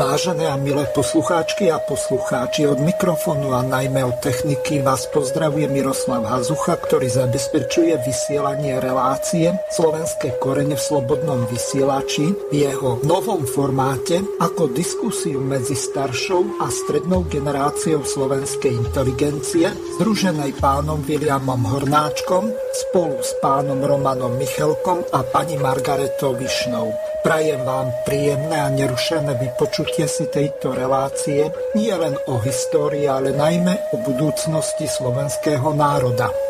Vážené a milé poslucháčky a poslucháči, od mikrofónu a najmä od techniky vás pozdravuje Miroslav Hazucha, ktorý zabezpečuje vysielanie relácie Slovenské korene v slobodnom vysielači v jeho novom formáte ako diskusiu medzi staršou a strednou generáciou slovenskej inteligencie, združenej pánom Williamom Hornáčkom spolu s pánom Romanom Michelkom a pani Margaretou Višnou. Prajem vám príjemné a nerušené vypočutie si tejto relácie nie len o histórii, ale najmä o budúcnosti slovenského národa.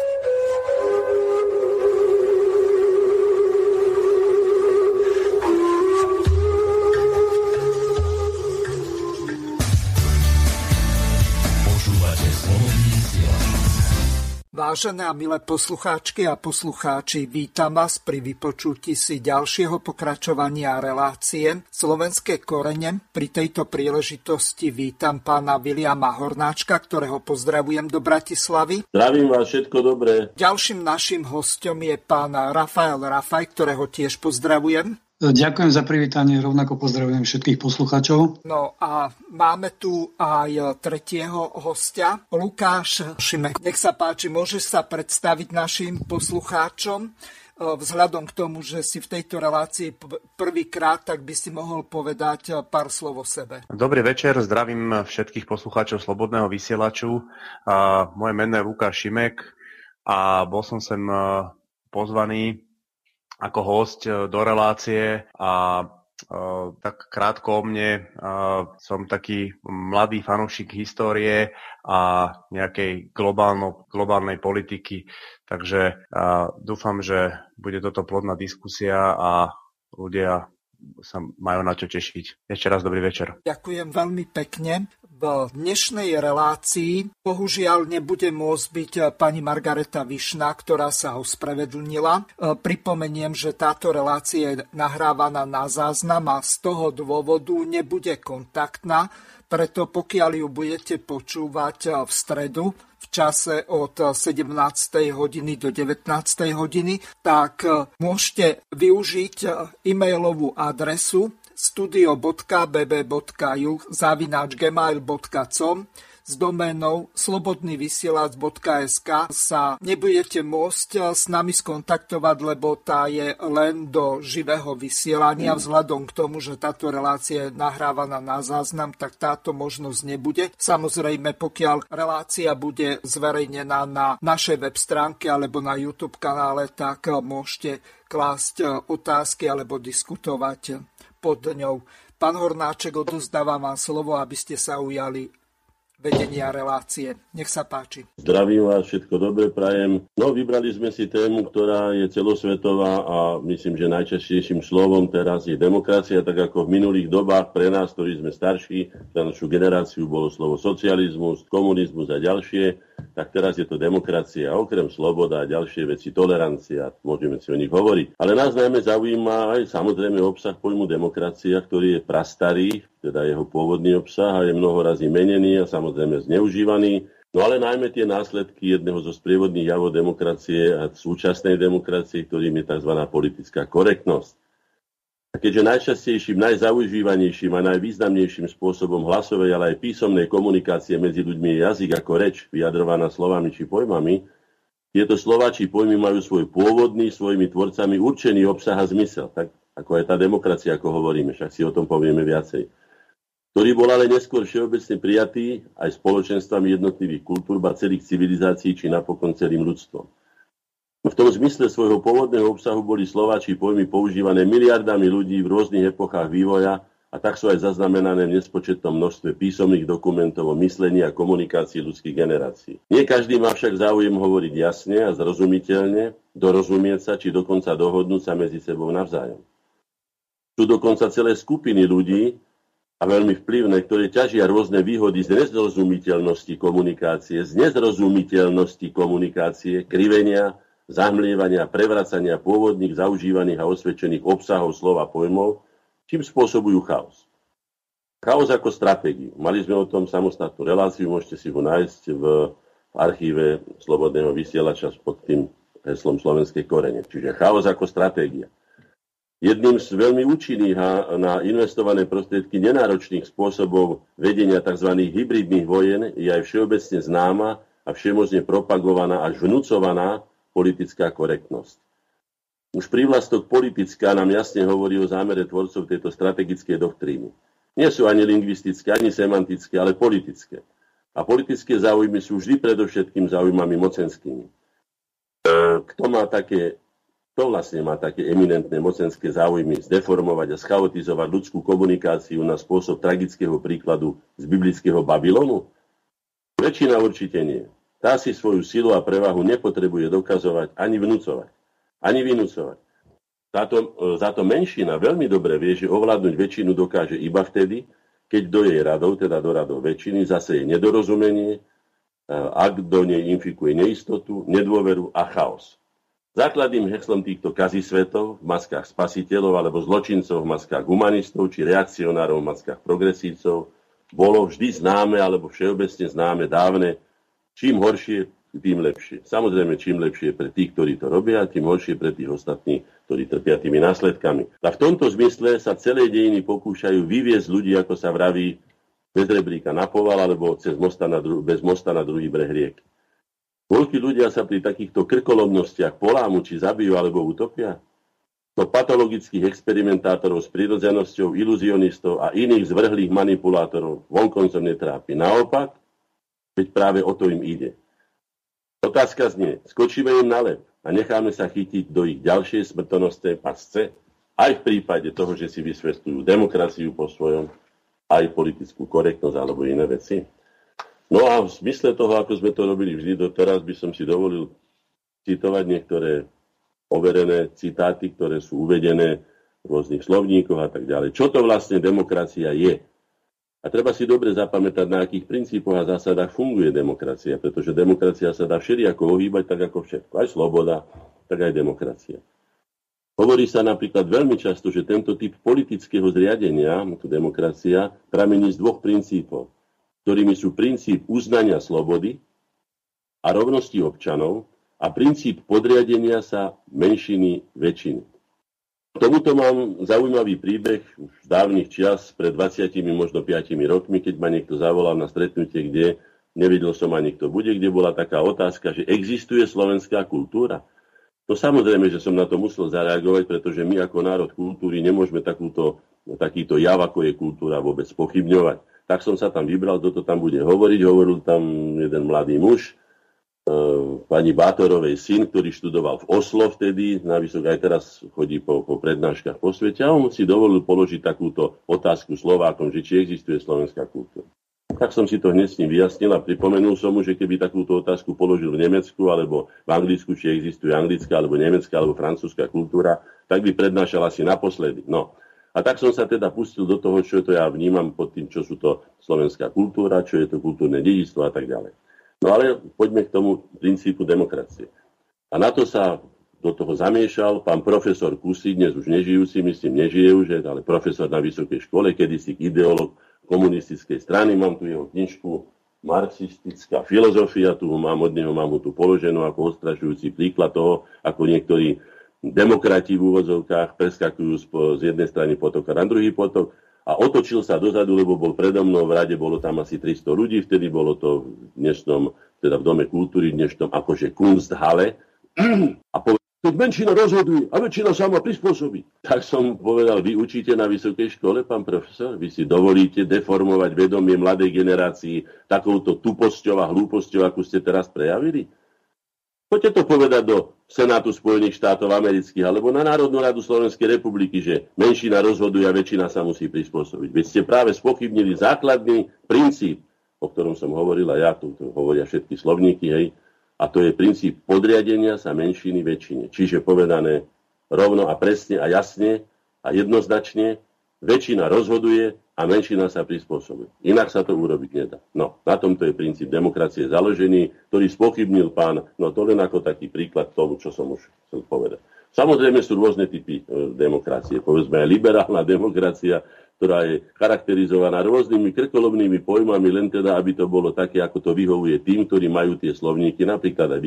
Vážené a milé poslucháčky a poslucháči, vítam vás pri vypočutí si ďalšieho pokračovania relácie Slovenské korene. Pri tejto príležitosti vítam pána Viliama Hornáčka, ktorého pozdravujem do Bratislavy. Zdravím vás, všetko dobré. Ďalším našim hostom je pán Rafael Rafaj, ktorého tiež pozdravujem. Ďakujem za privítanie, rovnako pozdravujem všetkých poslucháčov. No a máme tu aj tretieho hostia, Lukáš Šimek. Nech sa páči, môžeš sa predstaviť našim poslucháčom? Vzhľadom k tomu, že si v tejto relácii prvýkrát, tak by si mohol povedať pár slov o sebe. Dobrý večer, zdravím všetkých poslucháčov Slobodného vysielaču. Moje meno je Lukáš Šimek a bol som sem pozvaný ako host e, do relácie a e, tak krátko o mne. E, som taký mladý fanúšik histórie a nejakej globálno, globálnej politiky, takže dúfam, že bude toto plodná diskusia a ľudia sa majú na čo tešiť. Ešte raz dobrý večer. Ďakujem veľmi pekne. V dnešnej relácii bohužiaľ nebude môcť byť pani Margareta Višna, ktorá sa ospravedlnila. Pripomeniem, že táto relácia je nahrávaná na záznam a z toho dôvodu nebude kontaktná, preto pokiaľ ju budete počúvať v stredu, čase od 17. hodiny do 19. hodiny, tak môžete využiť e-mailovú adresu studio.bb.ju zavináč gmail.com s doménou slobodnyvysielac.sk sa nebudete môcť s nami skontaktovať, lebo tá je len do živého vysielania. Vzhľadom k tomu, že táto relácia je nahrávaná na záznam, tak táto možnosť nebude. Samozrejme, pokiaľ relácia bude zverejnená na našej web stránke alebo na YouTube kanále, tak môžete klásť otázky alebo diskutovať pod ňou. Pán Hornáček, odozdávam vám slovo, aby ste sa ujali vedenia relácie. Nech sa páči. Zdravím vás, všetko dobre prajem. No, vybrali sme si tému, ktorá je celosvetová a myslím, že najčastejším slovom teraz je demokracia, tak ako v minulých dobách pre nás, ktorí sme starší, za našu generáciu bolo slovo socializmus, komunizmus a ďalšie tak teraz je to demokracia, okrem sloboda a ďalšie veci, tolerancia, môžeme si o nich hovoriť. Ale nás najmä zaujíma aj samozrejme obsah pojmu demokracia, ktorý je prastarý, teda jeho pôvodný obsah a je mnoho razy menený a samozrejme zneužívaný. No ale najmä tie následky jedného zo sprievodných javov demokracie a súčasnej demokracie, ktorým je tzv. politická korektnosť. A keďže najčastejším, najzaužívanejším a najvýznamnejším spôsobom hlasovej, ale aj písomnej komunikácie medzi ľuďmi je jazyk ako reč, vyjadrovaná slovami či pojmami, tieto slova či pojmy majú svoj pôvodný, svojimi tvorcami určený obsah a zmysel, tak ako je tá demokracia, ako hovoríme, však si o tom povieme viacej ktorý bol ale neskôr všeobecne prijatý aj spoločenstvami jednotlivých kultúr, ba celých civilizácií, či napokon celým ľudstvom. V tom zmysle svojho pôvodného obsahu boli slova či pojmy používané miliardami ľudí v rôznych epochách vývoja a tak sú aj zaznamenané v nespočetnom množstve písomných dokumentov o myslení a komunikácii ľudských generácií. Nie každý má však záujem hovoriť jasne a zrozumiteľne, dorozumieť sa či dokonca dohodnúť sa medzi sebou navzájom. Sú dokonca celé skupiny ľudí, a veľmi vplyvné, ktoré ťažia rôzne výhody z nezrozumiteľnosti komunikácie, z nezrozumiteľnosti komunikácie, krivenia, zahmlievania, prevracania pôvodných, zaužívaných a osvedčených obsahov slova pojmov, čím spôsobujú chaos. Chaos ako stratégiu. Mali sme o tom samostatnú reláciu, môžete si ho nájsť v, v archíve Slobodného vysielača pod tým heslom Slovenskej korene. Čiže chaos ako stratégia. Jedným z veľmi účinných a na investované prostriedky nenáročných spôsobov vedenia tzv. hybridných vojen je aj všeobecne známa a všemožne propagovaná až vnúcovaná politická korektnosť. Už prívlastok politická nám jasne hovorí o zámere tvorcov tejto strategickej doktríny. Nie sú ani lingvistické, ani semantické, ale politické. A politické záujmy sú vždy predovšetkým záujmami mocenskými. E, kto má také kto vlastne má také eminentné mocenské záujmy zdeformovať a schaotizovať ľudskú komunikáciu na spôsob tragického príkladu z biblického Babylonu? Väčšina určite nie. Tá si svoju silu a prevahu nepotrebuje dokazovať ani vnúcovať, ani vynúcovať. Táto, táto menšina veľmi dobre vie, že ovládnuť väčšinu dokáže iba vtedy, keď do jej radov, teda do radov väčšiny, zase je nedorozumenie, ak do nej infikuje neistotu, nedôveru a chaos. Základným heslom týchto kazisvetov v maskách spasiteľov alebo zločincov v maskách humanistov či reakcionárov v maskách progresívcov bolo vždy známe alebo všeobecne známe dávne, čím horšie, tým lepšie. Samozrejme, čím lepšie pre tých, ktorí to robia, tým horšie pre tých ostatných, ktorí trpia tými následkami. A v tomto zmysle sa celé dejiny pokúšajú vyviezť ľudí, ako sa vraví, bez rebríka na poval alebo cez mosta na dru- bez mosta na druhý breh rieky. Koľkí ľudia sa pri takýchto krkolomnostiach polámu, či zabijú alebo utopia? To patologických experimentátorov s prírodzenosťou, iluzionistov a iných zvrhlých manipulátorov vonkoncom netrápi. Naopak, veď práve o to im ide. Otázka znie, skočíme im na lep a necháme sa chytiť do ich ďalšej smrtonostnej pasce, aj v prípade toho, že si vysvetľujú demokraciu po svojom, aj politickú korektnosť alebo iné veci. No a v zmysle toho, ako sme to robili vždy doteraz, by som si dovolil citovať niektoré overené citáty, ktoré sú uvedené v rôznych slovníkoch a tak ďalej. Čo to vlastne demokracia je? A treba si dobre zapamätať, na akých princípoch a zásadách funguje demokracia, pretože demokracia sa dá všelijako ohýbať tak ako všetko. Aj sloboda, tak aj demokracia. Hovorí sa napríklad veľmi často, že tento typ politického zriadenia, tu demokracia, pramení z dvoch princípov ktorými sú princíp uznania slobody a rovnosti občanov a princíp podriadenia sa menšiny väčšiny. Tomuto mám zaujímavý príbeh už dávnych čias, pred 20, možno 5 rokmi, keď ma niekto zavolal na stretnutie, kde nevedel som ani kto bude, kde bola taká otázka, že existuje slovenská kultúra. To samozrejme, že som na to musel zareagovať, pretože my ako národ kultúry nemôžeme takúto, takýto jav, ako je kultúra, vôbec pochybňovať tak som sa tam vybral, kto to tam bude hovoriť. Hovoril tam jeden mladý muž, e, pani Bátorovej syn, ktorý študoval v Oslo vtedy, na vysok aj teraz chodí po, po prednáškach po svete a on si dovolil položiť takúto otázku Slovákom, že či existuje slovenská kultúra. Tak som si to hneď s ním vyjasnil a pripomenul som mu, že keby takúto otázku položil v Nemecku alebo v Anglicku, či existuje anglická alebo nemecká alebo francúzska kultúra, tak by prednášal asi naposledy. No, a tak som sa teda pustil do toho, čo to ja vnímam pod tým, čo sú to slovenská kultúra, čo je to kultúrne dedičstvo a tak ďalej. No ale poďme k tomu princípu demokracie. A na to sa do toho zamiešal pán profesor Kusy, dnes už nežijúci, myslím, nežije už, ale profesor na vysokej škole, kedysi ideolog komunistickej strany, mám tu jeho knižku Marxistická filozofia, tu mám od neho, mám tu položenú ako ostražujúci príklad toho, ako niektorí demokrati v úvodzovkách preskakujú z jednej strany potoka na druhý potok a otočil sa dozadu, lebo bol predo mnou v rade, bolo tam asi 300 ľudí, vtedy bolo to v dnešnom, teda v Dome kultúry, v dnešnom akože Kunsthale a povedal, keď menšina rozhoduje a väčšina sa má prispôsobiť. Tak som povedal, vy učíte na vysokej škole, pán profesor, vy si dovolíte deformovať vedomie mladej generácii takouto tuposťou a hlúposťou, akú ste teraz prejavili? Poďte to povedať do Senátu Spojených štátov amerických alebo na Národnú radu Slovenskej republiky, že menšina rozhoduje a väčšina sa musí prispôsobiť. Veď ste práve spochybnili základný princíp, o ktorom som hovoril a ja, tu hovoria všetky slovníky, hej, a to je princíp podriadenia sa menšiny väčšine. Čiže povedané rovno a presne a jasne a jednoznačne, väčšina rozhoduje a menšina sa prispôsobuje. Inak sa to urobiť nedá. No, na tomto je princíp demokracie založený, ktorý spochybnil pán, no to len ako taký príklad tomu, čo som už chcel povedať. Samozrejme sú rôzne typy e, demokracie. Povedzme aj liberálna demokracia, ktorá je charakterizovaná rôznymi krkolobnými pojmami, len teda, aby to bolo také, ako to vyhovuje tým, ktorí majú tie slovníky, napríklad aj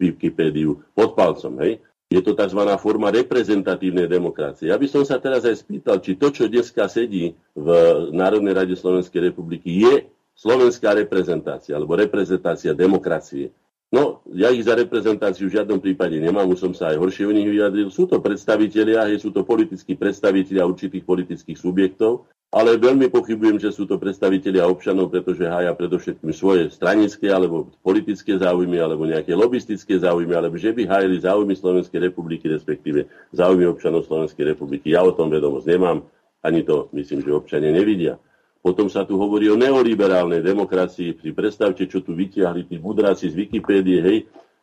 Wikipédiu pod palcom. Hej? Je to tzv. forma reprezentatívnej demokracie. Ja by som sa teraz aj spýtal, či to, čo dneska sedí v Národnej rade Slovenskej republiky, je slovenská reprezentácia, alebo reprezentácia demokracie. No, ja ich za reprezentáciu v žiadnom prípade nemám, už som sa aj horšie o nich vyjadril. Sú to predstavitelia, sú to politickí predstavitelia určitých politických subjektov, ale veľmi pochybujem, že sú to predstavitelia občanov, pretože hája predovšetkým svoje stranické alebo politické záujmy, alebo nejaké lobistické záujmy, alebo že by hájili záujmy Slovenskej republiky, respektíve záujmy občanov Slovenskej republiky. Ja o tom vedomosť nemám, ani to myslím, že občania nevidia. Potom sa tu hovorí o neoliberálnej demokracii. Si predstavte, čo tu vytiahli tí budráci z Wikipédie. Hej.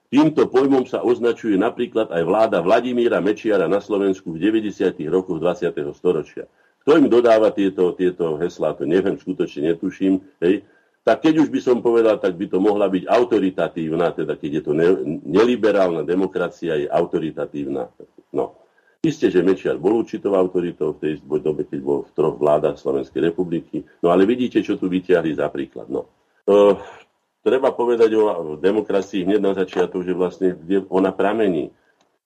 Týmto pojmom sa označuje napríklad aj vláda Vladimíra Mečiara na Slovensku v 90. rokoch 20. storočia. Kto im dodáva tieto, tieto heslá, to neviem, skutočne netuším. Hej. Tak keď už by som povedal, tak by to mohla byť autoritatívna, teda keď je to ne, neliberálna demokracia, je autoritatívna. No. Isté, že Mečiar bol určitou autoritou v tej dobe, keď bol v troch vládach Slovenskej republiky. No ale vidíte, čo tu vyťahli za príklad. No. E, treba povedať o demokracii hneď na začiatok, že vlastne ona pramení.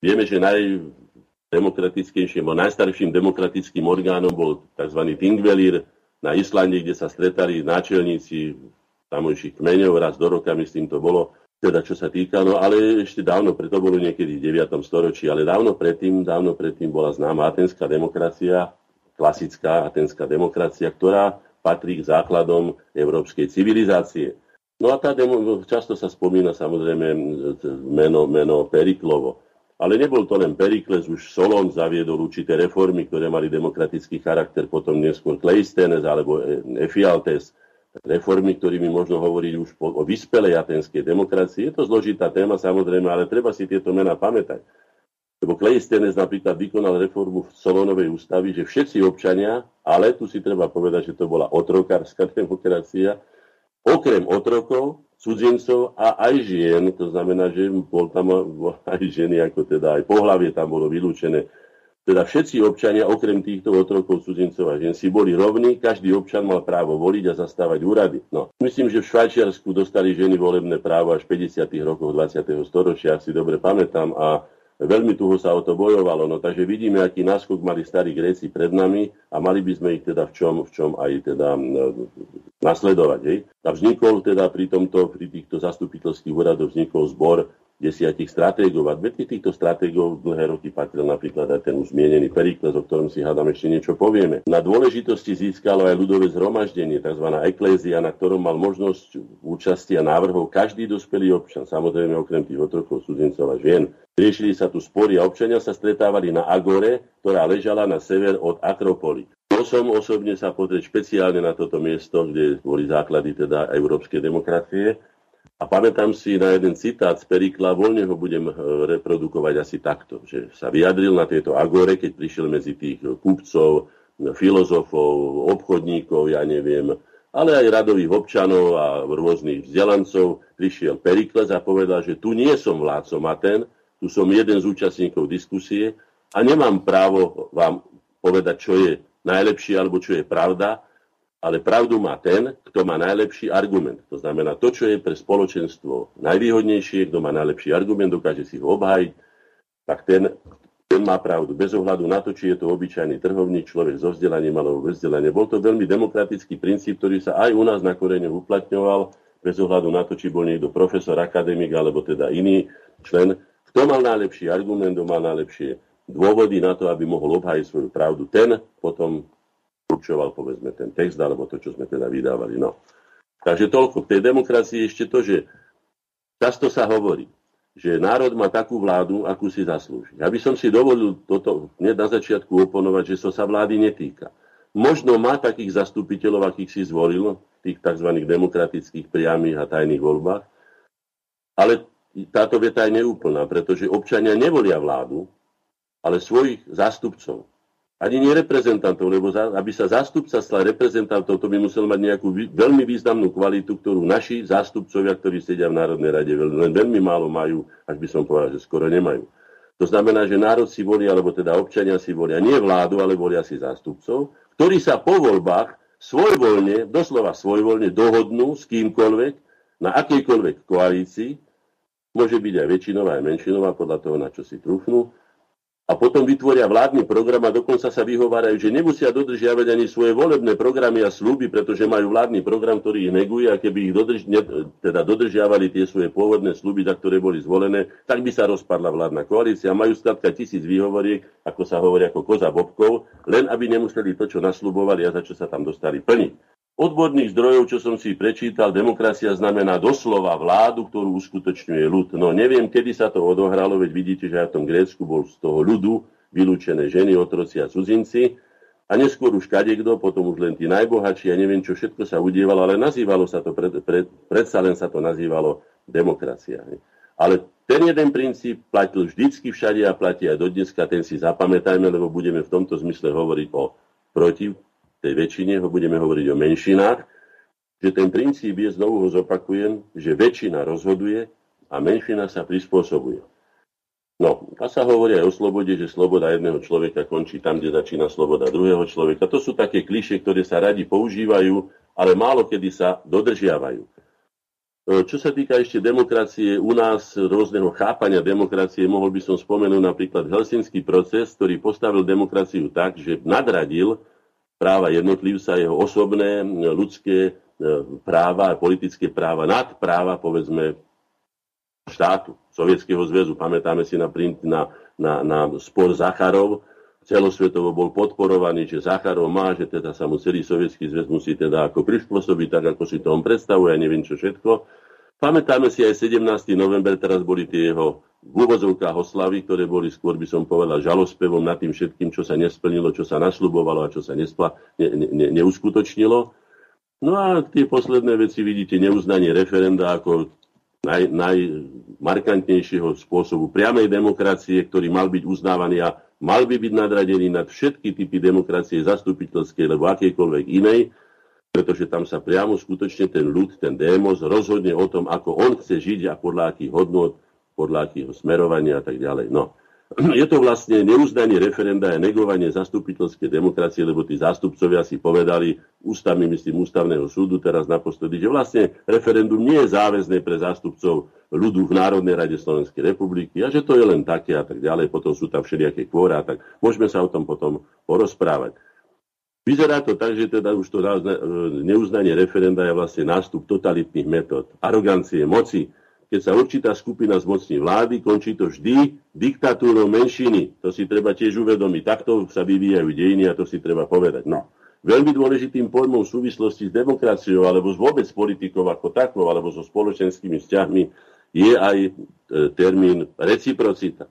Vieme, že najdemokratickejším, najstarším demokratickým orgánom bol tzv. Tingvelir na Islande, kde sa stretali náčelníci tamojších kmeňov, raz do roka, myslím, to bolo teda čo sa týka, no ale ešte dávno, preto bolo niekedy v 9. storočí, ale dávno predtým, dávno predtým bola známa atenská demokracia, klasická atenská demokracia, ktorá patrí k základom európskej civilizácie. No a tá demo, často sa spomína samozrejme meno, meno Periklovo. Ale nebol to len Perikles, už Solon zaviedol určité reformy, ktoré mali demokratický charakter, potom neskôr Kleistenes alebo Efialtes reformy, ktorými možno hovoriť už o vyspelej atenskej demokracii. Je to zložitá téma samozrejme, ale treba si tieto mená pamätať. Lebo Kleistenes napríklad vykonal reformu v Solonovej ústavy, že všetci občania, ale tu si treba povedať, že to bola otrokárska demokracia, okrem otrokov, cudzincov a aj žien, to znamená, že bol tam aj ženy, ako teda aj pohlavie tam bolo vylúčené teda všetci občania, okrem týchto otrokov, cudzincov a žen, si boli rovní, každý občan mal právo voliť a zastávať úrady. No, myslím, že v Švajčiarsku dostali ženy volebné právo až v 50. rokoch 20. storočia, ak si dobre pamätám, a veľmi tuho sa o to bojovalo. No, takže vidíme, aký náskok mali starí Gréci pred nami a mali by sme ich teda v čom, v čom aj teda nasledovať. Hej. A vznikol teda pri, tomto, pri týchto zastupiteľských úradoch vznikol zbor desiatich stratégov. A dve týchto stratégov dlhé roky patril napríklad aj ten už zmienený Perikles, o ktorom si hádam ešte niečo povieme. Na dôležitosti získalo aj ľudové zhromaždenie, tzv. eklézia, na ktorom mal možnosť účastia návrhov každý dospelý občan, samozrejme okrem tých otrokov, cudzincov a žien. Riešili sa tu spory a občania sa stretávali na Agore, ktorá ležala na sever od Akropoly. Bol som osobne sa pozrieť špeciálne na toto miesto, kde boli základy teda európskej demokracie a pamätám si na jeden citát z Perikla, voľne ho budem eh, reprodukovať asi takto, že sa vyjadril na tejto agore, keď prišiel medzi tých kupcov, filozofov, obchodníkov, ja neviem, ale aj radových občanov a rôznych vzdelancov, prišiel Perikles a povedal, že tu nie som vládcom Aten, tu som jeden z účastníkov diskusie a nemám právo vám povedať, čo je najlepšie alebo čo je pravda, ale pravdu má ten, kto má najlepší argument. To znamená, to, čo je pre spoločenstvo najvýhodnejšie, kto má najlepší argument, dokáže si ho obhájiť, tak ten, ten má pravdu. Bez ohľadu na to, či je to obyčajný trhovník, človek so vzdelaním alebo bez vzdelania. Bol to veľmi demokratický princíp, ktorý sa aj u nás na korene uplatňoval, bez ohľadu na to, či bol niekto profesor, akademik alebo teda iný člen. Kto mal najlepší argument, kto mal najlepšie dôvody na to, aby mohol obhájiť svoju pravdu, ten potom určoval povedzme ten text alebo to, čo sme teda vydávali. No. Takže toľko. K tej demokracii ešte to, že často sa hovorí, že národ má takú vládu, akú si zaslúži. Ja by som si dovolil toto hneď na začiatku oponovať, že to sa vlády netýka. Možno má takých zastupiteľov, akých si zvolil, tých tzv. demokratických priamých a tajných voľbách, ale táto veta je neúplná, pretože občania nevolia vládu, ale svojich zástupcov ani nie reprezentantov, lebo za, aby sa zástupca stal reprezentantov, to by musel mať nejakú vý, veľmi významnú kvalitu, ktorú naši zástupcovia, ktorí sedia v Národnej rade, len veľmi málo majú, až by som povedal, že skoro nemajú. To znamená, že národ si volí, alebo teda občania si volia nie vládu, ale volia si zástupcov, ktorí sa po voľbách svojvoľne, doslova svojvoľne dohodnú s kýmkoľvek, na akejkoľvek koalícii môže byť aj väčšinová, aj menšinová, podľa toho, na čo si trúfnú, a potom vytvoria vládny program a dokonca sa vyhovárajú, že nemusia dodržiavať ani svoje volebné programy a slúby, pretože majú vládny program, ktorý ich neguje a keby ich dodrž, ne, teda dodržiavali tie svoje pôvodné slúby, za ktoré boli zvolené, tak by sa rozpadla vládna koalícia. Majú skladka tisíc výhovoriek, ako sa hovorí, ako koza bobkov, len aby nemuseli to, čo naslubovali a za čo sa tam dostali plniť odborných zdrojov, čo som si prečítal, demokracia znamená doslova vládu, ktorú uskutočňuje ľud. No neviem, kedy sa to odohralo, veď vidíte, že aj v tom Grécku bol z toho ľudu vylúčené ženy, otroci a cudzinci. A neskôr už kadekto, potom už len tí najbohatší, ja neviem, čo všetko sa udievalo, ale nazývalo sa to, pred, pred, predsa len sa to nazývalo demokracia. Ale ten jeden princíp platil vždycky všade a platí aj do dneska, ten si zapamätajme, lebo budeme v tomto zmysle hovoriť o proti, tej väčšine, ho budeme hovoriť o menšinách, že ten princíp je, znovu ho zopakujem, že väčšina rozhoduje a menšina sa prispôsobuje. No, a sa hovorí aj o slobode, že sloboda jedného človeka končí tam, kde začína sloboda druhého človeka. To sú také kliše, ktoré sa radi používajú, ale málo kedy sa dodržiavajú. E, čo sa týka ešte demokracie, u nás rôzneho chápania demokracie, mohol by som spomenúť napríklad Helsinský proces, ktorý postavil demokraciu tak, že nadradil práva jednotlivca, jeho osobné ľudské e, práva politické práva nad práva, povedzme, štátu, Sovietskeho zväzu. Pamätáme si na, na, na, na spor Zacharov, celosvetovo bol podporovaný, že Zacharov má, že teda sa mu celý sovietský zväz musí teda ako prispôsobiť, tak ako si to on predstavuje, neviem čo všetko. Pamätáme si aj 17. november, teraz boli tie jeho v úvodzovkách oslavy, ktoré boli skôr, by som povedal, žalospevom nad tým všetkým, čo sa nesplnilo, čo sa nasľubovalo a čo sa nespla, ne, ne, neuskutočnilo. No a tie posledné veci vidíte neuznanie referenda ako naj, najmarkantnejšieho spôsobu priamej demokracie, ktorý mal byť uznávaný a mal by byť nadradený nad všetky typy demokracie zastupiteľskej alebo akejkoľvek inej, pretože tam sa priamo skutočne ten ľud, ten démos rozhodne o tom, ako on chce žiť a podľa akých hodnot, podľa akého smerovania a tak ďalej. No. Je to vlastne neuznanie referenda a negovanie zastupiteľskej demokracie, lebo tí zástupcovia si povedali ústavmi, myslím, ústavného súdu teraz naposledy, že vlastne referendum nie je záväzné pre zástupcov ľudu v Národnej rade Slovenskej republiky a že to je len také a tak ďalej. Potom sú tam všelijaké kvóra, tak môžeme sa o tom potom porozprávať. Vyzerá to tak, že teda už to neuznanie referenda je vlastne nástup totalitných metód, arogancie, moci. Keď sa určitá skupina zmocní vlády, končí to vždy diktatúrou menšiny. To si treba tiež uvedomiť. Takto sa vyvíjajú dejiny a to si treba povedať. No. Veľmi dôležitým pojmom v súvislosti s demokraciou alebo s vôbec politikou ako takou alebo so spoločenskými vzťahmi je aj e, termín reciprocita.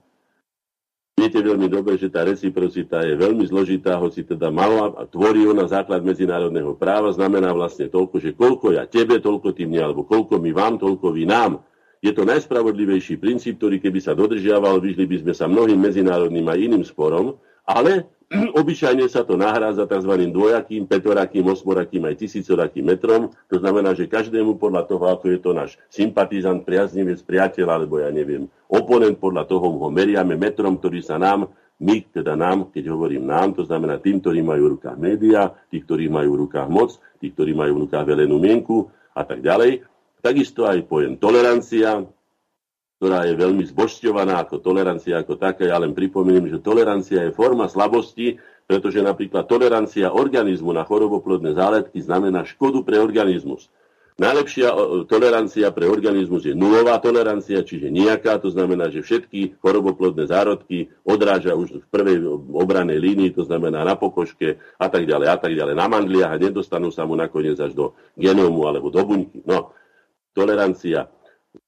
Viete veľmi dobre, že tá reciprocita je veľmi zložitá, hoci teda malá a tvorí ona základ medzinárodného práva, znamená vlastne toľko, že koľko ja tebe, toľko ty mne, alebo koľko my vám, toľko vy nám. Je to najspravodlivejší princíp, ktorý keby sa dodržiaval, vyšli by sme sa mnohým medzinárodným a iným sporom, ale Obyčajne sa to nahrádza tzv. dvojakým, petorakým, osmorakým aj tisícorakým metrom. To znamená, že každému podľa toho, ako je to náš sympatizant, priaznivec, priateľ, alebo ja neviem, oponent, podľa toho ho meriame metrom, ktorý sa nám, my, teda nám, keď hovorím nám, to znamená tým, ktorí majú v rukách médiá, tí, ktorí majú v rukách moc, tí, ktorí majú v rukách velenú mienku a tak ďalej. Takisto aj pojem tolerancia, ktorá je veľmi zbošťovaná ako tolerancia ako taká. Ja len pripomeniem, že tolerancia je forma slabosti, pretože napríklad tolerancia organizmu na choroboplodné záletky znamená škodu pre organizmus. Najlepšia tolerancia pre organizmus je nulová tolerancia, čiže nejaká, to znamená, že všetky choroboplodné zárodky odráža už v prvej obranej línii, to znamená na pokožke a tak ďalej a tak ďalej, na mandliach a nedostanú sa mu nakoniec až do genómu alebo do buňky. No, tolerancia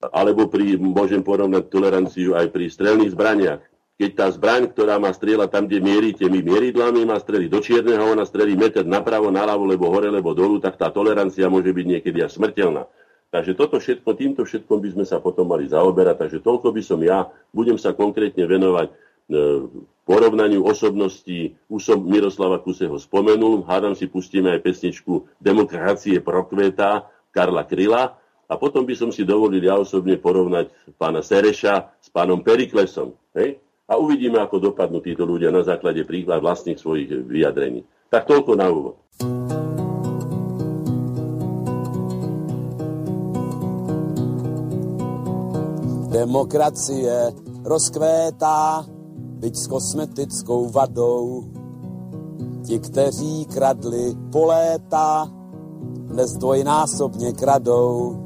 alebo pri, môžem porovnať toleranciu aj pri strelných zbraniach. Keď tá zbraň, ktorá má strieľať tam, kde mierite my mieridlami, má streliť do čierneho, ona strelí meter napravo, naľavo, lebo hore, lebo dolu, tak tá tolerancia môže byť niekedy až smrteľná. Takže toto všetko, týmto všetkom by sme sa potom mali zaoberať. Takže toľko by som ja, budem sa konkrétne venovať e, porovnaniu osobností. Som Miroslava Kuseho spomenul, hádam si pustíme aj pesničku Demokracie prokvetá Karla Kryla, a potom by som si dovolil ja osobne porovnať pána Sereša s pánom Periklesom. Hej? A uvidíme, ako dopadnú títo ľudia na základe príklad vlastných svojich vyjadrení. Tak toľko na úvod. Demokracie rozkvétá, byť s kosmetickou vadou. Ti, kteří kradli po léta, dnes dvojnásobně kradou.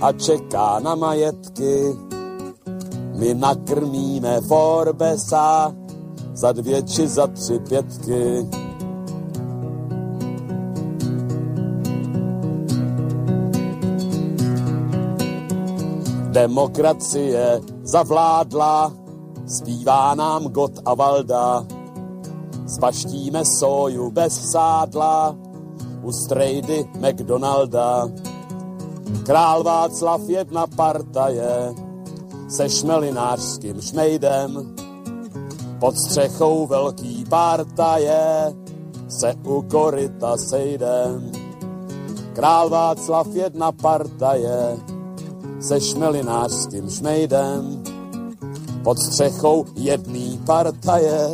a čeká na majetky. My nakrmíme Forbesa za dvě či za tři pětky. Demokracie zavládla, zpívá nám Got a Valda. Spaštíme soju bez sádla u strejdy McDonalda. Král Václav jedna partaje se šmelinářským šmejdem. Pod střechou velký partaje se u koryta sejdem. Král Václav jedna partaje se šmelinářským šmejdem. Pod střechou jedný partaje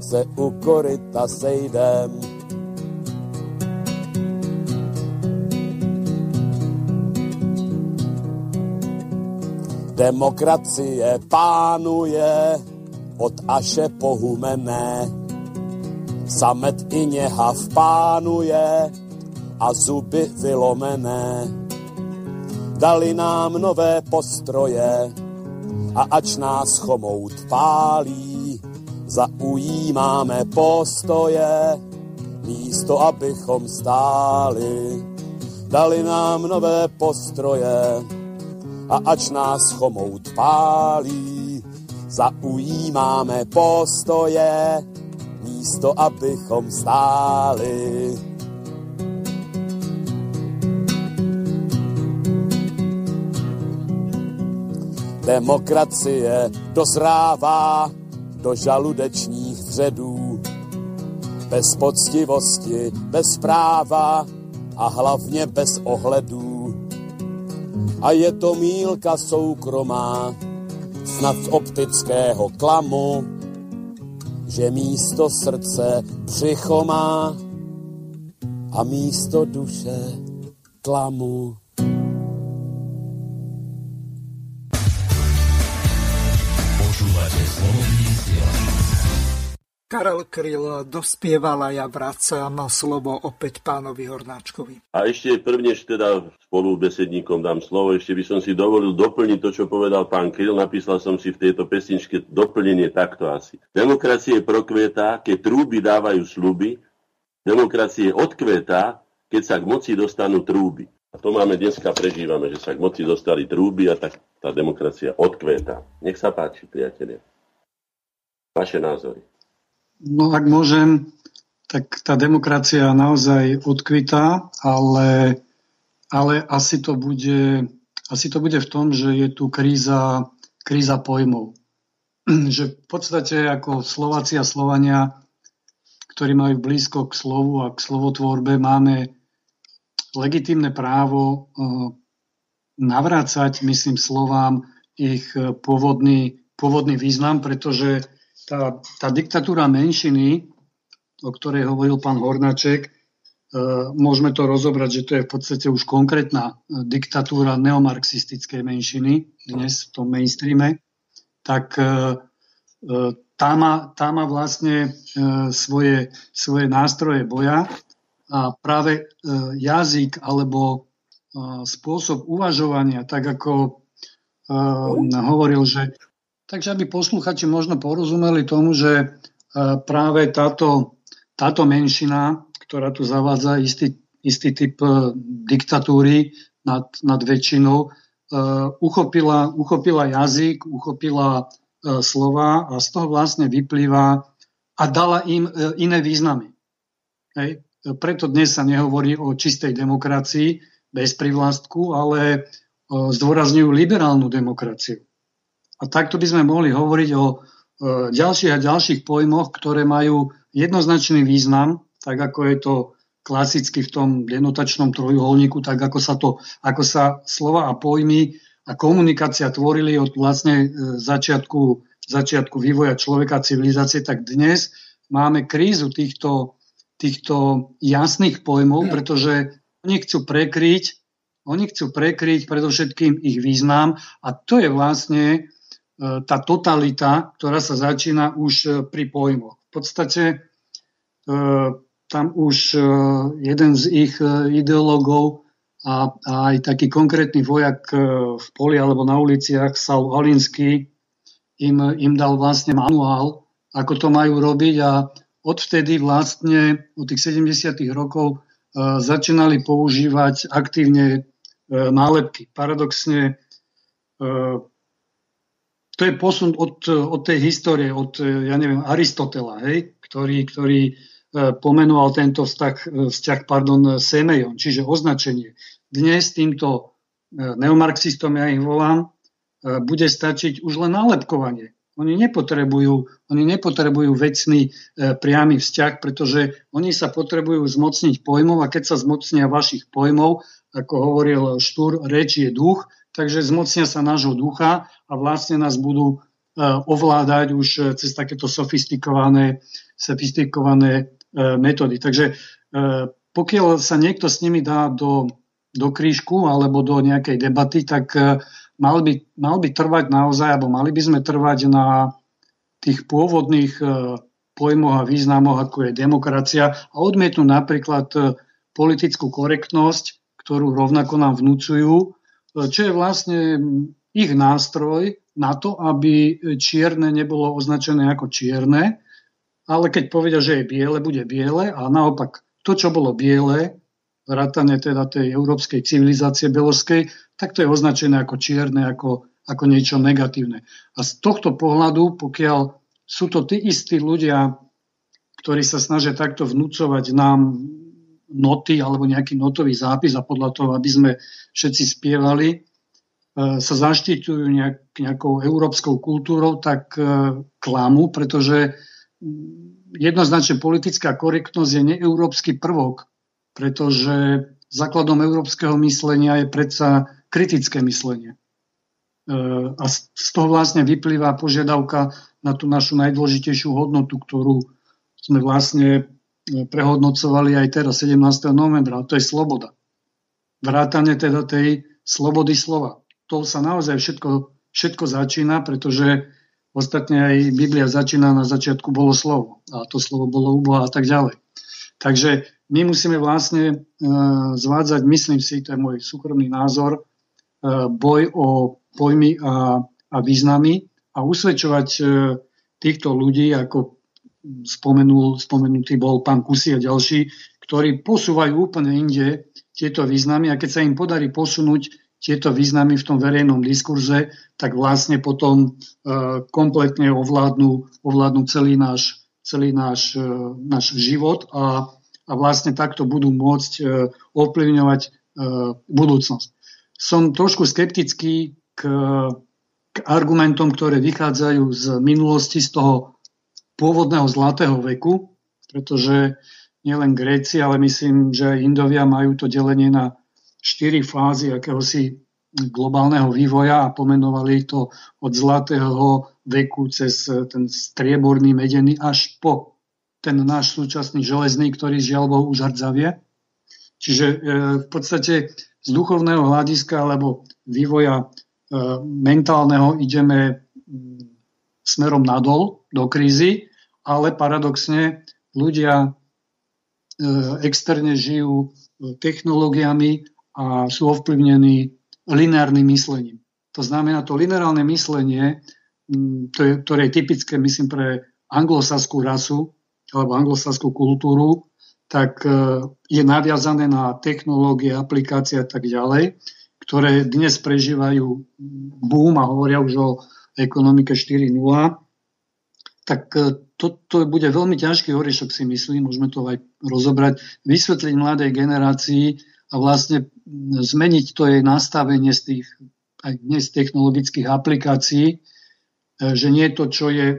se u koryta sejdem. Demokracie pánuje od Aše pohumené. Samet i něhav pánuje a zuby vylomené. Dali nám nové postroje a ač nás chomout pálí, zaujímáme postoje, místo abychom stáli. Dali nám nové postroje, a ač nás chomout pálí, zaujímáme postoje, místo abychom stáli. Demokracie dozrává do žaludečních vředů, bez poctivosti, bez práva a hlavně bez ohledů a je to mílka soukromá, snad z optického klamu, že místo srdce břicho má a místo duše klamu. Karel Kryl dospieval a ja vracam slovo opäť pánovi Hornáčkovi. A ešte prvne, teda spolu besedníkom dám slovo, ešte by som si dovolil doplniť to, čo povedal pán Kryl. Napísal som si v tejto pesničke doplnenie takto asi. Demokracie prokvetá, keď trúby dávajú sluby, demokracie odkvetá, keď sa k moci dostanú trúby. A to máme dneska, prežívame, že sa k moci dostali trúby a tak tá demokracia odkvetá. Nech sa páči, priatelia. Vaše názory. No ak môžem, tak tá demokracia naozaj odkvitá, ale, ale asi, to bude, asi to bude v tom, že je tu kríza, kríza pojmov. že v podstate ako Slováci a Slovania, ktorí majú blízko k slovu a k slovotvorbe, máme legitímne právo eh, navrácať, myslím, slovám ich pôvodný, pôvodný význam, pretože tá, tá diktatúra menšiny, o ktorej hovoril pán Hornáček, e, môžeme to rozobrať, že to je v podstate už konkrétna e, diktatúra neomarxistickej menšiny dnes v tom mainstreame, tak e, tá má, tá má vlastne svoje, svoje nástroje boja a práve jazyk alebo spôsob uvažovania, tak ako hovoril, že takže aby posluchači možno porozumeli tomu, že práve táto, táto menšina, ktorá tu zavádza istý, istý typ diktatúry nad, nad väčšinou, uchopila, uchopila jazyk, uchopila slova a z toho vlastne vyplýva a dala im iné významy. Hej. Preto dnes sa nehovorí o čistej demokracii bez privlastku, ale zdôrazňujú liberálnu demokraciu. A takto by sme mohli hovoriť o ďalších a ďalších pojmoch, ktoré majú jednoznačný význam, tak ako je to klasicky v tom denotačnom trojuholníku, tak ako sa, to, ako sa slova a pojmy a komunikácia tvorili od vlastne e, začiatku, začiatku vývoja človeka a civilizácie, tak dnes máme krízu týchto týchto jasných pojmov, pretože oni chcú prekryť, oni chcú prekryť predovšetkým ich význam a to je vlastne e, tá totalita, ktorá sa začína už e, pri pojmoch. V podstate e, tam už jeden z ich ideológov a, aj taký konkrétny vojak v poli alebo na uliciach, Saul Alinsky, im, im dal vlastne manuál, ako to majú robiť a odvtedy vlastne od tých 70. rokov e, začínali používať aktívne e, nálepky. Paradoxne e, to je posun od, od tej histórie, od, ja neviem, Aristotela, hej, ktorý, ktorý pomenoval tento vzťah, vzťah pardon, semejon, čiže označenie. Dnes týmto neomarxistom, ja ich volám, bude stačiť už len nálepkovanie. Oni nepotrebujú, oni nepotrebujú vecný e, priamy vzťah, pretože oni sa potrebujú zmocniť pojmov a keď sa zmocnia vašich pojmov, ako hovoril Štúr, reč je duch, takže zmocnia sa nášho ducha a vlastne nás budú e, ovládať už e, cez takéto sofistikované, sofistikované e, metódy. Takže pokiaľ sa niekto s nimi dá do, do krížku alebo do nejakej debaty, tak mal by, mal by trvať naozaj, alebo mali by sme trvať na tých pôvodných pojmoch a významoch, ako je demokracia a odmietnúť napríklad politickú korektnosť, ktorú rovnako nám vnúcujú, čo je vlastne ich nástroj na to, aby čierne nebolo označené ako čierne, ale keď povedia, že je biele, bude biele a naopak to, čo bolo biele, vrátane teda tej európskej civilizácie beloskej, tak to je označené ako čierne, ako, ako niečo negatívne. A z tohto pohľadu, pokiaľ sú to tí istí ľudia, ktorí sa snažia takto vnúcovať nám noty alebo nejaký notový zápis a podľa toho, aby sme všetci spievali, e, sa zaštiťujú nejak, nejakou európskou kultúrou, tak e, klamu, pretože jednoznačne politická korektnosť je neeurópsky prvok pretože základom európskeho myslenia je predsa kritické myslenie. E, a z toho vlastne vyplýva požiadavka na tú našu najdôležitejšiu hodnotu, ktorú sme vlastne prehodnocovali aj teraz 17. novembra, a to je sloboda. Vrátane teda tej slobody slova. To sa naozaj všetko, všetko začína, pretože ostatne aj Biblia začína na začiatku bolo slovo a to slovo bolo u Boha a tak ďalej. Takže my musíme vlastne e, zvádzať, myslím si, to je môj súkromný názor, e, boj o pojmy a, a významy a usvedčovať e, týchto ľudí, ako spomenul, spomenutý bol pán Kusy a ďalší, ktorí posúvajú úplne inde tieto významy a keď sa im podarí posunúť tieto významy v tom verejnom diskurze, tak vlastne potom kompletne ovládnu, ovládnu celý náš, celý náš, náš život a a vlastne takto budú môcť e, ovplyvňovať e, budúcnosť. Som trošku skeptický k, k argumentom, ktoré vychádzajú z minulosti, z toho pôvodného zlatého veku, pretože nielen Gréci, ale myslím, že aj Indovia majú to delenie na štyri fázy akéhosi globálneho vývoja a pomenovali to od zlatého veku cez ten strieborný medený až po ten náš súčasný železný, ktorý žiaľ Bohu už hrdzavie. Čiže e, v podstate z duchovného hľadiska alebo vývoja e, mentálneho ideme mm, smerom nadol do krízy, ale paradoxne ľudia e, externe žijú technológiami a sú ovplyvnení lineárnym myslením. To znamená, to lineárne myslenie, ktoré je typické, myslím, pre anglosaskú rasu alebo anglosaskú kultúru, tak e, je naviazané na technológie, aplikácie a tak ďalej, ktoré dnes prežívajú boom a hovoria už o ekonomike 4.0, tak e, to, to bude veľmi ťažký oriešok si myslím, môžeme to aj rozobrať, vysvetliť mladej generácii a vlastne zmeniť to jej nastavenie z tých aj dnes technologických aplikácií, e, že nie to, čo je, e,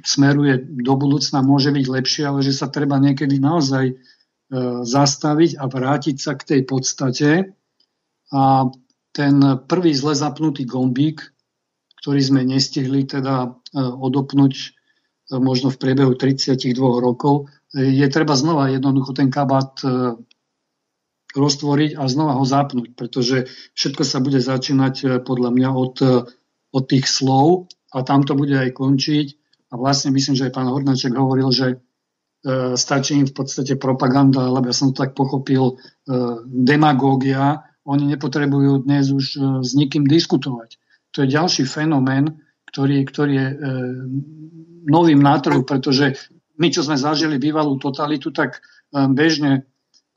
smeruje do budúcna, môže byť lepšie, ale že sa treba niekedy naozaj e, zastaviť a vrátiť sa k tej podstate. A ten prvý zle zapnutý gombík, ktorý sme nestihli teda e, odopnúť e, možno v priebehu 32 rokov, e, je treba znova jednoducho ten kabát roztvoriť a znova ho zapnúť, pretože všetko sa bude začínať podľa mňa od, od tých slov a tam to bude aj končiť. A vlastne myslím, že aj pán Hornáček hovoril, že stačí im v podstate propaganda, lebo ja som to tak pochopil, demagógia. Oni nepotrebujú dnes už s nikým diskutovať. To je ďalší fenomén, ktorý, ktorý je e, novým na trhu, pretože my, čo sme zažili bývalú totalitu, tak e, bežne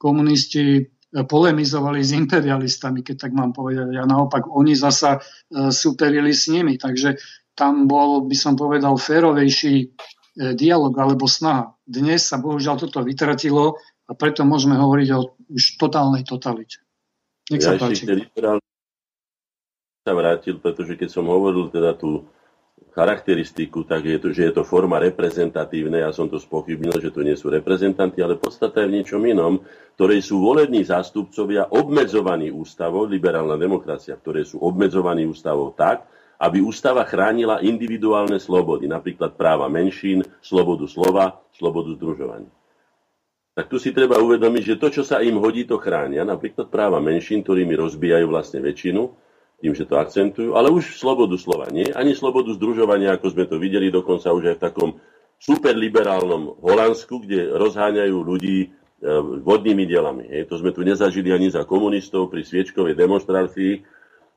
komunisti polemizovali s imperialistami, keď tak mám povedať. A naopak oni zasa e, superili s nimi. Takže tam bol, by som povedal, férovejší e, dialog alebo snaha. Dnes sa bohužiaľ toto vytratilo a preto môžeme hovoriť o už totálnej totalite. Nech sa ja páči. Sa vrátil, pretože keď som hovoril teda tú charakteristiku, tak je to, že je to forma reprezentatívna. Ja som to spochybnil, že to nie sú reprezentanti, ale podstata je v niečom inom, ktorej sú volební zástupcovia obmedzovaní ústavou, liberálna demokracia, ktoré sú obmedzovaní ústavou tak, aby ústava chránila individuálne slobody, napríklad práva menšín, slobodu slova, slobodu združovania. Tak tu si treba uvedomiť, že to, čo sa im hodí, to chránia. Napríklad práva menšín, ktorými rozbijajú vlastne väčšinu, tým, že to akcentujú, ale už slobodu slova nie, ani slobodu združovania, ako sme to videli dokonca už aj v takom superliberálnom Holandsku, kde rozháňajú ľudí e, vodnými dielami. Hej. To sme tu nezažili ani za komunistov pri sviečkovej demonstrácii,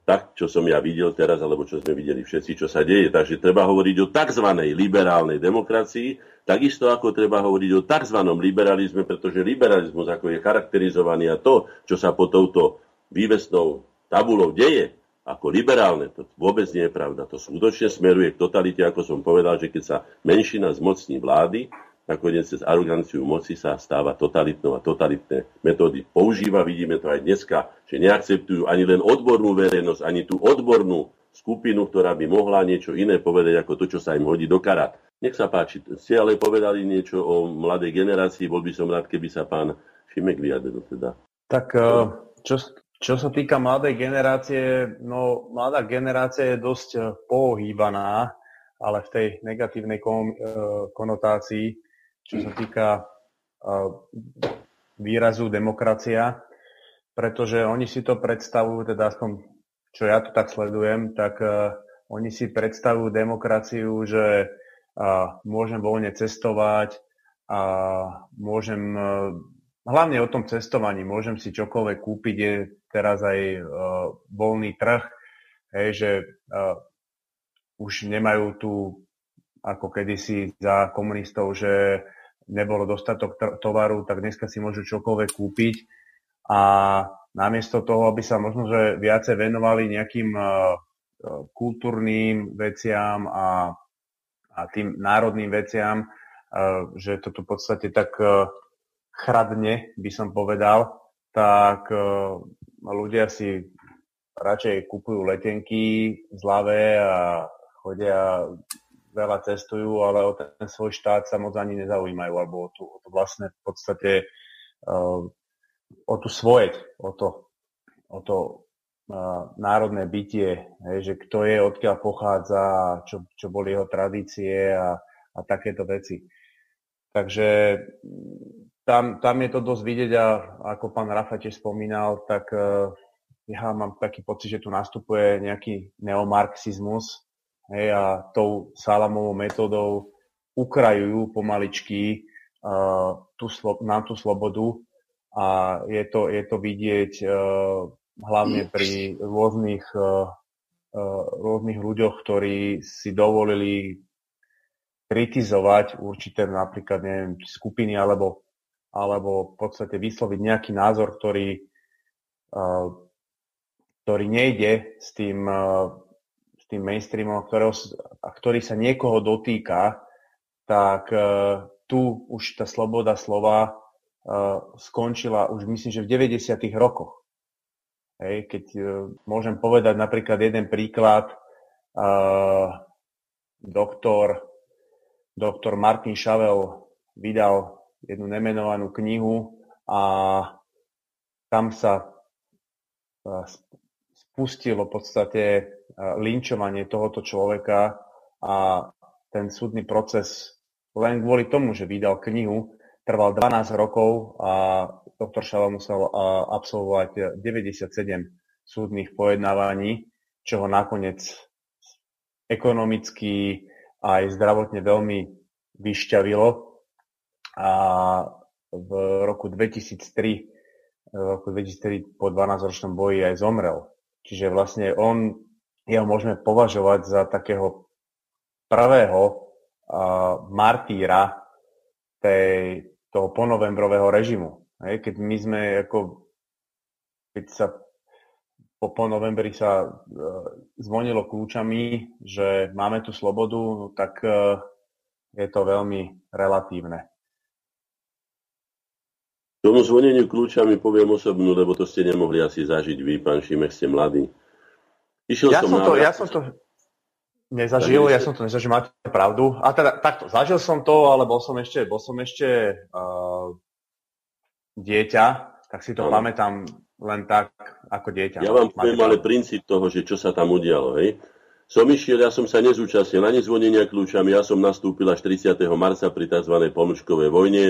tak, čo som ja videl teraz, alebo čo sme videli všetci, čo sa deje. Takže treba hovoriť o tzv. liberálnej demokracii, takisto ako treba hovoriť o tzv. liberalizme, pretože liberalizmus, ako je charakterizovaný a to, čo sa po touto vývesnou tabulou deje, ako liberálne. To vôbec nie je pravda. To skutočne smeruje k totalite, ako som povedal, že keď sa menšina zmocní vlády, nakoniec cez aroganciu moci sa stáva totalitnou a totalitné metódy používa. Vidíme to aj dneska, že neakceptujú ani len odbornú verejnosť, ani tú odbornú skupinu, ktorá by mohla niečo iné povedať ako to, čo sa im hodí do karát. Nech sa páči, ste ale povedali niečo o mladej generácii, bol by som rád, keby sa pán Šimek vyjadril teda. Tak eh, čo, čo sa týka mladej generácie, no mladá generácia je dosť eh, pohýbaná, ale v tej negatívnej eh, konotácii, čo sa týka eh, výrazu demokracia, pretože oni si to predstavujú, teda aspoň čo ja to tak sledujem, tak oni si predstavujú demokraciu, že môžem voľne cestovať, a môžem hlavne o tom cestovaní, môžem si čokoľvek kúpiť, je teraz aj uh, voľný trh, hej, že uh, už nemajú tu ako kedysi za komunistov, že nebolo dostatok tovaru, tak dneska si môžu čokoľvek kúpiť. A namiesto toho, aby sa možno že viacej venovali nejakým uh, kultúrnym veciam a, a tým národným veciam, uh, že to tu v podstate tak uh, chradne, by som povedal, tak ľudia si radšej kupujú letenky zlavé a chodia, veľa cestujú, ale o ten svoj štát sa moc ani nezaujímajú, alebo o tú, o to vlastne v podstate o tú svojeť, o to, o to uh, národné bytie, že kto je, odkiaľ pochádza, čo, čo boli jeho tradície a, a takéto veci. Takže tam, tam je to dosť vidieť a ako pán Rafa tiež spomínal, tak uh, ja mám taký pocit, že tu nastupuje nejaký neomarxizmus hej, a tou salamovou metódou ukrajujú pomaličky uh, tú, nám tú slobodu. A je to, je to vidieť hlavne pri rôznych, rôznych ľuďoch, ktorí si dovolili kritizovať určité napríklad neviem, skupiny alebo, alebo v podstate vysloviť nejaký názor, ktorý, ktorý nejde s tým, s tým mainstreamom, ktorého, a ktorý sa niekoho dotýka, tak tu už tá sloboda slova skončila už myslím, že v 90. rokoch. Hej, keď môžem povedať napríklad jeden príklad, doktor, doktor Martin Šavel vydal jednu nemenovanú knihu a tam sa spustilo v podstate linčovanie tohoto človeka a ten súdny proces len kvôli tomu, že vydal knihu, trval 12 rokov a doktor Šala musel absolvovať 97 súdnych pojednávaní, čo ho nakoniec ekonomicky aj zdravotne veľmi vyšťavilo. A v roku 2003, v roku 2003 po 12-ročnom boji aj zomrel. Čiže vlastne on, jeho môžeme považovať za takého prvého uh, martýra tej, toho ponovembrového režimu. Hej, keď my sme ako, keď sa po, po novembri sa uh, zvonilo kľúčami, že máme tu slobodu, tak uh, je to veľmi relatívne. Tomu zvoneniu kľúčami poviem osobnú, lebo to ste nemohli asi zažiť vy, pán Šimek, ste mladí. Išiel ja som, som to, ja som to nezažil, ja som to nezažil, máte pravdu. A teda takto, zažil som to, ale bol som ešte, bol som ešte uh, dieťa, tak si to ano. pamätám len tak ako dieťa. Ja vám poviem ale princíp toho, že čo sa tam udialo. Hej? Som išiel, ja som sa nezúčastnil na nezvonenia kľúčami, ja som nastúpil až 30. marca pri tzv. pomlčkovej vojne,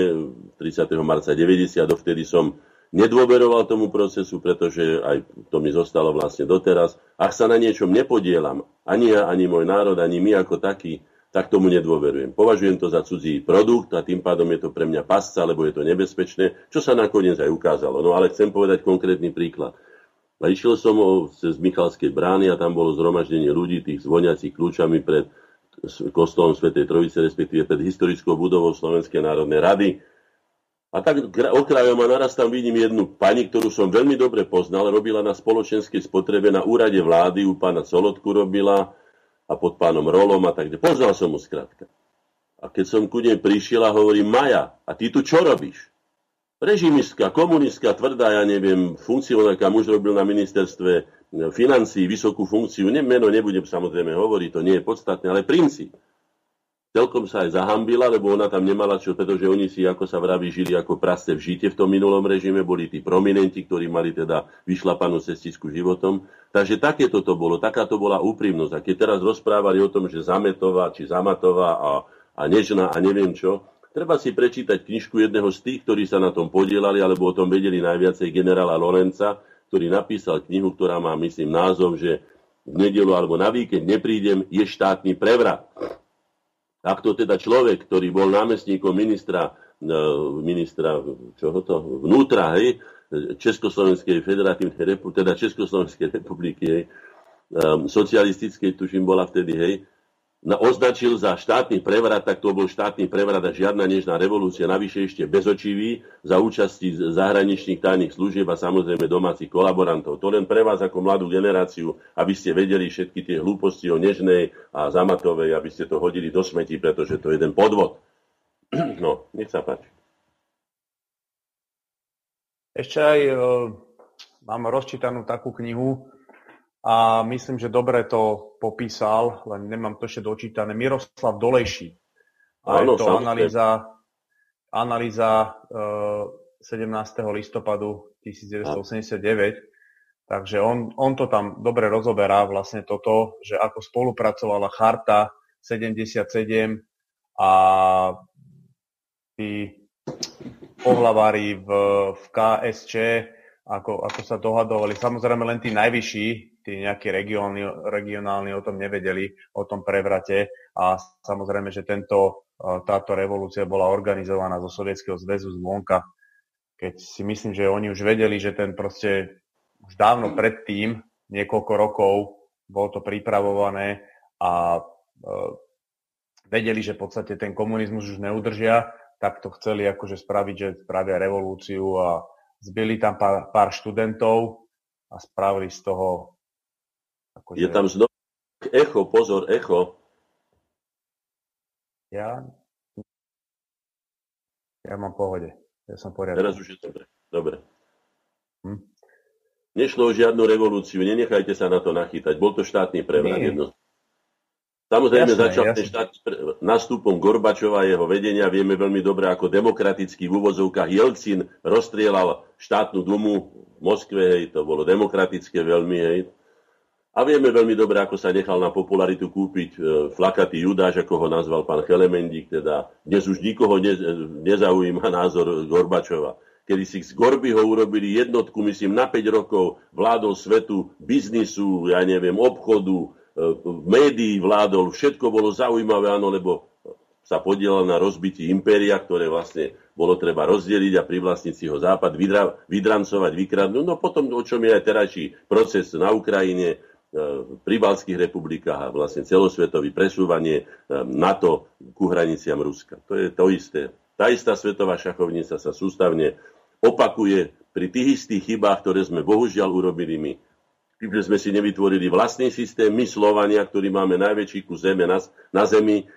30. marca 90, dovtedy som nedôveroval tomu procesu, pretože aj to mi zostalo vlastne doteraz. Ak sa na niečom nepodielam, ani ja, ani môj národ, ani my ako takí, tak tomu nedôverujem. Považujem to za cudzí produkt a tým pádom je to pre mňa pasca, lebo je to nebezpečné, čo sa nakoniec aj ukázalo. No ale chcem povedať konkrétny príklad. A išiel som cez Michalskej brány a tam bolo zhromaždenie ľudí, tých zvoniacich kľúčami pred kostolom Svetej Trojice, respektíve pred historickou budovou Slovenskej národnej rady. A tak okrajom a naraz tam vidím jednu pani, ktorú som veľmi dobre poznal, robila na spoločenskej spotrebe na úrade vlády, u pána Solotku robila, a pod pánom Rolom a tak ďalej. Poznal som mu skrátka. A keď som ku nej prišiel a hovorím, Maja, a ty tu čo robíš? Režimistka, komunistka, tvrdá, ja neviem, funkcionárka, muž robil na ministerstve e, financí, vysokú funkciu, ne, meno nebudem samozrejme hovoriť, to nie je podstatné, ale princíp celkom sa aj zahambila, lebo ona tam nemala čo, pretože oni si, ako sa vraví, žili ako praste v žite v tom minulom režime, boli tí prominenti, ktorí mali teda vyšlapanú cestisku životom. Takže takéto to bolo, taká to bola úprimnosť. A keď teraz rozprávali o tom, že Zametová, či Zamatová a, a Nežná a neviem čo, treba si prečítať knižku jedného z tých, ktorí sa na tom podielali, alebo o tom vedeli najviacej generála Lorenca, ktorý napísal knihu, ktorá má, myslím, názov, že v nedelu alebo na víkend neprídem, je štátny prevrat. Ak to teda človek, ktorý bol námestníkom ministra, e, ministra čoho to, vnútra, hej, Československej federatívnej republiky, teda Československej republiky, hej, um, socialistickej, tuším, bola vtedy, hej, označil za štátny prevrat, tak to bol štátny prevrat a žiadna nežná revolúcia, navyše ešte bezočivý za účasti zahraničných tajných služieb a samozrejme domácich kolaborantov. To len pre vás ako mladú generáciu, aby ste vedeli všetky tie hlúposti o nežnej a zamatovej, aby ste to hodili do smetí, pretože to je jeden podvod. No, nech sa páči. Ešte aj uh, mám rozčítanú takú knihu, a myslím, že dobre to popísal, len nemám to ešte dočítané, Miroslav Dolejší. A je to analýza, analýza uh, 17. listopadu 1989. Takže on, on to tam dobre rozoberá, vlastne toto, že ako spolupracovala Charta 77 a tí pohlavári v, v KSČ, ako, ako sa dohadovali. Samozrejme len tí najvyšší, tí nejakí regionálni, regionálni o tom nevedeli, o tom prevrate. A samozrejme, že tento, táto revolúcia bola organizovaná zo Sovietskeho zväzu zvonka, keď si myslím, že oni už vedeli, že ten proste už dávno predtým, niekoľko rokov, bolo to pripravované a e, vedeli, že v podstate ten komunizmus už neudržia, tak to chceli akože spraviť, že spravia revolúciu a zbyli tam pár, pár študentov a spravili z toho... Akože... Je tam znovu echo, pozor, echo. Ja? Ja mám pohode. Ja som poriadne. Teraz už je dobre. Dobre. Hm? Nešlo o žiadnu revolúciu, nenechajte sa na to nachytať. Bol to štátny prevrat jedno. Samozrejme jasné, začal jasné. ten štát nastupom Gorbačova a jeho vedenia. Vieme veľmi dobre, ako demokratický v úvozovkách Jelcin rozstrielal štátnu dumu v Moskve, hej, to bolo demokratické veľmi, hej. A vieme veľmi dobre, ako sa nechal na popularitu kúpiť e, flakatý Judáš, ako ho nazval pán Chelemendík, teda dnes už nikoho ne, nezaujíma názor Gorbačova. Kedy si z Gorbyho urobili jednotku, myslím, na 5 rokov vládol svetu biznisu, ja neviem, obchodu, e, médií vládol, všetko bolo zaujímavé, áno, lebo sa podielal na rozbití impéria, ktoré vlastne bolo treba rozdeliť a privlastniť si ho západ, vydra, vydrancovať, vykradnúť. No potom, o čom je aj terajší proces na Ukrajine, v pribalských republikách a vlastne celosvetový presúvanie e, NATO ku hraniciam Ruska. To je to isté. Tá istá svetová šachovnica sa sústavne opakuje pri tých istých chybách, ktoré sme bohužiaľ urobili my. Tým, že sme si nevytvorili vlastný systém, my Slovania, ktorí máme najväčší kus zeme na, na zemi,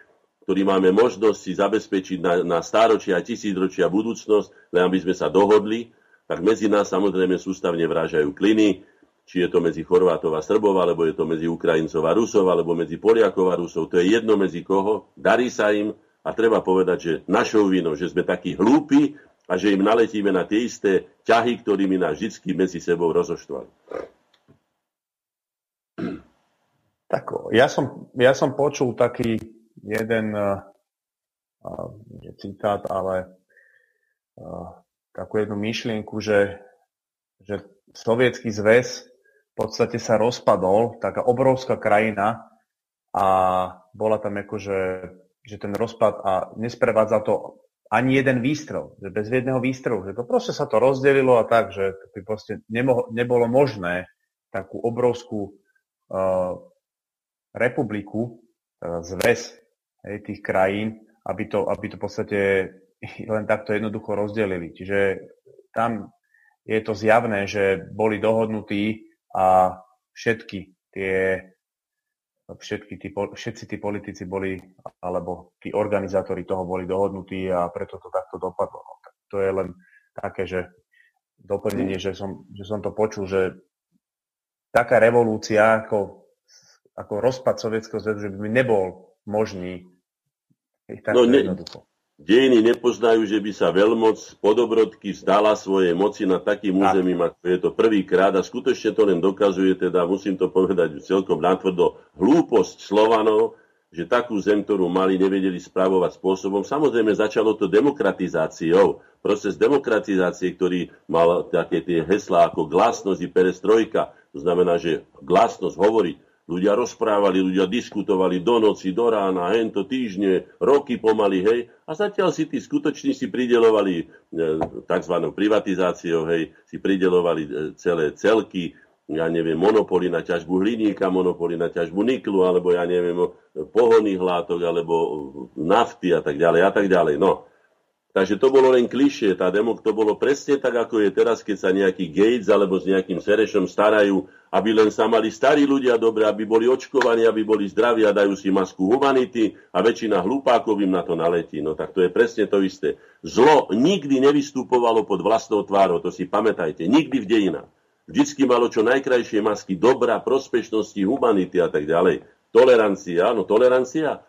ktorí máme možnosť si zabezpečiť na, na stáročia a tisícročia budúcnosť, len aby sme sa dohodli, tak medzi nás samozrejme sústavne vrážajú kliny, či je to medzi Chorvátov a Srbov, alebo je to medzi Ukrajincov a Rusov, alebo medzi Poliakov a Rusov. To je jedno medzi koho. Darí sa im a treba povedať, že našou vinou, že sme takí hlúpi a že im naletíme na tie isté ťahy, ktorými nás vždy medzi sebou rozoštvali. Tak, ja som, ja som počul taký jeden uh, uh, citát, ale uh, takú jednu myšlienku, že, že sovietský zväz v podstate sa rozpadol, taká obrovská krajina a bola tam akože, že ten rozpad a nesprevádzal to ani jeden výstrel, že bez jedného výstrelu, že to proste sa to rozdelilo a tak, že to by proste nemoh- nebolo možné takú obrovskú uh, republiku, uh, zväz hej, tých krajín, aby to, aby to v podstate len takto jednoducho rozdelili. Čiže tam je to zjavné, že boli dohodnutí a všetky tie všetky tí, všetci tí politici boli, alebo tí organizátori toho boli dohodnutí a preto to takto dopadlo. No, tak to je len také, že doplnenie, že som, že som to počul, že taká revolúcia ako, ako rozpad Sovietskeho zväzu, že by nebol možný. no, ne, jednoducho. Dejiny nepoznajú, že by sa veľmoc podobrodky vzdala svojej moci na takým územím, ako je to prvýkrát a skutočne to len dokazuje, teda musím to povedať celkom natvrdo, hlúposť Slovanov, že takú zem, ktorú mali, nevedeli spravovať spôsobom. Samozrejme, začalo to demokratizáciou. Proces demokratizácie, ktorý mal také tie heslá ako glasnosť i perestrojka. To znamená, že glasnosť hovoriť, Ľudia rozprávali, ľudia diskutovali do noci, do rána, hento týždne, roky pomaly, hej. A zatiaľ si tí skutoční si pridelovali e, tzv. privatizáciou, hej, si pridelovali e, celé celky, ja neviem, monopoly na ťažbu hliníka, monopoly na ťažbu niklu, alebo ja neviem, pohonných látok, alebo nafty a tak ďalej a tak ďalej. No, Takže to bolo len klišie, tá demok to bolo presne tak, ako je teraz, keď sa nejaký Gates alebo s nejakým Serešom starajú, aby len sa mali starí ľudia dobre, aby boli očkovaní, aby boli zdraví a dajú si masku humanity a väčšina hlupákov im na to naletí. No tak to je presne to isté. Zlo nikdy nevystupovalo pod vlastnou tvárou, to si pamätajte, nikdy v dejinách. Vždycky malo čo najkrajšie masky dobra, prospešnosti, humanity a tak ďalej. Tolerancia, áno, tolerancia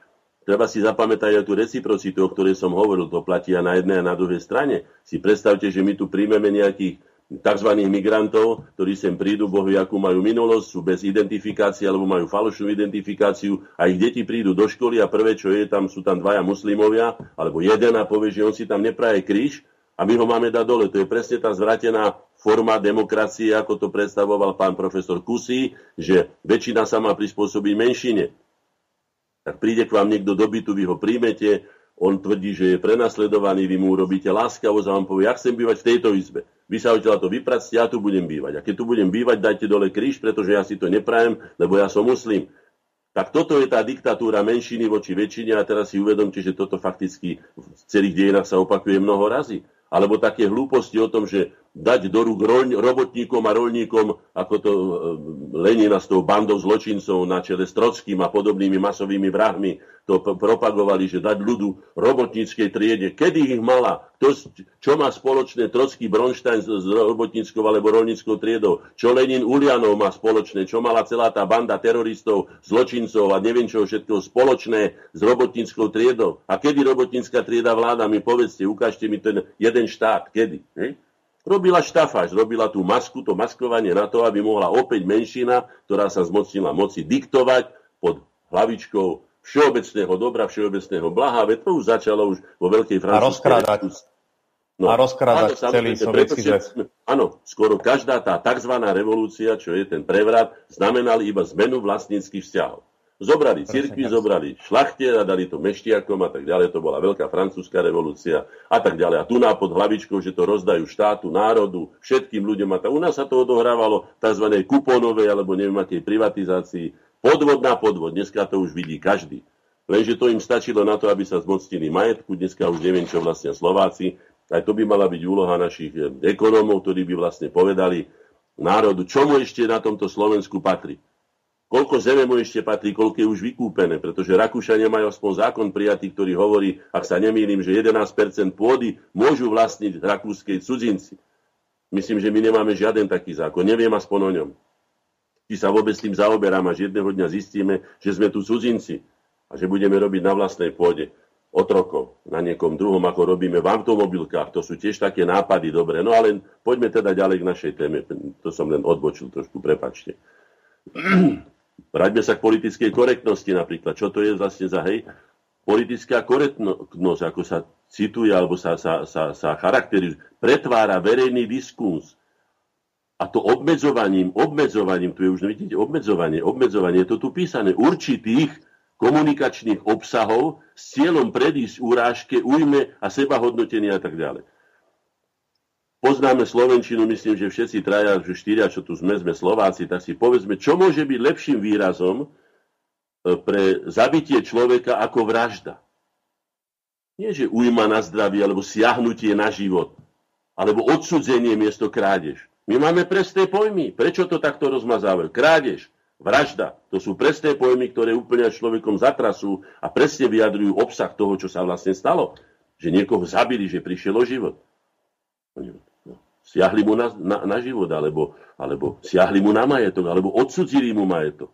Treba si zapamätať aj tú reciprocitu, o ktorej som hovoril. To platí aj na jednej a na druhej strane. Si predstavte, že my tu príjmeme nejakých tzv. migrantov, ktorí sem prídu, bohu, akú majú minulosť, sú bez identifikácie alebo majú falošnú identifikáciu a ich deti prídu do školy a prvé, čo je, tam sú tam dvaja muslimovia, alebo jeden a povie, že on si tam nepraje kríž a my ho máme dať dole. To je presne tá zvratená forma demokracie, ako to predstavoval pán profesor Kusy, že väčšina sa má prispôsobiť menšine tak príde k vám niekto do bytu, vy ho príjmete, on tvrdí, že je prenasledovaný, vy mu urobíte láskavosť a on povie, ja chcem bývať v tejto izbe. Vy sa odtiaľ to vypracte, ja tu budem bývať. A keď tu budem bývať, dajte dole kríž, pretože ja si to neprajem, lebo ja som muslim. Tak toto je tá diktatúra menšiny voči väčšine a teraz si uvedomte, že toto fakticky v celých dejinách sa opakuje mnoho razy. Alebo také hlúposti o tom, že dať do rúk robotníkom a rolníkom, ako to e, Lenina s tou bandou zločincov na čele s Trockým a podobnými masovými vrahmi to propagovali, že dať ľudu robotníckej triede. Kedy ich mala? Kto, čo má spoločné Trocký Bronstein s, s robotníckou alebo rolníckou triedou? Čo Lenin Ulianov má spoločné? Čo mala celá tá banda teroristov, zločincov a neviem čo všetko spoločné s robotníckou triedou? A kedy robotnícka trieda vláda? Mi povedzte, ukážte mi ten jeden štát. Kedy? Hm? Robila štafáž, robila tú masku, to maskovanie na to, aby mohla opäť menšina, ktorá sa zmocnila moci, diktovať pod hlavičkou všeobecného dobra, všeobecného blaha, veď to už začalo už vo Veľkej Francúzskej. A rozkrádať. No, a rozkrádať áno, celý sovietský zväz. Áno, skoro každá tá tzv. revolúcia, čo je ten prevrat, znamenali iba zmenu vlastníckých vzťahov. Zobrali cirkvi, zobrali šlachte a dali to meštiakom a tak ďalej. To bola veľká francúzska revolúcia a tak ďalej. A tu pod hlavičkou, že to rozdajú štátu, národu, všetkým ľuďom. A tak u nás sa to odohrávalo tzv. kupónovej alebo neviem akej privatizácii. Podvod na podvod. Dneska to už vidí každý. Lenže to im stačilo na to, aby sa zmocnili majetku. Dneska už neviem, čo vlastne Slováci. Aj to by mala byť úloha našich eh, ekonómov, ktorí by vlastne povedali národu, čomu ešte na tomto Slovensku patrí koľko zeme mu ešte patrí, koľko je už vykúpené, pretože Rakúšania majú aspoň zákon prijatý, ktorý hovorí, ak sa nemýlim, že 11% pôdy môžu vlastniť rakúskej cudzinci. Myslím, že my nemáme žiaden taký zákon, neviem aspoň o ňom. Či sa vôbec tým zaoberám, až jedného dňa zistíme, že sme tu cudzinci a že budeme robiť na vlastnej pôde otrokov na niekom druhom, ako robíme v automobilkách. To sú tiež také nápady, dobre. No ale poďme teda ďalej k našej téme. To som len odbočil trošku, prepačte. Vráťme sa k politickej korektnosti napríklad. Čo to je vlastne za hej? Politická korektnosť, ako sa cituje alebo sa, sa, sa, sa charakterizuje, pretvára verejný diskurs. A to obmedzovaním, obmedzovaním, tu je už vidíte, obmedzovanie, obmedzovanie, je to tu písané, určitých komunikačných obsahov s cieľom predísť úrážke, ujme a sebahodnotenia a tak ďalej poznáme Slovenčinu, myslím, že všetci traja, že štyria, čo tu sme, sme Slováci, tak si povedzme, čo môže byť lepším výrazom e, pre zabitie človeka ako vražda. Nie, že ujma na zdravie, alebo siahnutie na život, alebo odsudzenie miesto krádež. My máme presné pojmy. Prečo to takto rozmazávajú? Krádež, vražda, to sú presné pojmy, ktoré úplne človekom zatrasú a presne vyjadrujú obsah toho, čo sa vlastne stalo. Že niekoho zabili, že prišiel o život siahli mu na, na, na život, alebo, alebo siahli mu na majetok, alebo odsudzili mu majetok.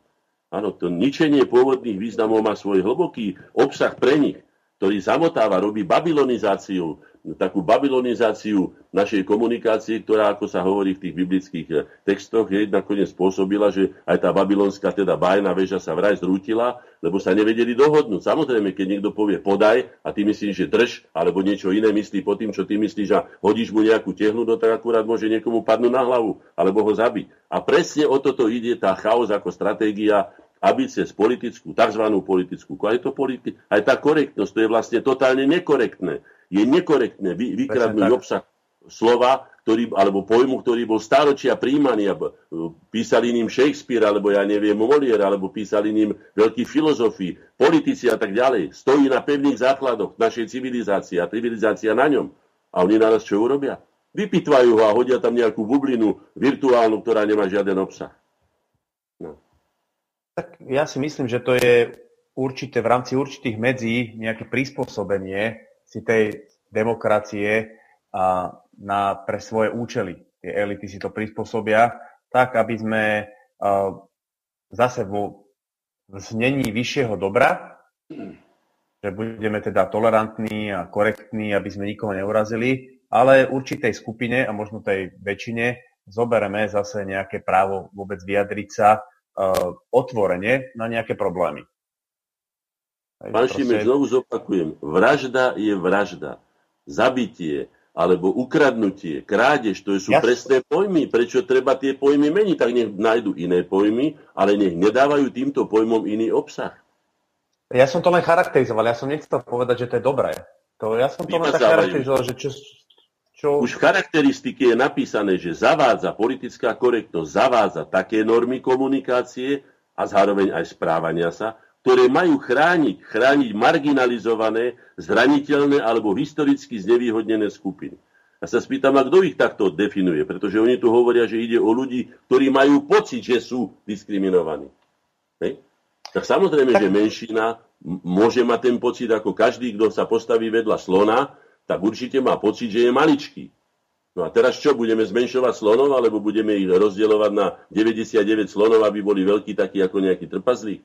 Áno, to ničenie pôvodných významov má svoj hlboký obsah pre nich, ktorý zamotáva, robí babylonizáciu takú babylonizáciu našej komunikácie, ktorá, ako sa hovorí v tých biblických eh, textoch, je nakoniec spôsobila, že aj tá babylonská, teda bájna väža sa vraj zrútila, lebo sa nevedeli dohodnúť. Samozrejme, keď niekto povie podaj a ty myslíš, že drž, alebo niečo iné myslí pod tým, čo ty myslíš a hodíš mu nejakú tehnu, no tak akurát môže niekomu padnúť na hlavu, alebo ho zabiť. A presne o toto ide tá chaos ako stratégia aby cez politickú, tzv. politickú kvalitu, politi- aj tá korektnosť, to je vlastne totálne nekorektné je nekorektné vy, vykradnúť obsah slova, ktorý, alebo pojmu, ktorý bol stáročia príjmaný. Písali ním Shakespeare, alebo ja neviem, Molière, alebo písali ním veľkí filozofi, politici a tak ďalej. Stojí na pevných základoch našej civilizácie a civilizácia na ňom. A oni naraz čo urobia? Vypitvajú ho a hodia tam nejakú bublinu virtuálnu, ktorá nemá žiaden obsah. Tak ja si myslím, že to je určité, v rámci určitých medzí nejaké prispôsobenie si tej demokracie a na, pre svoje účely. Tie elity si to prispôsobia tak, aby sme uh, zase vo znení vyššieho dobra, že budeme teda tolerantní a korektní, aby sme nikoho neurazili, ale určitej skupine a možno tej väčšine zobereme zase nejaké právo vôbec vyjadriť sa otvorene na nejaké problémy. Pán Šimek, znovu zopakujem. Vražda je vražda. Zabitie alebo ukradnutie, krádež, to sú Jasne. presné pojmy. Prečo treba tie pojmy meniť? Tak nech nájdu iné pojmy, ale nech nedávajú týmto pojmom iný obsah. Ja som to len charakterizoval, ja som nechcel povedať, že to je dobré. To, ja som to len tak charakterizoval, že čo, čo... Už v charakteristike je napísané, že zavádza politická korektnosť, zavádza také normy komunikácie a zároveň aj správania sa, ktoré majú chrániť, chrániť marginalizované, zraniteľné alebo historicky znevýhodnené skupiny. Ja sa spýtam, a kto ich takto definuje? Pretože oni tu hovoria, že ide o ľudí, ktorí majú pocit, že sú diskriminovaní. Hej? Tak samozrejme, tak... že menšina môže mať ten pocit, ako každý, kto sa postaví vedľa slona, tak určite má pocit, že je maličký. No a teraz čo, budeme zmenšovať slonov, alebo budeme ich rozdielovať na 99 slonov, aby boli veľkí takí ako nejaký trpazlík?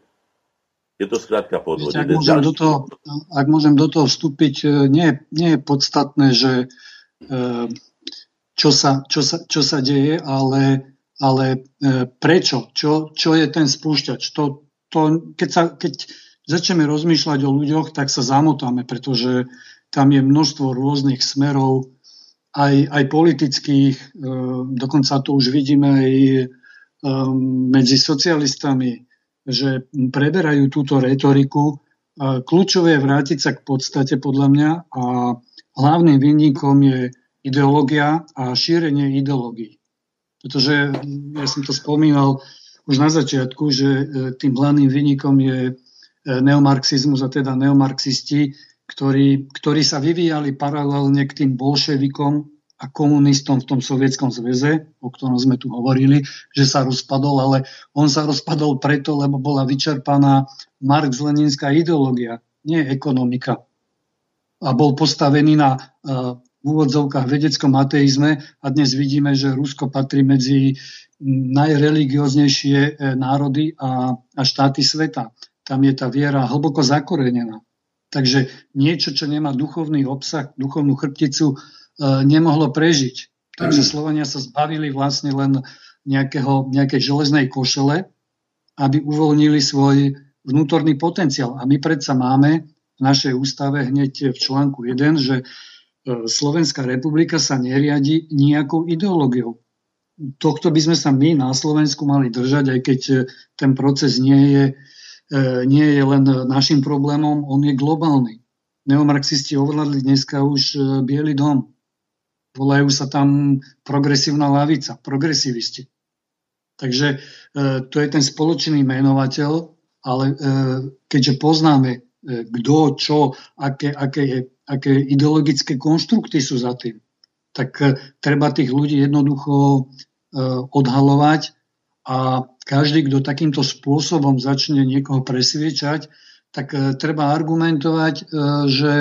Je to skrátka podvod. Ak, môžem do toho, ak môžem do toho vstúpiť, e, nie, nie je podstatné, že e, čo sa, čo sa, čo sa deje, ale, ale e, prečo, čo, čo je ten spúšťač. To, to, keď, sa, keď začneme rozmýšľať o ľuďoch, tak sa zamotáme, pretože tam je množstvo rôznych smerov, aj, aj politických, e, dokonca to už vidíme aj e, medzi socialistami, že preberajú túto retoriku. E, kľúčové je vrátiť sa k podstate podľa mňa a hlavným vinníkom je ideológia a šírenie ideológií. Pretože ja som to spomínal, už na začiatku, že tým hlavným vynikom je neomarxizmus a teda neomarxisti, ktorí, ktorí sa vyvíjali paralelne k tým bolševikom a komunistom v tom sovietskom zväze, o ktorom sme tu hovorili, že sa rozpadol, ale on sa rozpadol preto, lebo bola vyčerpaná marx-leninská ideológia, nie ekonomika. A bol postavený na uh, v úvodzovkách vedeckom ateizme a dnes vidíme, že Rusko patrí medzi najreligióznejšie e, národy a, a štáty sveta. Tam je tá viera hlboko zakorenená. Takže niečo, čo nemá duchovný obsah, duchovnú chrbticu, e, nemohlo prežiť. Takže Slovania sa zbavili vlastne len nejakého, nejakej železnej košele, aby uvoľnili svoj vnútorný potenciál. A my predsa máme v našej ústave hneď v článku 1, že e, Slovenská republika sa neriadi nejakou ideológiou tohto by sme sa my na Slovensku mali držať, aj keď e, ten proces nie je, nie je len našim problémom, on je globálny. Neomarxisti ovládli dneska už e, Bielý dom. Volajú sa tam progresívna lavica, progresivisti. Takže to je ten spoločný menovateľ, ale keďže poznáme, kto, čo, aké, aké, aké ideologické konštrukty sú za tým, tak treba tých ľudí jednoducho E, odhalovať a každý, kto takýmto spôsobom začne niekoho presviečať, tak e, treba argumentovať, e, že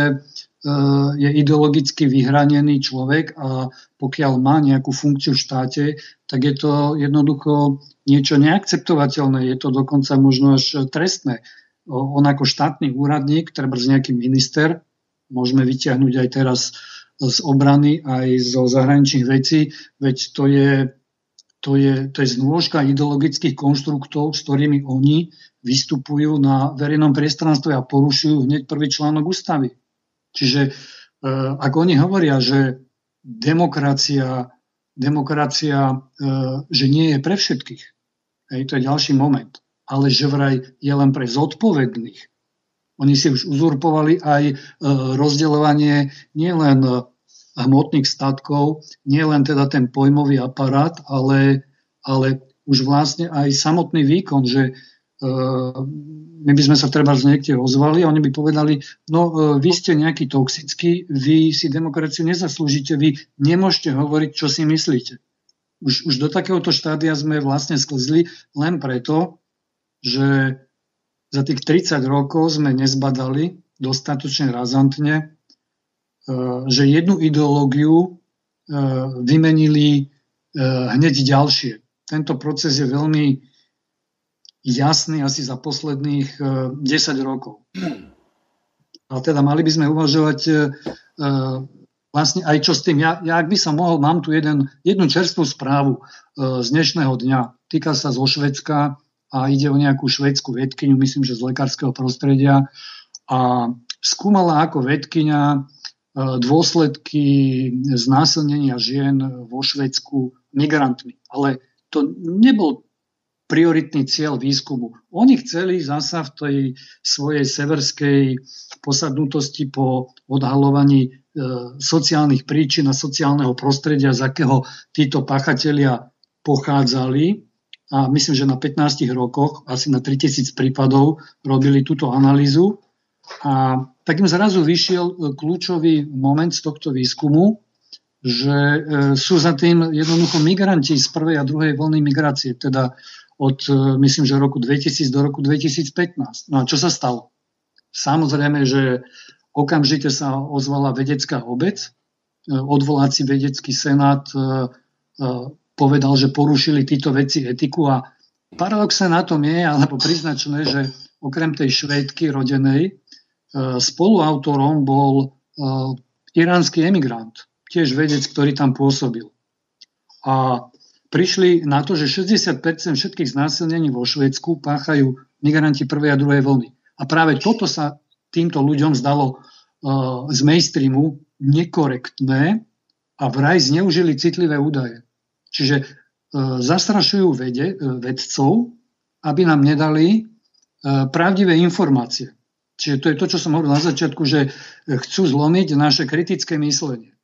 je ideologicky vyhranený človek a pokiaľ má nejakú funkciu v štáte, tak je to jednoducho niečo neakceptovateľné, je to dokonca možno až trestné. On ako štátny úradník, treba z nejaký minister, môžeme vyťahnuť aj teraz z obrany, aj zo zahraničných vecí, veď to je to je, to je znôžka ideologických konštruktov, s ktorými oni vystupujú na verejnom priestranstve a porušujú hneď prvý článok ústavy. Čiže e, ak oni hovoria, že demokracia, demokracia e, že nie je pre všetkých, hej, to je ďalší moment, ale že vraj je len pre zodpovedných. Oni si už uzurpovali aj e, rozdeľovanie nielen hmotných statkov, nie len teda ten pojmový aparát, ale, ale už vlastne aj samotný výkon, že uh, my by sme sa treba niekde ozvali a oni by povedali, no uh, vy ste nejaký toxický, vy si demokraciu nezaslúžite, vy nemôžete hovoriť, čo si myslíte. Už, už do takéhoto štádia sme vlastne sklzli len preto, že za tých 30 rokov sme nezbadali dostatočne razantne že jednu ideológiu eh, vymenili eh, hneď ďalšie. Tento proces je veľmi jasný asi za posledných 10 rokov. A teda mali by sme uvažovať vlastne aj čo s tým. Ja, ja ak by som mohol, mám tu jeden, jednu čerstvú správu z dnešného dňa. Týka sa zo Švedska a ide o nejakú švedskú vedkyňu, myslím, že z lekárskeho prostredia. A skúmala ako vedkyňa dôsledky znásilnenia žien vo Švedsku migrantmi. Ale to nebol prioritný cieľ výskumu. Oni chceli zasa v tej svojej severskej posadnutosti po odhalovaní e, sociálnych príčin a sociálneho prostredia, z akého títo pachatelia pochádzali. A myslím, že na 15 rokoch, asi na 3000 prípadov, robili túto analýzu. A tak im zrazu vyšiel e, kľúčový moment z tohto výskumu, že e, sú za tým jednoducho migranti z prvej a druhej vlny migrácie, teda od, e, myslím, že roku 2000 do roku 2015. No a čo sa stalo? Samozrejme, že okamžite sa ozvala vedecká obec, odvoláci vedecký senát povedal, že porušili títo veci etiku a paradoxné na tom je, alebo priznačné, že okrem tej švédky rodenej, spoluautorom bol iránsky emigrant, tiež vedec, ktorý tam pôsobil. A prišli na to, že 60% všetkých znásilnení vo Švédsku páchajú migranti prvej a druhej vlny. A práve toto sa týmto ľuďom zdalo uh, z mainstreamu nekorektné a vraj zneužili citlivé údaje. Čiže zastrašujú vede, vedcov, aby nám nedali pravdivé informácie. Čiže to je to, čo som hovoril na začiatku, že chcú zlomiť naše kritické myslenie.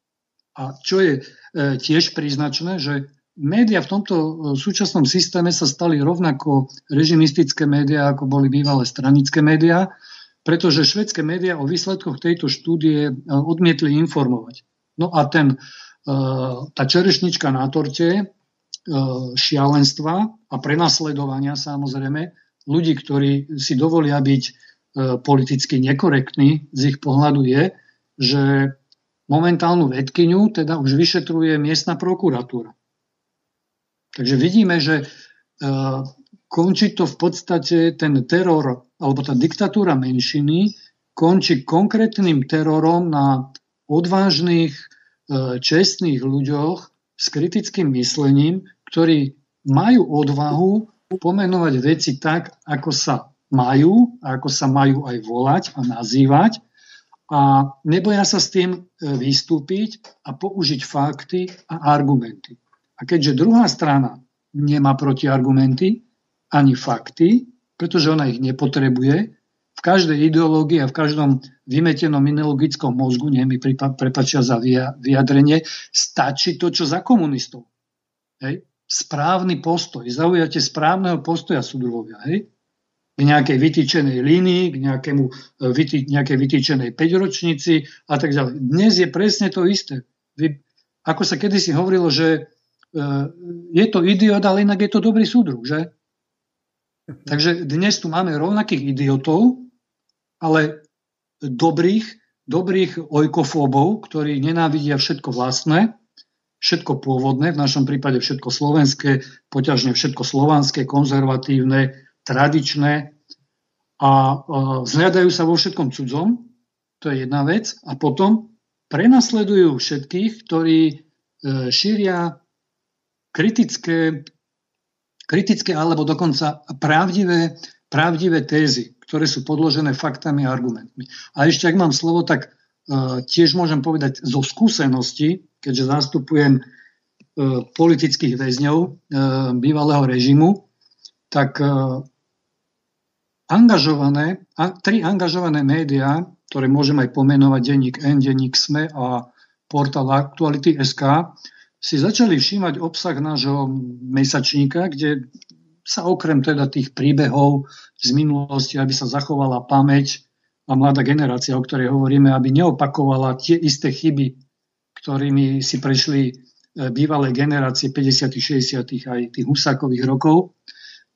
A čo je uh, tiež príznačné, že média v tomto e, súčasnom systéme sa stali rovnako režimistické médiá, ako boli bývalé stranické médiá, pretože švedské médiá o výsledkoch tejto štúdie e, odmietli informovať. No a ten, e, tá čerešnička na torte šialenstva a prenasledovania samozrejme ľudí, ktorí si dovolia byť politicky nekorektní z ich pohľadu je, že momentálnu vedkyňu teda už vyšetruje miestna prokuratúra. Takže vidíme, že e, končí to v podstate ten teror, alebo tá diktatúra menšiny, končí konkrétnym terorom na odvážnych, e, čestných ľuďoch s kritickým myslením, ktorí majú odvahu pomenovať veci tak, ako sa majú, ako sa majú aj volať a nazývať a neboja sa s tým e, vystúpiť a použiť fakty a argumenty. A keďže druhá strana nemá protiargumenty ani fakty, pretože ona ich nepotrebuje, v každej ideológii a v každom vymetenom ideologickom mozgu, nie mi prepačia za vyjadrenie, stačí to, čo za komunistov. Hej? Správny postoj, zaujate správneho postoja súdruhovia. Hej? Nejakej vytýčenej línii, k nejakému, e, vytý, nejakej vytýčenej peťročnici a tak ďalej. Dnes je presne to isté. Vy, ako sa kedysi hovorilo, že E, je to idiot, ale inak je to dobrý súdruh, že? Takže dnes tu máme rovnakých idiotov, ale dobrých, dobrých ojkofóbov, ktorí nenávidia všetko vlastné, všetko pôvodné, v našom prípade všetko slovenské, poťažne všetko slovanské, konzervatívne, tradičné a zhľadajú sa vo všetkom cudzom, to je jedna vec, a potom prenasledujú všetkých, ktorí e, šíria kritické, kritické alebo dokonca pravdivé, pravdivé tézy, ktoré sú podložené faktami a argumentmi. A ešte, ak mám slovo, tak uh, tiež môžem povedať zo skúsenosti, keďže zastupujem politických väzňov bývalého režimu, tak angažované, a, tri angažované médiá, ktoré môžem aj pomenovať, denník N, denník SME a portál Aktuality.sk, si začali všímať obsah nášho mesačníka, kde sa okrem teda tých príbehov z minulosti, aby sa zachovala pamäť a mladá generácia, o ktorej hovoríme, aby neopakovala tie isté chyby, ktorými si prešli e, bývalé generácie 50., 60. aj tých husákových rokov,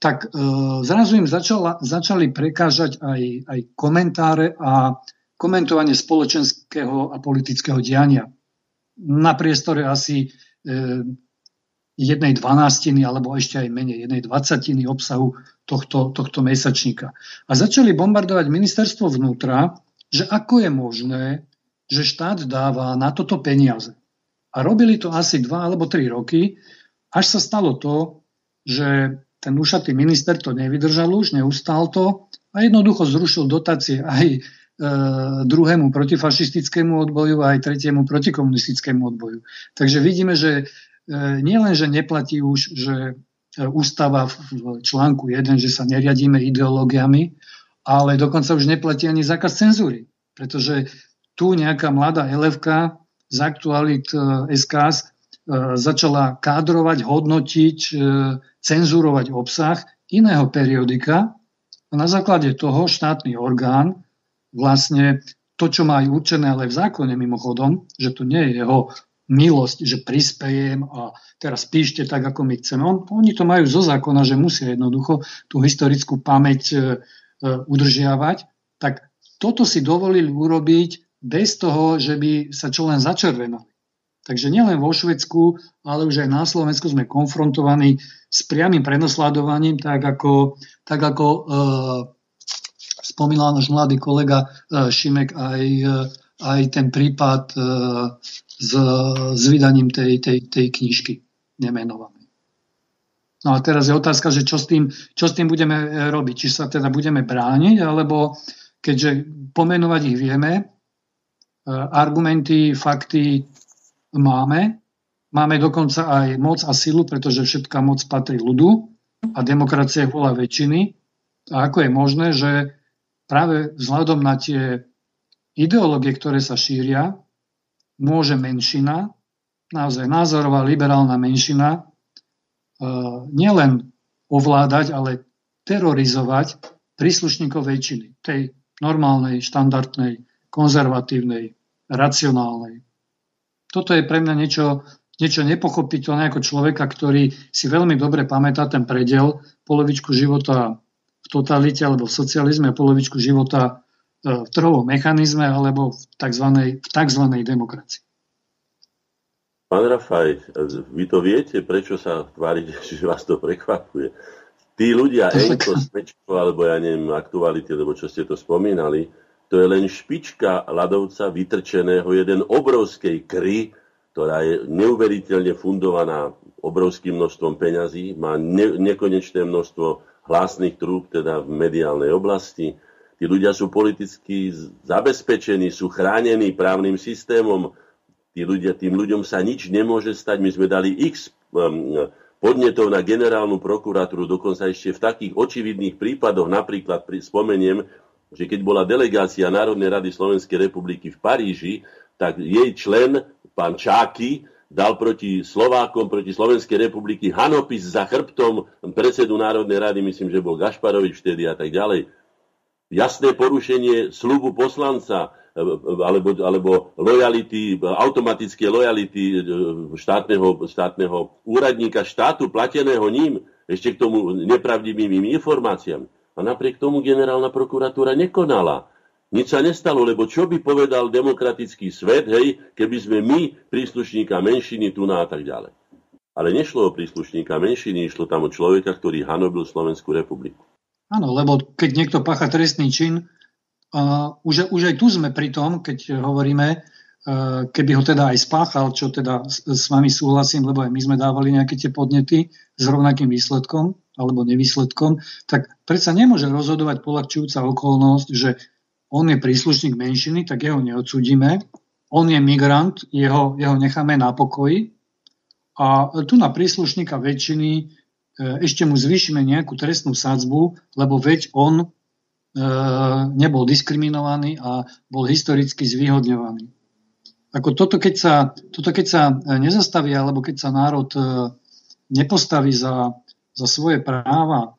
tak e, zrazu im začala, začali prekážať aj, aj komentáre a komentovanie spoločenského a politického diania. Na priestore asi E, jednej dvanástiny alebo ešte aj menej, jednej dvacatiny obsahu tohto, tohto mesačníka. A začali bombardovať ministerstvo vnútra, že ako je možné, že štát dáva na toto peniaze. A robili to asi dva alebo tri roky, až sa stalo to, že ten ušatý minister to nevydržal už, neustal to a jednoducho zrušil dotácie aj e, druhému protifašistickému odboju a aj tretiemu protikomunistickému odboju. Takže vidíme, že e, nielen, že neplatí už, že ústava v článku 1, že sa neriadíme ideológiami, ale dokonca už neplatí ani zákaz cenzúry, pretože tu nejaká mladá elevka z aktualit SKS začala kádrovať, hodnotiť, cenzurovať obsah iného periodika a na základe toho štátny orgán vlastne to, čo má aj určené, ale v zákone mimochodom, že to nie je jeho milosť, že prispejem a teraz píšte tak, ako my chceme. On, oni to majú zo zákona, že musia jednoducho tú historickú pamäť e, e, udržiavať. Tak toto si dovolili urobiť bez toho, že by sa čo len začervenali. Takže nielen vo Švedsku, ale už aj na Slovensku sme konfrontovaní s priamým prenosledovaním, tak ako, tak ako e, spomínal náš mladý kolega e, Šimek aj, e, aj ten prípad e, s, s vydaním tej, tej, tej knižky nemenovanej. No a teraz je otázka, že čo s, tým, čo s tým budeme e, robiť. Či sa teda budeme brániť, alebo keďže pomenovať ich vieme, e, argumenty, fakty máme, máme dokonca aj moc a silu, pretože všetká moc patrí ľudu a demokracia je vola väčšiny. A ako je možné, že práve vzhľadom na tie ideológie, ktoré sa šíria, môže menšina, naozaj názorová liberálna menšina, e, nielen ovládať, ale terorizovať príslušníkov väčšiny, tej normálnej, štandardnej, konzervatívnej, racionálnej. Toto je pre mňa niečo, niečo nepochopiteľné ako človeka, ktorý si veľmi dobre pamätá ten predel, polovičku života v totalite alebo v socializme polovičku života e, v trhovom mechanizme alebo v tzv. V tzv. demokracii. Pán Rafaj, vy to viete, prečo sa tvárite, že vás to prekvapuje? Tí ľudia, Enko, Smečko, alebo ja neviem, aktuality, lebo čo ste to spomínali, to je len špička ľadovca vytrčeného jeden obrovskej kry, ktorá je neuveriteľne fundovaná obrovským množstvom peňazí, má ne- nekonečné množstvo hlasných trúb, teda v mediálnej oblasti. Tí ľudia sú politicky zabezpečení, sú chránení právnym systémom. Tí ľudia, tým ľuďom sa nič nemôže stať. My sme dali x um, podnetov na generálnu prokuratúru, dokonca ešte v takých očividných prípadoch, napríklad pri, spomeniem, že keď bola delegácia Národnej rady Slovenskej republiky v Paríži, tak jej člen, pán Čáky, dal proti Slovákom, proti Slovenskej republiky hanopis za chrbtom predsedu Národnej rady, myslím, že bol Gašparovič vtedy a tak ďalej. Jasné porušenie slubu poslanca e, alebo, alebo lojality, automatické lojality e, štátneho, štátneho úradníka štátu, plateného ním, ešte k tomu nepravdivým informáciám. A napriek tomu generálna prokuratúra nekonala. Nič sa nestalo, lebo čo by povedal demokratický svet, hej, keby sme my, príslušníka menšiny, tu a tak ďalej. Ale nešlo o príslušníka menšiny, išlo tam o človeka, ktorý hanobil Slovenskú republiku. Áno, lebo keď niekto pacha trestný čin, uh, už, už aj tu sme pri tom, keď hovoríme, keby ho teda aj spáchal, čo teda s, vami súhlasím, lebo aj my sme dávali nejaké tie podnety s rovnakým výsledkom alebo nevýsledkom, tak predsa nemôže rozhodovať polahčujúca okolnosť, že on je príslušník menšiny, tak jeho neodsudíme. On je migrant, jeho, jeho necháme na pokoji. A tu na príslušníka väčšiny e, ešte mu zvýšime nejakú trestnú sadzbu, lebo veď on e, nebol diskriminovaný a bol historicky zvýhodňovaný. Ako toto, keď sa, toto, keď sa nezastaví, alebo keď sa národ e, nepostaví za, za svoje práva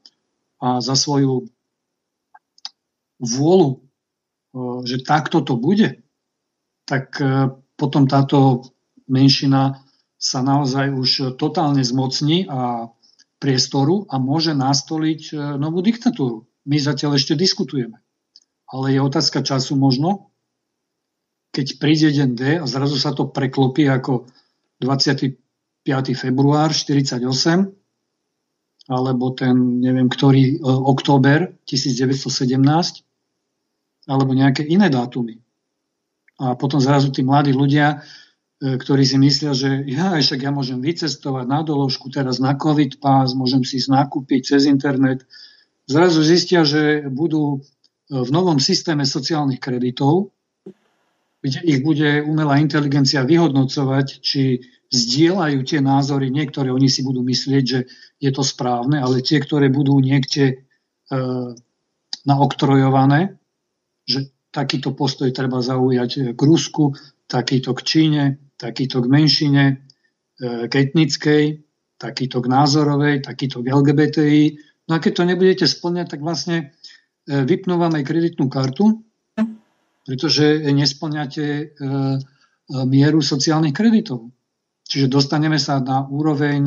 a za svoju vôľu že takto to bude, tak e, potom táto menšina sa naozaj už totálne zmocní a priestoru a môže nastoliť e, novú diktatúru. My zatiaľ ešte diskutujeme. Ale je otázka času možno, keď príde deň D a zrazu sa to preklopí ako 25. február 48 alebo ten, neviem, ktorý, e, október 1917 alebo nejaké iné dátumy. A potom zrazu tí mladí ľudia, e, ktorí si myslia, že ja však ja môžem vycestovať na doložku teraz na COVID pás, môžem si nakúpiť cez internet, zrazu zistia, že budú e, v novom systéme sociálnych kreditov, kde ich bude umelá inteligencia vyhodnocovať, či zdieľajú tie názory, niektoré oni si budú myslieť, že je to správne, ale tie, ktoré budú niekde e, naoktrojované, že takýto postoj treba zaujať k Rusku, takýto k Číne, takýto k menšine, e, k etnickej, takýto k názorovej, takýto k LGBTI. No a keď to nebudete splňať, tak vlastne e, vypnú vám aj kreditnú kartu, pretože nesplňate e, mieru sociálnych kreditov. Čiže dostaneme sa na úroveň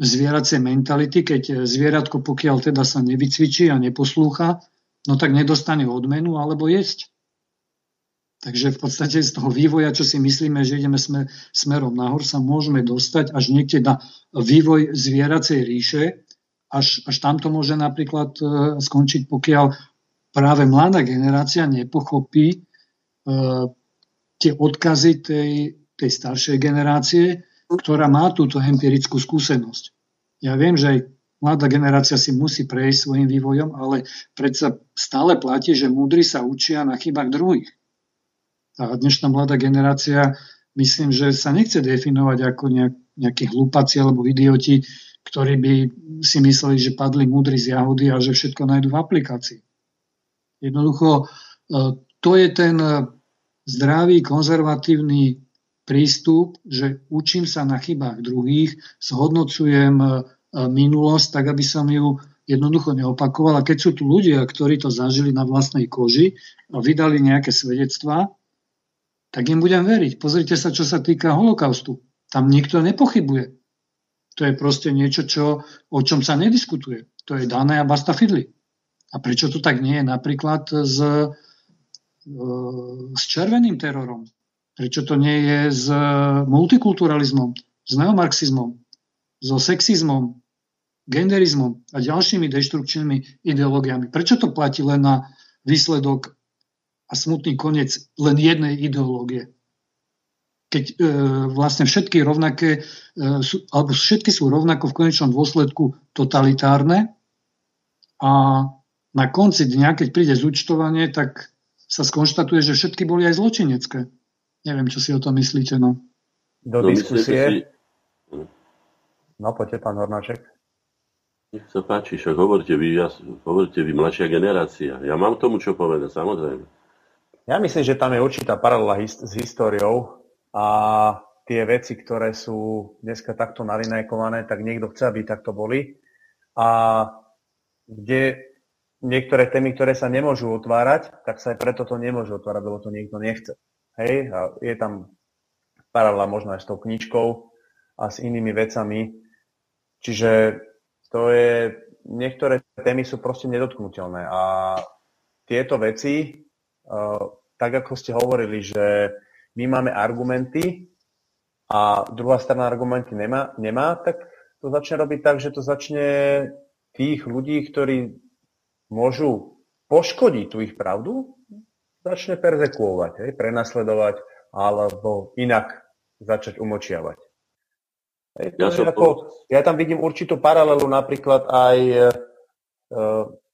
zvieracej mentality, keď zvieratko, pokiaľ teda sa nevycvičí a neposlúcha, no tak nedostane odmenu alebo jesť. Takže v podstate z toho vývoja, čo si myslíme, že ideme sme, smerom nahor, sa môžeme dostať až niekde na vývoj zvieracej ríše, až, až tam to môže napríklad e, skončiť, pokiaľ práve mladá generácia nepochopí e, tie odkazy tej, tej staršej generácie, ktorá má túto empirickú skúsenosť. Ja viem, že aj mladá generácia si musí prejsť svojim vývojom, ale predsa stále platí, že múdri sa učia na chybách druhých. A dnešná mladá generácia, myslím, že sa nechce definovať ako nejak, nejakí hlúpaci alebo idioti, ktorí by si mysleli, že padli múdri z jahody a že všetko nájdu v aplikácii. Jednoducho, e, to je ten zdravý, konzervatívny prístup, že učím sa na chybách druhých, zhodnocujem e, minulosť tak, aby som ju jednoducho neopakoval. A keď sú tu ľudia, ktorí to zažili na vlastnej koži a vydali nejaké svedectvá, tak im budem veriť. Pozrite sa, čo sa týka holokaustu. Tam nikto nepochybuje. To je proste niečo, čo, o čom sa nediskutuje. To je dané a basta fidli. A prečo to tak nie je napríklad s, e, s červeným terorom? Prečo to nie je s multikulturalizmom, s neomarxizmom, so sexizmom, genderizmom a ďalšími deštrukčnými ideológiami? Prečo to platí len na výsledok a smutný koniec len jednej ideológie. Keď e, vlastne všetky rovnaké, e, sú, alebo všetky sú rovnako v konečnom dôsledku totalitárne a na konci dňa, keď príde zúčtovanie, tak sa skonštatuje, že všetky boli aj zločinecké. Neviem, čo si o tom myslíte. No. Do no, diskusie. No, poďte, pán Hornáček. Nech sa páči, však hovorte vy, ja, hovorte vy, mladšia generácia. Ja mám tomu čo povedať, samozrejme. Ja myslím, že tam je určitá paralela his- s históriou a tie veci, ktoré sú dneska takto nalinajkované, tak niekto chce, aby takto boli. A kde niektoré témy, ktoré sa nemôžu otvárať, tak sa aj preto to nemôžu otvárať, lebo to niekto nechce. Hej, a je tam paralela možno aj s tou knižkou a s inými vecami. Čiže to je, niektoré témy sú proste nedotknutelné a tieto veci tak ako ste hovorili, že my máme argumenty a druhá strana argumenty nemá, nemá, tak to začne robiť tak, že to začne tých ľudí, ktorí môžu poškodiť tú ich pravdu, začne perzekuovať, hej, prenasledovať alebo inak začať umočiavať. Hej, ja, ako, ja tam vidím určitú paralelu napríklad aj e,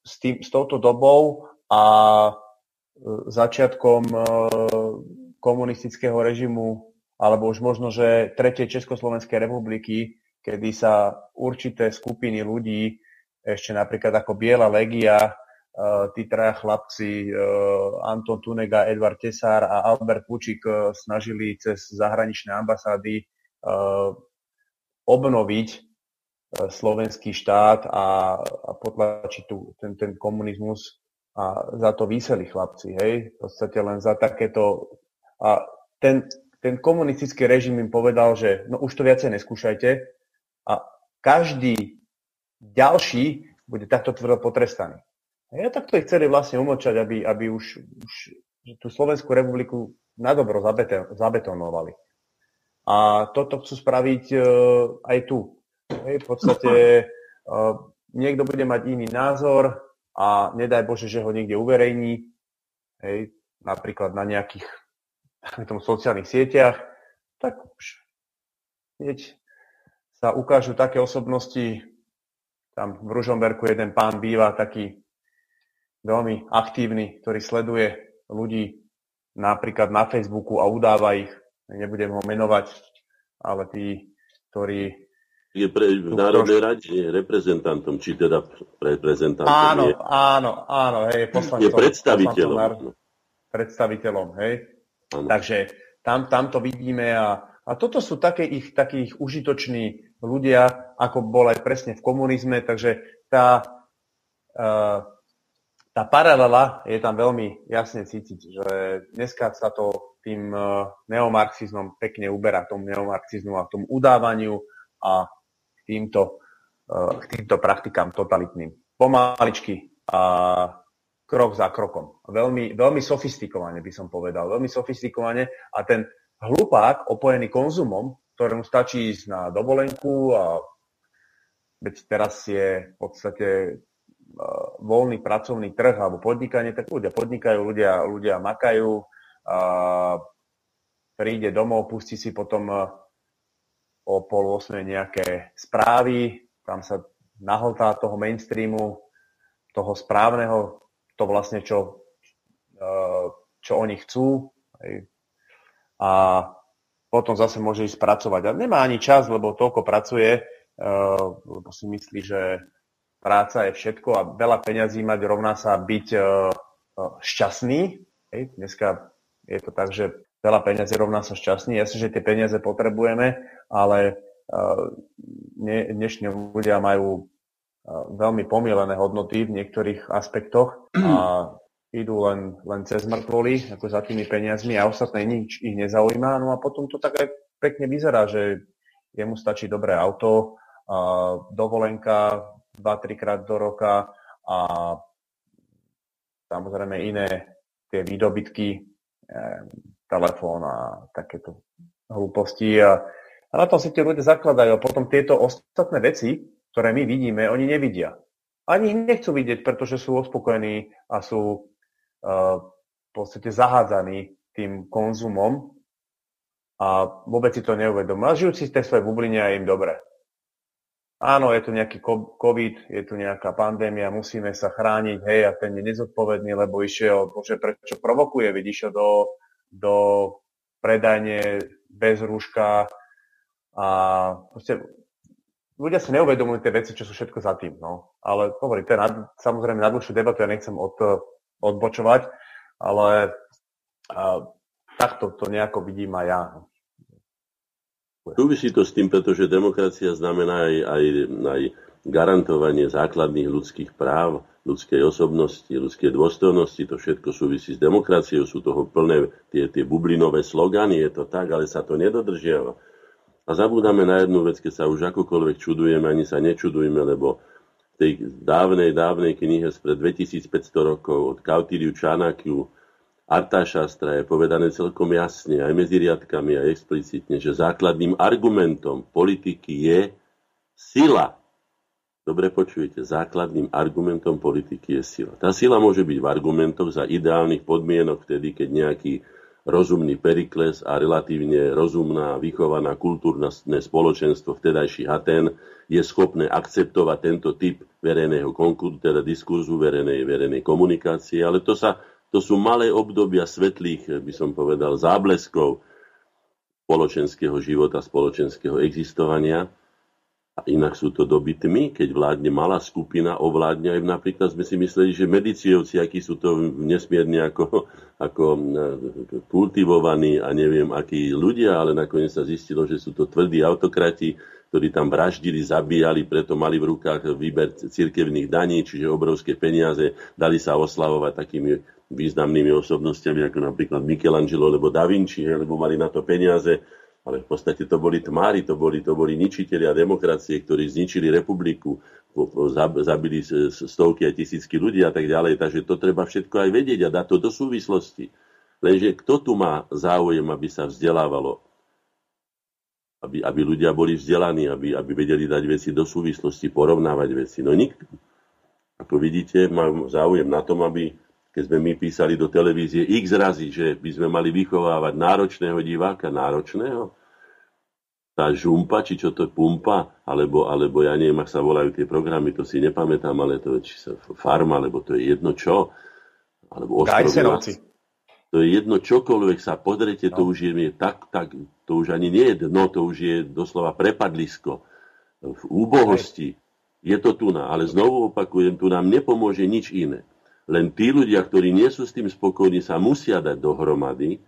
s, tým, s touto dobou a začiatkom e, komunistického režimu alebo už možno, že tretej Československej republiky, kedy sa určité skupiny ľudí, ešte napríklad ako Biela legia, e, tí traja chlapci, e, Anton Tunega, Edvard Tesár a Albert Pučík snažili cez zahraničné ambasády obnoviť slovenský štát a, a potlačiť tu, ten, ten komunizmus. A za to vyseli chlapci, hej, v podstate len za takéto... A ten, ten komunistický režim im povedal, že no už to viacej neskúšajte. A každý ďalší bude takto tvrdo potrestaný. A ja takto ich chceli vlastne umočať, aby, aby už, už tú Slovenskú republiku nadobro zabetonovali. A toto chcú spraviť uh, aj tu. Hej, v podstate uh, niekto bude mať iný názor, a nedaj Bože, že ho niekde uverejní, hej, napríklad na nejakých tom, sociálnych sieťach, tak už hneď sa ukážu také osobnosti, tam v Ružomberku jeden pán býva taký veľmi aktívny, ktorý sleduje ľudí napríklad na Facebooku a udáva ich, nebudem ho menovať, ale tí, ktorí... Je pre, v Národnej rade je reprezentantom, či teda reprezentantom áno, je. Áno, áno, hej, poslancom, je predstaviteľom. Poslancom, predstaviteľom, hej. Áno. Takže tam, tam to vidíme a, a toto sú také ich, takých užitoční ľudia, ako bol aj presne v komunizme, takže tá, uh, tá paralela je tam veľmi jasne cítiť, že dneska sa to tým uh, neomarxizmom pekne uberá, tomu neomarxizmu a tomu udávaniu a týmto, uh, k týmto praktikám totalitným. Pomaličky a krok za krokom. Veľmi, veľmi sofistikovane by som povedal. Veľmi sofistikovane a ten hlupák opojený konzumom, ktorému stačí ísť na dovolenku a veď teraz je v podstate voľný pracovný trh alebo podnikanie, tak ľudia podnikajú, ľudia, ľudia makajú, a príde domov, pustí si potom o pol osme nejaké správy, tam sa nahltá toho mainstreamu, toho správneho, to vlastne, čo, čo oni chcú. A potom zase môže ísť pracovať. A nemá ani čas, lebo toľko pracuje, lebo si myslí, že práca je všetko a veľa peňazí mať rovná sa byť uh, šťastný. Hej, dneska je to tak, že veľa peňazí rovná sa šťastný. Jasne, že tie peniaze potrebujeme, ale dnešní ľudia majú veľmi pomielené hodnoty v niektorých aspektoch a idú len, len cez mŕtvoly, ako za tými peniazmi a ostatné nič ich nezaujíma. No a potom to tak aj pekne vyzerá, že jemu stačí dobré auto, dovolenka, 2-3 krát do roka a samozrejme iné tie výdobytky, eh, telefón a takéto hlúposti. A, a na tom si tie ľudia zakladajú. A potom tieto ostatné veci, ktoré my vidíme, oni nevidia. Ani ich nechcú vidieť, pretože sú uspokojení a sú v podstate zahádzaní tým konzumom a vôbec si to neuvedomujú. A žijú si tej svojej bubline a im dobre. Áno, je tu nejaký COVID, je tu nejaká pandémia, musíme sa chrániť, hej, a ten je nezodpovedný, lebo išiel, bože, prečo provokuje, veď išiel do, do predajne bez rúška a proste ľudia si neuvedomujú tie veci, čo sú všetko za tým, no. Ale hovorím, to je nad, samozrejme na dlhšiu debatu, ja nechcem od, odbočovať, ale a, takto to nejako vidím aj ja. Súvisí to s tým, pretože demokracia znamená aj, aj, aj garantovanie základných ľudských práv, ľudskej osobnosti, ľudskej dôstojnosti, to všetko súvisí s demokraciou, sú toho plné tie, tie bublinové slogany, je to tak, ale sa to nedodržiava. A zabúdame na jednu vec, keď sa už akokoľvek čudujeme, ani sa nečudujme, lebo tej dávnej, dávnej knihe spred 2500 rokov od Kautiliu Čanakiu Arta je povedané celkom jasne, aj medzi riadkami, aj explicitne, že základným argumentom politiky je sila. Dobre počujete, základným argumentom politiky je sila. Tá sila môže byť v argumentoch za ideálnych podmienok, vtedy, keď nejaký rozumný Perikles a relatívne rozumná, vychovaná kultúrne spoločenstvo vtedajší Aten je schopné akceptovať tento typ verejného konkurzu, teda diskurzu verejnej, verejnej komunikácie, ale to sa to sú malé obdobia svetlých, by som povedal, zábleskov spoločenského života, spoločenského existovania. A inak sú to doby tmy, keď vládne malá skupina, ovládne aj napríklad sme si mysleli, že medicijovci, akí sú to nesmierne ako, ako e, kultivovaní a neviem akí ľudia, ale nakoniec sa zistilo, že sú to tvrdí autokrati, ktorí tam vraždili, zabíjali, preto mali v rukách výber cirkevných daní, čiže obrovské peniaze, dali sa oslavovať takými významnými osobnostiami, ako napríklad Michelangelo alebo Da Vinci, lebo mali na to peniaze, ale v podstate to boli tmári, to boli, to boli ničiteľia demokracie, ktorí zničili republiku, zabili stovky a tisícky ľudí a tak ďalej. Takže to treba všetko aj vedieť a dať to do súvislosti. Lenže kto tu má záujem, aby sa vzdelávalo? Aby, aby ľudia boli vzdelaní, aby, aby vedeli dať veci do súvislosti, porovnávať veci. No nikto. Ako vidíte, mám záujem na tom, aby keď sme my písali do televízie x razy, že by sme mali vychovávať náročného diváka, náročného, tá žumpa, či čo to je pumpa, alebo, alebo ja neviem, ak sa volajú tie programy, to si nepamätám, ale to je či sa farma, alebo to je jedno čo, alebo ostrovná, To je jedno čokoľvek sa podrete, to no. už je tak, tak, to už ani nie je dno, to už je doslova prepadlisko. V úbohosti je to tu na, ale znovu opakujem, tu nám nepomôže nič iné. Len tí ľudia, ktorí nie sú s tým spokojní, sa musia dať dohromady.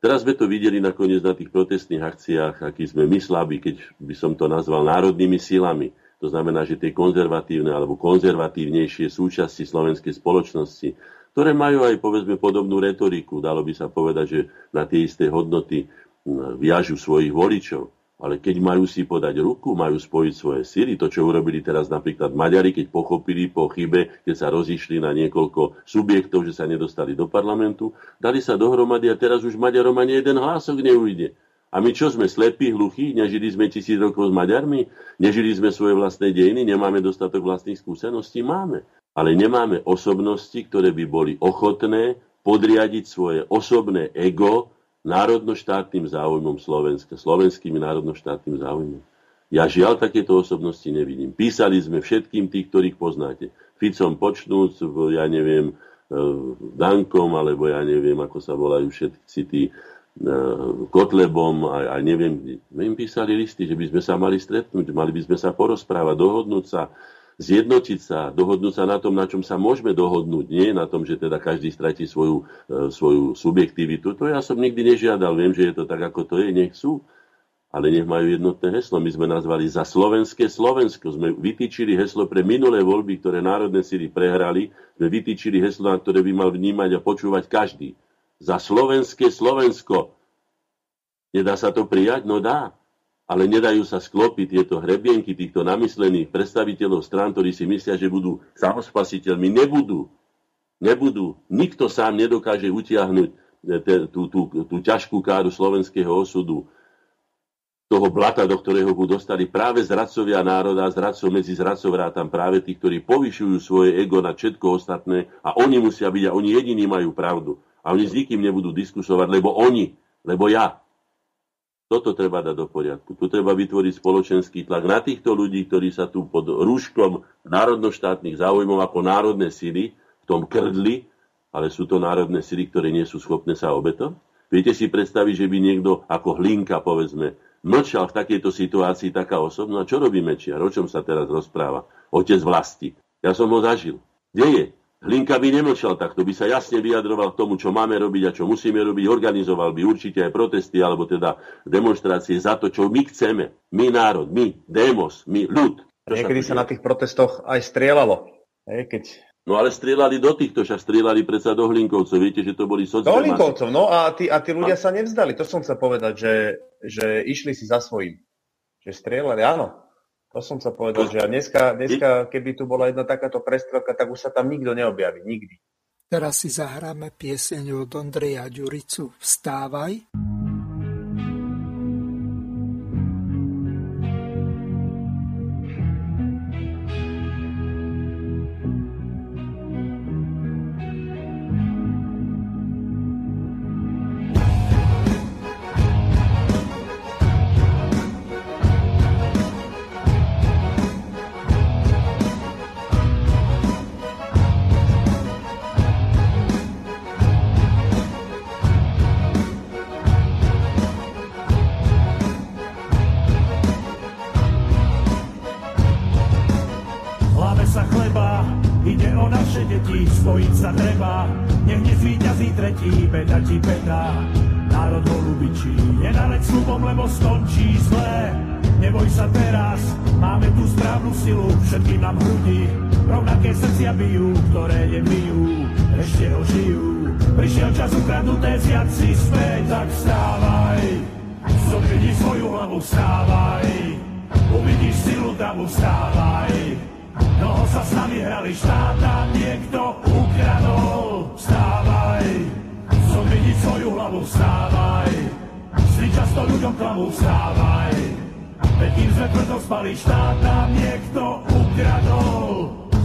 Teraz sme to videli nakoniec na tých protestných akciách, aký sme my slabí, keď by som to nazval národnými silami. To znamená, že tie konzervatívne alebo konzervatívnejšie súčasti slovenskej spoločnosti ktoré majú aj povedzme podobnú retoriku. Dalo by sa povedať, že na tie isté hodnoty viažu svojich voličov. Ale keď majú si podať ruku, majú spojiť svoje síly, to, čo urobili teraz napríklad Maďari, keď pochopili po chybe, keď sa rozišli na niekoľko subjektov, že sa nedostali do parlamentu, dali sa dohromady a teraz už Maďarom ani jeden hlások neujde. A my čo sme, slepí, hluchí? Nežili sme tisíc rokov s Maďarmi? Nežili sme svoje vlastné dejiny? Nemáme dostatok vlastných skúseností? Máme ale nemáme osobnosti, ktoré by boli ochotné podriadiť svoje osobné ego národnoštátnym záujmom Slovenska, slovenskými národnoštátnym záujmom. Ja žiaľ takéto osobnosti nevidím. Písali sme všetkým tých, ktorých poznáte. Ficom počnúc, ja neviem, e, Dankom, alebo ja neviem, ako sa volajú všetci tí e, Kotlebom a, a neviem, my im písali listy, že by sme sa mali stretnúť, mali by sme sa porozprávať, dohodnúť sa, zjednotiť sa, dohodnúť sa na tom, na čom sa môžeme dohodnúť, nie na tom, že teda každý stratí svoju, e, svoju subjektivitu. To ja som nikdy nežiadal, viem, že je to tak, ako to je, nech sú, ale nech majú jednotné heslo. My sme nazvali za slovenské Slovensko. Sme vytýčili heslo pre minulé voľby, ktoré národné síly prehrali. Sme vytýčili heslo, na ktoré by mal vnímať a počúvať každý. Za slovenské Slovensko. Nedá sa to prijať? No dá ale nedajú sa sklopiť tieto hrebienky týchto namyslených predstaviteľov strán, ktorí si myslia, že budú samospasiteľmi. Nebudú. Nebudú. Nikto sám nedokáže utiahnuť e, tú, tú, tú ťažkú káru slovenského osudu, toho blata, do ktorého ho dostali práve zradcovia národa, zradcov medzi zradcov tam práve tí, ktorí povyšujú svoje ego na všetko ostatné a oni musia byť a oni jediní majú pravdu. A oni s nikým nebudú diskusovať, lebo oni, lebo ja, toto treba dať do poriadku. Tu treba vytvoriť spoločenský tlak na týchto ľudí, ktorí sa tu pod rúškom národnoštátnych záujmov ako národné síly v tom krdli, ale sú to národné síly, ktoré nie sú schopné sa obetovať. Viete si predstaviť, že by niekto ako Hlinka, povedzme, mlčal v takejto situácii taká osobná? Čo robí Mečiar? O čom sa teraz rozpráva? Otec vlasti. Ja som ho zažil. Kde je? Hlinka by nemlčal takto, by sa jasne vyjadroval k tomu, čo máme robiť a čo musíme robiť, organizoval by určite aj protesty, alebo teda demonstrácie za to, čo my chceme. My národ, my, demos, my ľud. Niekedy sa, sa na tých protestoch aj strieľalo. Hej, keď... No ale strieľali do týchto, však strieľali predsa do Hlinkovcov. Viete, že to boli sociálne... Do Hlinkovcov, no a tí, a tí ľudia a... sa nevzdali. To som chcel povedať, že, že išli si za svojím. Že strieľali, áno. To som sa povedal, že dneska, dneska, keby tu bola jedna takáto prestrelka, tak už sa tam nikto neobjaví. Nikdy. Teraz si zahráme pieseň od Ondreja Ďuricu Vstávaj. prišiel čas ukradnuté zjad si späť, tak vstávaj. Zobrni svoju hlavu, vstávaj. Uvidíš silu davu, vstávaj. Noho sa s nami hrali štáta, niekto ukradol. Vstávaj, zobrni svoju hlavu, vstávaj. Vždy často ľuďom klamu, vstávaj. Veď kým sme tvrdo spali štáta, niekto ukradol.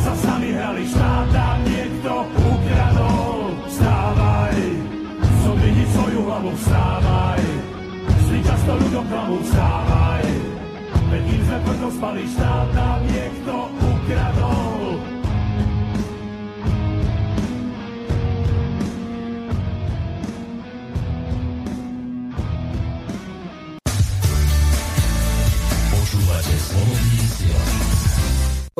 Sa s nami hrali, štát tam niekto ukradol. Vstávaj, zobridi svoju hlavu, vstávaj. Sli často ľuďom hlavu, vstávaj. Veď kým sme tvrdo spali, štát tam niekto ukradol.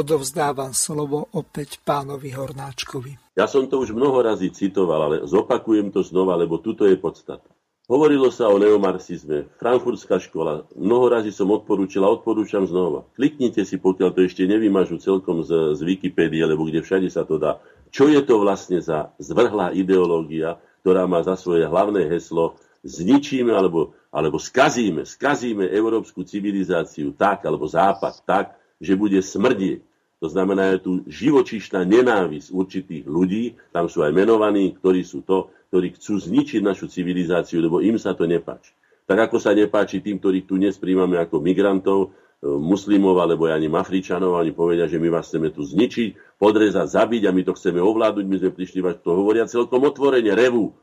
Odovzdávam slovo opäť pánovi Hornáčkovi. Ja som to už mnoho razy citoval, ale zopakujem to znova, lebo tuto je podstata. Hovorilo sa o neomarxizme, frankfurtská škola, mnoho razy som odporúčil a odporúčam znova. Kliknite si, pokiaľ to ešte nevymažu celkom z, z Wikipédie, lebo kde všade sa to dá. Čo je to vlastne za zvrhlá ideológia, ktorá má za svoje hlavné heslo zničíme alebo, alebo skazíme, skazíme európsku civilizáciu tak, alebo západ tak, že bude smrdieť. To znamená, je tu živočíšna nenávisť určitých ľudí, tam sú aj menovaní, ktorí sú to, ktorí chcú zničiť našu civilizáciu, lebo im sa to nepáči. Tak ako sa nepáči tým, ktorých tu dnes príjmame ako migrantov, e, muslimov alebo ani Afričanov, oni povedia, že my vás chceme tu zničiť, podrezať, zabiť a my to chceme ovládnuť, my sme prišli, to hovoria celkom otvorene, revu.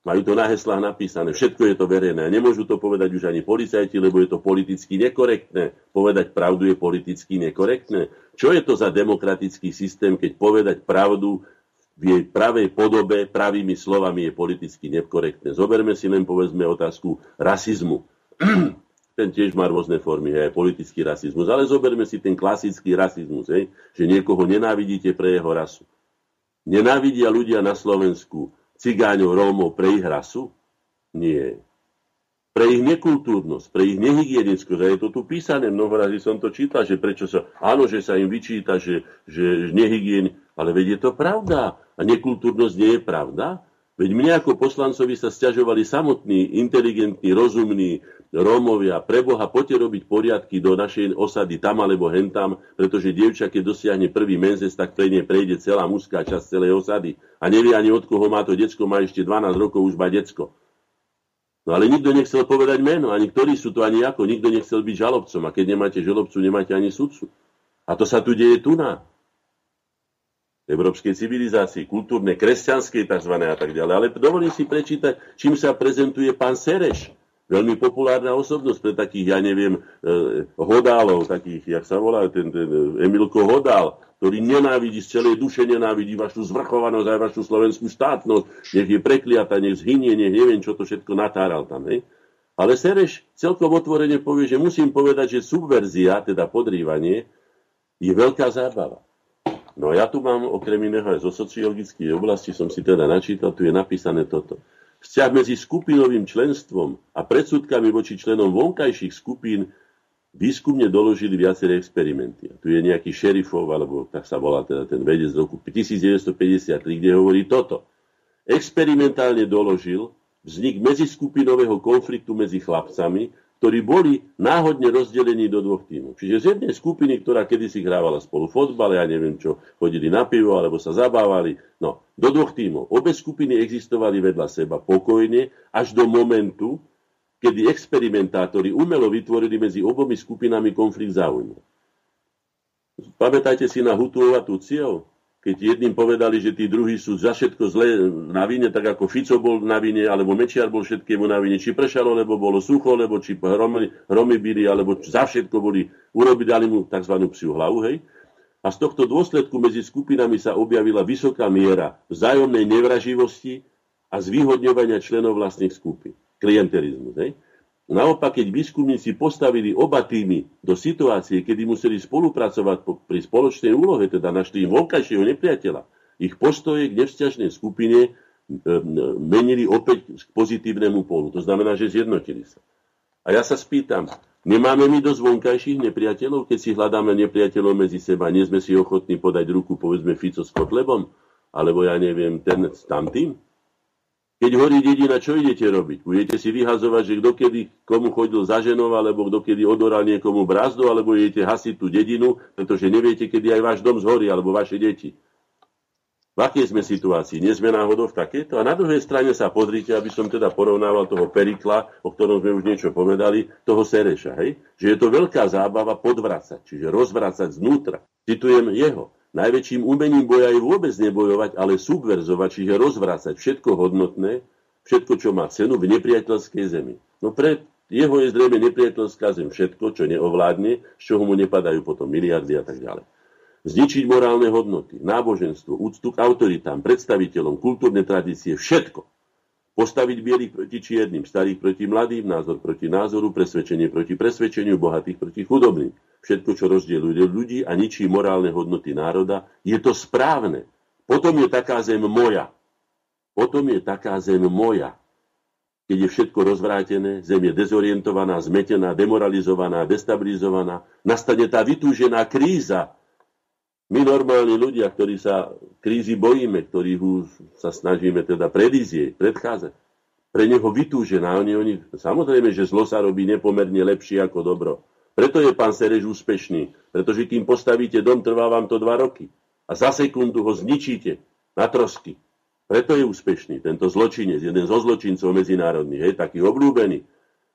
Majú to na heslách napísané, všetko je to verejné. Nemôžu to povedať už ani policajti, lebo je to politicky nekorektné. Povedať pravdu je politicky nekorektné. Čo je to za demokratický systém, keď povedať pravdu v jej pravej podobe, pravými slovami je politicky nekorektné. Zoberme si len povedzme otázku rasizmu. ten tiež má rôzne formy, aj politický rasizmus. Ale zoberme si ten klasický rasizmus, hej, že niekoho nenávidíte pre jeho rasu. Nenávidia ľudia na Slovensku cigáňov, Rómov pre ich rasu? Nie. Pre ich nekultúrnosť, pre ich nehygienickosť. A je to tu písané, mnoho razy som to čítal, že prečo sa, áno, že sa im vyčíta, že, že nehygien, ale veď je to pravda. A nekultúrnosť nie je pravda? Veď mne ako poslancovi sa stiažovali samotní, inteligentní, rozumní Rómovia. Preboha, poďte robiť poriadky do našej osady tam alebo hentam, pretože dievča, keď dosiahne prvý menzes, tak pre ne prejde celá mužská časť celej osady. A nevie ani od koho má to decko, má ešte 12 rokov, už má decko. No ale nikto nechcel povedať meno, ani ktorí sú to, ani ako. Nikto nechcel byť žalobcom. A keď nemáte žalobcu, nemáte ani sudcu. A to sa tu deje tu na európskej civilizácii, kultúrnej, kresťanskej tzv. a tak ďalej. Ale dovolím si prečítať, čím sa prezentuje pán Sereš. Veľmi populárna osobnosť pre takých, ja neviem, eh, hodálov, takých, jak sa volá, ten, ten eh, Emilko Hodál, ktorý nenávidí z celej duše, nenávidí vašu zvrchovanosť aj vašu slovenskú štátnosť, nech je prekliata, nech zhynie, nech neviem, čo to všetko natáral tam. Hej? Ale Sereš celkom otvorene povie, že musím povedať, že subverzia, teda podrývanie, je veľká zábava. No ja tu mám okrem iného aj zo sociologickej oblasti, som si teda načítal, tu je napísané toto. Vzťah medzi skupinovým členstvom a predsudkami voči členom vonkajších skupín výskumne doložili viaceré experimenty. A tu je nejaký šerifov, alebo tak sa volá teda ten vedec z roku 1953, kde hovorí toto. Experimentálne doložil vznik medziskupinového konfliktu medzi chlapcami, ktorí boli náhodne rozdelení do dvoch tímov. Čiže z jednej skupiny, ktorá kedysi hrávala spolu fotbal, ja neviem čo, chodili na pivo alebo sa zabávali, no, do dvoch tímov. Obe skupiny existovali vedľa seba pokojne až do momentu, kedy experimentátori umelo vytvorili medzi obomi skupinami konflikt záujmov. Pamätajte si na Hutuov a Tuciov? Keď jedným povedali, že tí druhí sú za všetko zlé na vine, tak ako Fico bol na vine, alebo Mečiar bol všetkému na vine, či pršalo, lebo bolo sucho, lebo či hromy, hromy byli, alebo za všetko boli, urobili dali mu tzv. psiu hlavu, hej. A z tohto dôsledku medzi skupinami sa objavila vysoká miera vzájomnej nevraživosti a zvýhodňovania členov vlastných skupín. Klientelizmus, hej. Naopak, keď výskumníci postavili oba týmy do situácie, kedy museli spolupracovať pri spoločnej úlohe, teda našli vonkajšieho nepriateľa, ich postoje k nevzťažnej skupine e, menili opäť k pozitívnemu polu. To znamená, že zjednotili sa. A ja sa spýtam, nemáme my dosť vonkajších nepriateľov, keď si hľadáme nepriateľov medzi seba, nie sme si ochotní podať ruku, povedzme Fico s Kotlebom, alebo ja neviem, ten s tamtým? Keď horí dedina, čo idete robiť? Budete si vyhazovať, že kto kedy komu chodil za ženou, alebo kto kedy odoral niekomu brázdu, alebo idete hasiť tú dedinu, pretože neviete, kedy aj váš dom zhorí, alebo vaše deti. V akej sme situácii? Nie sme náhodou v takéto? A na druhej strane sa pozrite, aby som teda porovnával toho Perikla, o ktorom sme už niečo povedali, toho Sereša, hej? Že je to veľká zábava podvracať, čiže rozvracať znútra. Citujem jeho. Najväčším umením boja je vôbec nebojovať, ale subverzovať, čiže rozvrácať všetko hodnotné, všetko, čo má cenu v nepriateľskej zemi. No pre jeho je zrejme nepriateľská zem všetko, čo neovládne, z čoho mu nepadajú potom miliardy a tak ďalej. Zničiť morálne hodnoty, náboženstvo, úctu k autoritám, predstaviteľom, kultúrne tradície, všetko. Postaviť bielých proti čiernym, starých proti mladým, názor proti názoru, presvedčenie proti presvedčeniu, bohatých proti chudobným všetko, čo rozdieluje ľudí a ničí morálne hodnoty národa, je to správne. Potom je taká zem moja. Potom je taká zem moja. Keď je všetko rozvrátené, zem je dezorientovaná, zmetená, demoralizovaná, destabilizovaná, nastane tá vytúžená kríza. My normálni ľudia, ktorí sa krízy bojíme, ktorých sa snažíme teda predísť predchádzať, pre neho vytúžená. Oni, oni, samozrejme, že zlo sa robí nepomerne lepšie ako dobro. Preto je pán Sereš úspešný, pretože kým postavíte dom, trvá vám to dva roky. A za sekundu ho zničíte na trosky. Preto je úspešný tento zločinec, jeden zo zločincov medzinárodných, je taký obľúbený.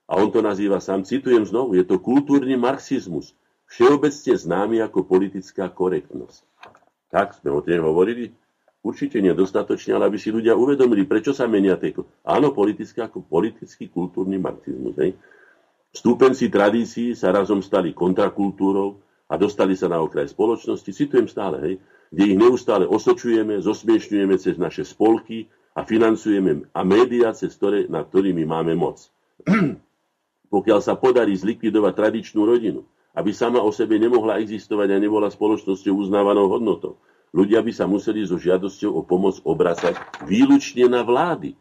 A on to nazýva sám, citujem znovu, je to kultúrny marxizmus, všeobecne známy ako politická korektnosť. Tak sme o tej hovorili? Určite nedostatočne, ale aby si ľudia uvedomili, prečo sa menia tie... Áno, politický ako politický kultúrny marxizmus. Hej? Stúpenci tradícií sa razom stali kontrakultúrou a dostali sa na okraj spoločnosti, citujem stále, hej, kde ich neustále osočujeme, zosmiešňujeme cez naše spolky a financujeme a médiá, cez ktoré, nad ktorými máme moc. Pokiaľ sa podarí zlikvidovať tradičnú rodinu, aby sama o sebe nemohla existovať a nebola spoločnosťou uznávanou hodnotou, ľudia by sa museli so žiadosťou o pomoc obracať výlučne na vlády.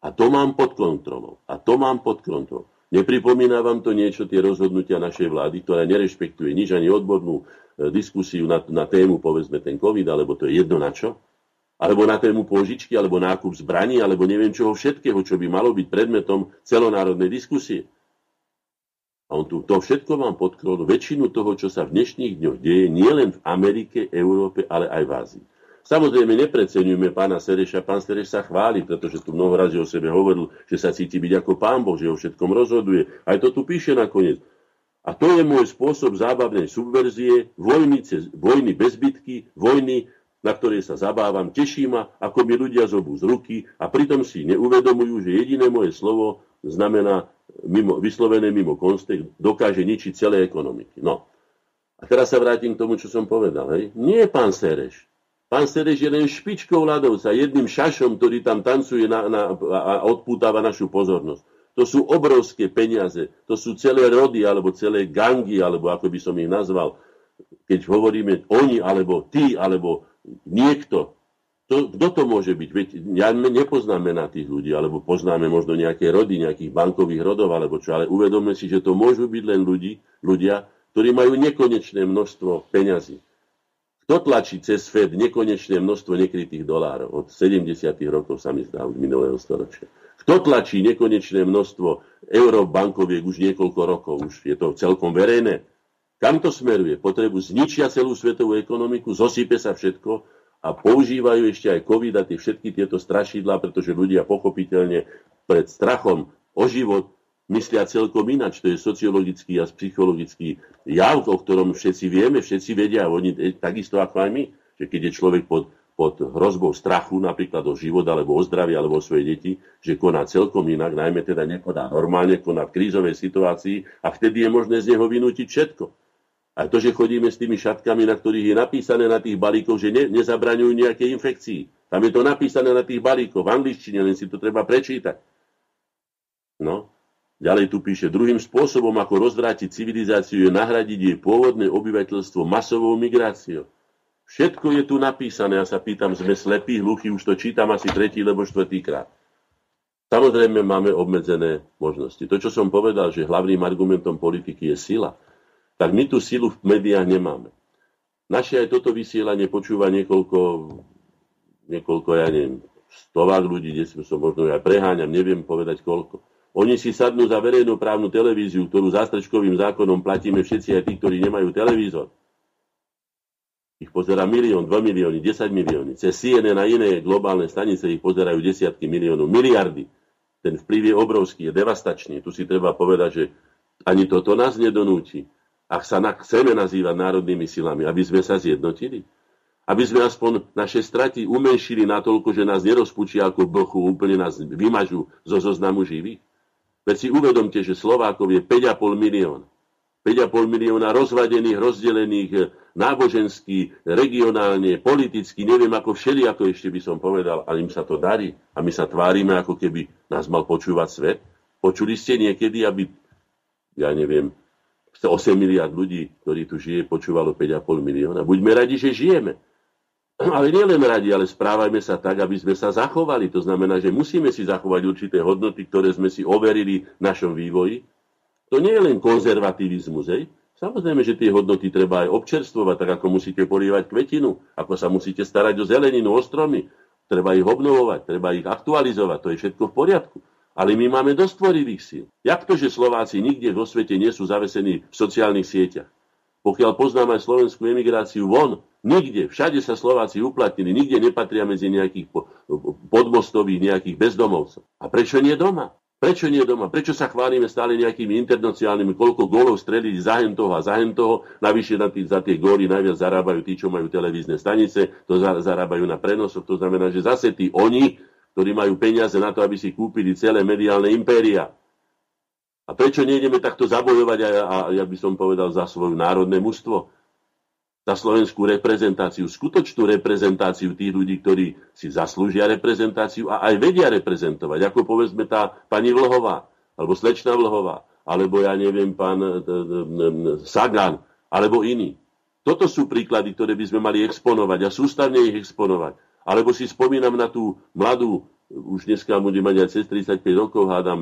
A to mám pod kontrolou. A to mám pod kontrolou. Nepripomína vám to niečo, tie rozhodnutia našej vlády, ktorá nerešpektuje nič, ani odbornú e, diskusiu na, na tému, povedzme, ten COVID, alebo to je jedno na čo? Alebo na tému pôžičky, alebo nákup zbraní, alebo neviem čoho všetkého, čo by malo byť predmetom celonárodnej diskusie. A on tu to všetko vám podkrol, väčšinu toho, čo sa v dnešných dňoch deje, nielen v Amerike, Európe, ale aj v Ázii. Samozrejme, nepreceňujme pána Sereša. Pán Sereš sa chváli, pretože tu mnoho razy o sebe hovoril, že sa cíti byť ako pán Boh, že o všetkom rozhoduje. Aj to tu píše nakoniec. A to je môj spôsob zábavnej subverzie, vojny, vojny bez bitky, vojny, na ktorej sa zabávam, teší ma, ako mi ľudia zobú z ruky a pritom si neuvedomujú, že jediné moje slovo znamená mimo, vyslovené mimo kontext, dokáže ničiť celé ekonomiky. No. A teraz sa vrátim k tomu, čo som povedal. Hej. Nie pán Sereš, Pán Sereš je len špičkou ľadovca, jedným šašom, ktorý tam tancuje na, na, a odpútava našu pozornosť. To sú obrovské peniaze, to sú celé rody, alebo celé gangy, alebo ako by som ich nazval. Keď hovoríme oni, alebo ty, alebo niekto, to, kto to môže byť? Veď ja nepoznáme na tých ľudí, alebo poznáme možno nejaké rody, nejakých bankových rodov, alebo čo, ale uvedome si, že to môžu byť len ľudí, ľudia, ktorí majú nekonečné množstvo peňazí. Kto tlačí cez Fed nekonečné množstvo nekrytých dolárov? Od 70. rokov sa mi zdá, už minulého storočia. Kto tlačí nekonečné množstvo eurobankoviek už niekoľko rokov? Už je to celkom verejné. Kam to smeruje? Potrebu zničia celú svetovú ekonomiku, zosype sa všetko a používajú ešte aj COVID a tie všetky tieto strašidlá, pretože ľudia pochopiteľne pred strachom o život myslia celkom ináč. To je sociologický a psychologický jav, o ktorom všetci vieme, všetci vedia, oni takisto ako aj my, že keď je človek pod, pod hrozbou strachu, napríklad o život, alebo o zdravie, alebo o svoje deti, že koná celkom inak, najmä teda nekoná normálne, koná v krízovej situácii a vtedy je možné z neho vynútiť všetko. A to, že chodíme s tými šatkami, na ktorých je napísané na tých balíkoch, že ne, nezabraňujú nejaké infekcii. Tam je to napísané na tých balíkoch v angličtine, len si to treba prečítať. No, Ďalej tu píše, druhým spôsobom, ako rozvrátiť civilizáciu, je nahradiť jej pôvodné obyvateľstvo masovou migráciou. Všetko je tu napísané, ja sa pýtam, sme slepí, hluchí, už to čítam asi tretí alebo štvrtýkrát. Samozrejme máme obmedzené možnosti. To, čo som povedal, že hlavným argumentom politiky je sila, tak my tú silu v médiách nemáme. Naše aj toto vysielanie počúva niekoľko, niekoľko ja neviem, stovák ľudí, kde som možno aj preháňam, neviem povedať koľko. Oni si sadnú za verejnoprávnu televíziu, ktorú zástrečkovým zákonom platíme všetci aj tí, ktorí nemajú televízor. Ich pozera milión, 2 milióny, 10 milióny. Cez CNN a iné globálne stanice ich pozerajú desiatky miliónov, miliardy. Ten vplyv je obrovský, je devastačný. Tu si treba povedať, že ani toto nás nedonúti. Ak sa na, chceme nazývať národnými silami, aby sme sa zjednotili, aby sme aspoň naše straty umenšili natoľko, že nás nerozpučia ako blchu, úplne nás vymažú zo zoznamu živých. Veď si uvedomte, že Slovákov je 5,5 milióna. 5,5 milióna rozvadených, rozdelených eh, nábožensky, regionálne, politicky, neviem ako všeli, ako ešte by som povedal, ale im sa to darí. A my sa tvárime, ako keby nás mal počúvať svet. Počuli ste niekedy, aby, ja neviem, 8 miliard ľudí, ktorí tu žije, počúvalo 5,5 milióna. Buďme radi, že žijeme. Ale nielen radi, ale správajme sa tak, aby sme sa zachovali. To znamená, že musíme si zachovať určité hodnoty, ktoré sme si overili v našom vývoji. To nie je len konzervativizmus, hej? Samozrejme, že tie hodnoty treba aj občerstvovať, tak ako musíte polievať kvetinu, ako sa musíte starať o zeleninu, o stromy. Treba ich obnovovať, treba ich aktualizovať, to je všetko v poriadku. Ale my máme dosť tvorivých síl. Jak to, že Slováci nikde vo svete nie sú zavesení v sociálnych sieťach? Pokiaľ poznám aj slovenskú emigráciu von, nikde, všade sa Slováci uplatnili, nikde nepatria medzi nejakých podmostových, nejakých bezdomovcov. A prečo nie doma? Prečo nie doma? Prečo sa chválime stále nejakými internacionálnymi, koľko gólov strelili za toho a za toho? Navyše na tý, za tie góly najviac zarábajú tí, čo majú televízne stanice, to zarábajú na prenosoch. To znamená, že zase tí oni, ktorí majú peniaze na to, aby si kúpili celé mediálne impéria, a prečo nejdeme takto zabojovať, a, a ja by som povedal, za svoje národné mužstvo? Za slovenskú reprezentáciu, skutočnú reprezentáciu tých ľudí, ktorí si zaslúžia reprezentáciu a aj vedia reprezentovať. Ako povedzme tá pani Vlhová, alebo slečna Vlhová, alebo ja neviem, pán Sagan, alebo iní. Toto sú príklady, ktoré by sme mali exponovať a sústavne ich exponovať. Alebo si spomínam na tú mladú, už dneska bude mať aj cez 35 rokov, hádam,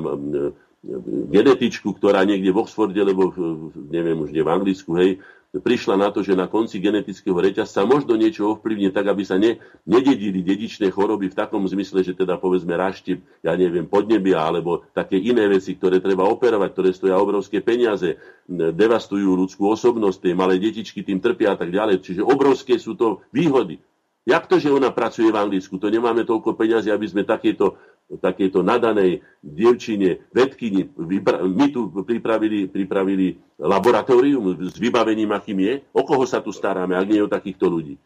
genetičku, ktorá niekde v Oxforde, lebo neviem už kde v Anglicku, hej, prišla na to, že na konci genetického reťazca možno niečo ovplyvne tak, aby sa ne, nededili dedičné choroby v takom zmysle, že teda povedzme raštip, ja neviem, podnebia alebo také iné veci, ktoré treba operovať, ktoré stoja obrovské peniaze, devastujú ľudskú osobnosť, tie malé detičky tým trpia a tak ďalej. Čiže obrovské sú to výhody. Jak to, že ona pracuje v Anglicku? To nemáme toľko peniazy, aby sme takéto takejto nadanej dievčine, vedkyni, my tu pripravili, pripravili laboratórium s vybavením, akým je. O koho sa tu staráme, ak nie o takýchto ľudí?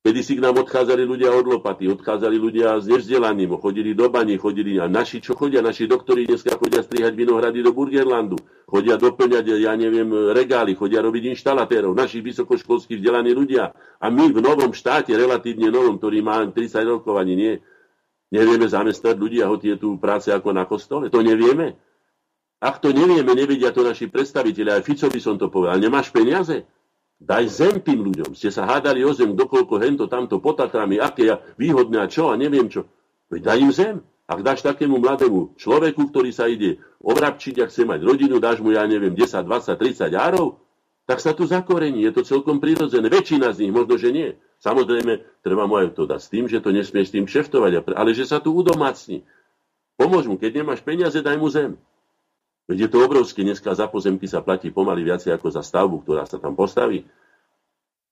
Kedy si k nám odchádzali ľudia od lopaty, odchádzali ľudia s nevzdelaným, chodili do bani, chodili a naši, čo chodia, naši doktori dneska chodia strihať vinohrady do Burgerlandu, chodia doplňať, ja neviem, regály, chodia robiť inštalatérov, naši vysokoškolskí vzdelaní ľudia. A my v novom štáte, relatívne novom, ktorý má 30 rokov, ani nie, Nevieme zamestnať ľudí a hotie tu práce ako na kostole? To nevieme. Ak to nevieme, nevedia to naši predstaviteľi. Aj Ficovi som to povedal. Nemáš peniaze? Daj zem tým ľuďom. Ste sa hádali o zem, dokoľko hento, tamto, potatrami, aké ja, výhodné a čo a neviem čo. Veď daj im zem. Ak dáš takému mladému človeku, ktorý sa ide obrabčiť a chce mať rodinu, dáš mu, ja neviem, 10, 20, 30 árov, tak sa tu zakorení. Je to celkom prirodzené. Väčšina z nich, možno, že nie. Samozrejme, treba mu aj to dať s tým, že to nesmieš s tým šeftovať, ale že sa tu udomácni. Pomôž mu, keď nemáš peniaze, daj mu zem. Veď je to obrovské, dneska za pozemky sa platí pomaly viacej ako za stavbu, ktorá sa tam postaví.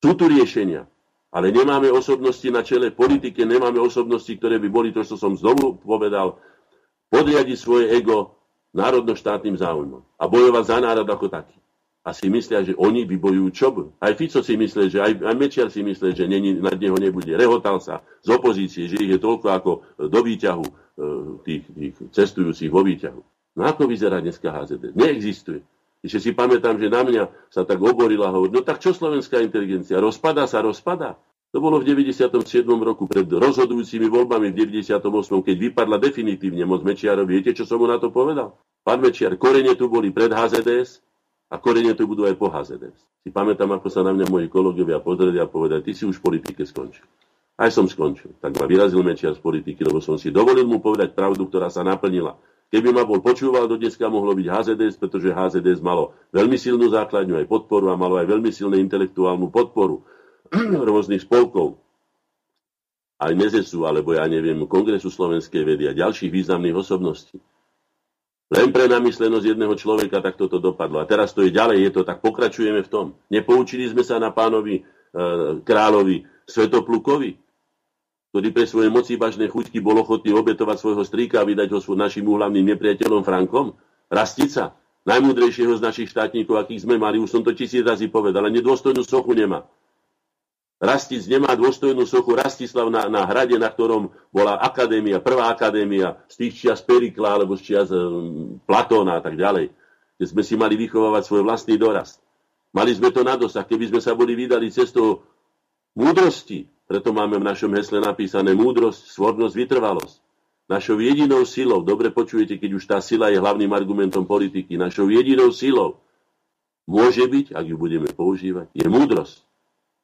Sú tu riešenia, ale nemáme osobnosti na čele politike, nemáme osobnosti, ktoré by boli to, čo som znovu povedal, podriadiť svoje ego národno-štátnym záujmom a bojovať za národ ako taký a si myslia, že oni vybojujú čo? Aj Fico si myslí, že aj, aj Mečiar si myslí, že není, nad neho nebude. Rehotal sa z opozície, že ich je toľko ako do výťahu e, tých, tých cestujúcich vo výťahu. No ako vyzerá dneska HZD? Neexistuje. Ešte si pamätám, že na mňa sa tak oborila a hovorí, no tak čo slovenská inteligencia? Rozpada sa, rozpada. To bolo v 97. roku pred rozhodujúcimi voľbami v 98. keď vypadla definitívne moc Mečiarovi. Viete, čo som mu na to povedal? Pán Mečiar, korene tu boli pred HZDS, a korene to budú aj po HZDS. Si pamätám, ako sa na mňa moji kolegovia pozreli a povedali, ty si už v politike skončil. Aj som skončil. Tak ma vyrazil Mečiar z politiky, lebo som si dovolil mu povedať pravdu, ktorá sa naplnila. Keby ma bol počúval do dneska, mohlo byť HZDS, pretože HZDS malo veľmi silnú základňu aj podporu a malo aj veľmi silnú intelektuálnu podporu rôznych spolkov. aj Nezesu, alebo ja neviem, Kongresu slovenskej vedy a ďalších významných osobností. Len pre namyslenosť jedného človeka tak toto dopadlo. A teraz to je ďalej, je to tak, pokračujeme v tom. Nepoučili sme sa na pánovi e, kráľovi Svetoplukovi, ktorý pre svoje moci bažné chuťky bol ochotný obetovať svojho strýka a vydať ho našim úhlavným nepriateľom Frankom? Rastica, najmúdrejšieho z našich štátnikov, akých sme mali, už som to tisíc razy povedal, ale nedôstojnú sochu nemá. Rastic nemá dôstojnú sochu Rastislav na, na hrade, na ktorom bola akadémia, prvá akadémia z tých čias Perikla alebo z čias um, Platóna a tak ďalej. Kde sme si mali vychovávať svoj vlastný dorast. Mali sme to na dosah. Keby sme sa boli vydali cestou múdrosti, preto máme v našom hesle napísané múdrosť, svornosť, vytrvalosť. Našou jedinou silou, dobre počujete, keď už tá sila je hlavným argumentom politiky, našou jedinou silou môže byť, ak ju budeme používať, je múdrosť.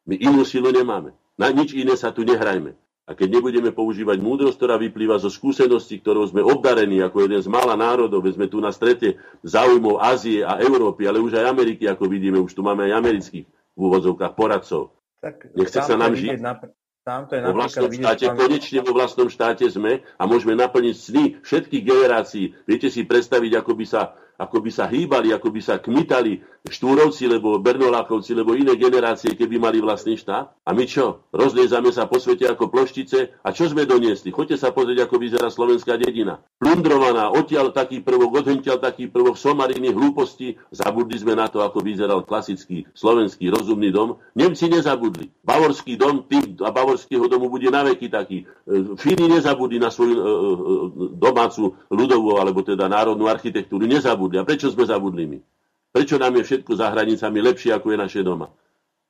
My inú silu nemáme. Na nič iné sa tu nehrajme. A keď nebudeme používať múdrosť, ktorá vyplýva zo skúseností, ktorou sme obdarení ako jeden z mála národov, veď sme tu na strete záujmov Ázie a Európy, ale už aj Ameriky, ako vidíme, už tu máme aj amerických v úvodzovkách poradcov. Tak, Nechce sa nám žiť. Na, tam to je vo vlastnom štáte, pán... konečne vo vlastnom štáte sme a môžeme naplniť sny všetkých generácií. Viete si predstaviť, ako by sa ako by sa hýbali, ako by sa kmitali Štúrovci, lebo Bernolákovci, lebo iné generácie, keby mali vlastný štát. A my čo? Rozliezame sa po svete ako ploštice a čo sme doniesli? Choďte sa pozrieť, ako vyzerá slovenská dedina. Plundrovaná, odtiaľ taký prvok, odhentiaľ taký prvok, somariny, hlúposti. Zabudli sme na to, ako vyzeral klasický slovenský rozumný dom. Nemci nezabudli. Bavorský dom, tým a bavorského domu bude na veky taký. E, Fíni nezabudli na svoju e, e, domácu ľudovú, alebo teda národnú architektúru. Nezabudli zabudli. A prečo sme zabudli my? Prečo nám je všetko za hranicami lepšie, ako je naše doma?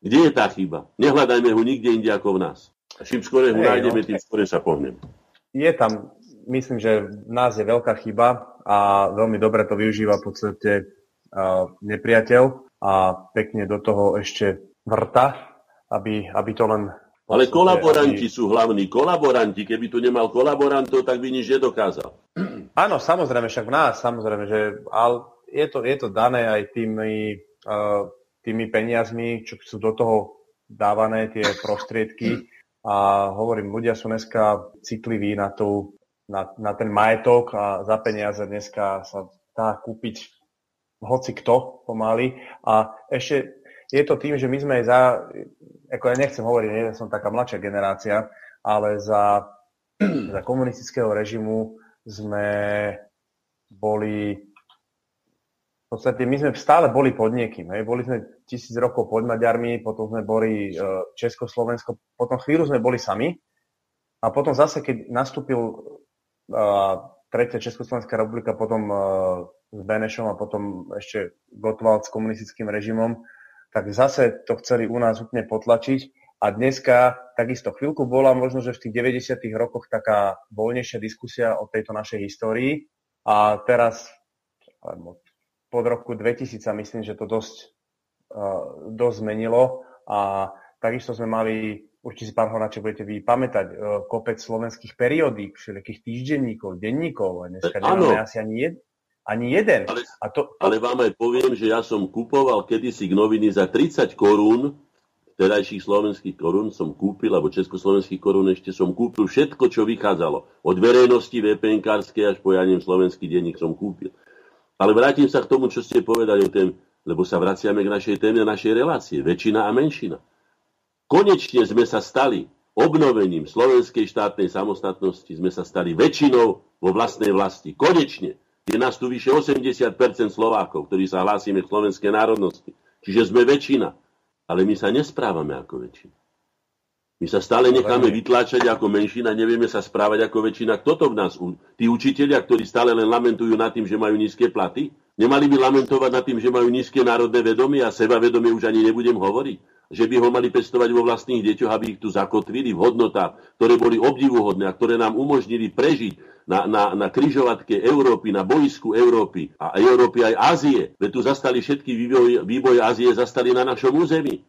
Kde je tá chyba? Nehľadajme ho nikde inde ako v nás. A čím skôr ho nájdeme, no. tým skôr sa pohneme. Je tam, myslím, že v nás je veľká chyba a veľmi dobre to využíva v podstate uh, nepriateľ a pekne do toho ešte vrta, aby, aby to len ale kolaboranti aby... sú hlavní. Kolaboranti, keby tu nemal kolaborantov, tak by nič nedokázal. Áno, samozrejme, však v nás, samozrejme, že ale je to, je to dané aj tými, uh, tými peniazmi, čo sú do toho dávané tie prostriedky. A hovorím, ľudia sú dneska citliví na, tú, na, na ten majetok a za peniaze dneska sa dá kúpiť hoci kto pomaly. A ešte je to tým, že my sme za, ako ja nechcem hovoriť, nie som taká mladšia generácia, ale za, za komunistického režimu sme boli v podstate my sme stále boli pod niekým. Hej. Boli sme tisíc rokov pod Maďarmi, potom sme boli uh, Československo, potom chvíľu sme boli sami a potom zase, keď nastúpil uh, tretia Československá republika, potom uh, s Benešom a potom ešte Gotwald s komunistickým režimom, tak zase to chceli u nás úplne potlačiť. A dneska takisto chvíľku bola možno, že v tých 90. rokoch taká voľnejšia diskusia o tejto našej histórii. A teraz pod roku 2000 sa myslím, že to dosť, uh, dosť zmenilo. A takisto sme mali, určite si pán Hornáček budete vy pamätať, uh, kopec slovenských periodík, všelijakých týždenníkov, denníkov. A dneska nemáme asi ani, jed, ani jeden. Ale, a to, to... ale vám aj poviem, že ja som kupoval kedysi k noviny za 30 korún, terajších slovenských korún som kúpil, alebo československých korún ešte som kúpil všetko, čo vychádzalo. Od verejnosti vpn až po, ja neviem, slovenský denník som kúpil. Ale vrátim sa k tomu, čo ste povedali o tém, lebo sa vraciame k našej téme, našej relácie. Väčšina a menšina. Konečne sme sa stali obnovením slovenskej štátnej samostatnosti, sme sa stali väčšinou vo vlastnej vlasti. Konečne je nás tu vyše 80% Slovákov, ktorí sa hlásime k slovenskej národnosti. Čiže sme väčšina. Ale my sa nesprávame ako väčšina. My sa stále necháme vytláčať ako menšina, nevieme sa správať ako väčšina. Kto to v nás? Tí učitelia, ktorí stále len lamentujú nad tým, že majú nízke platy? Nemali by lamentovať nad tým, že majú nízke národné vedomie a sebavedomie už ani nebudem hovoriť? že by ho mali pestovať vo vlastných deťoch, aby ich tu zakotvili v hodnotách, ktoré boli obdivuhodné a ktoré nám umožnili prežiť na, na, na kryžovatke Európy, na boisku Európy a Európy aj Ázie. Veď tu zastali všetky vývoj, vývoj Ázie, zastali na našom území.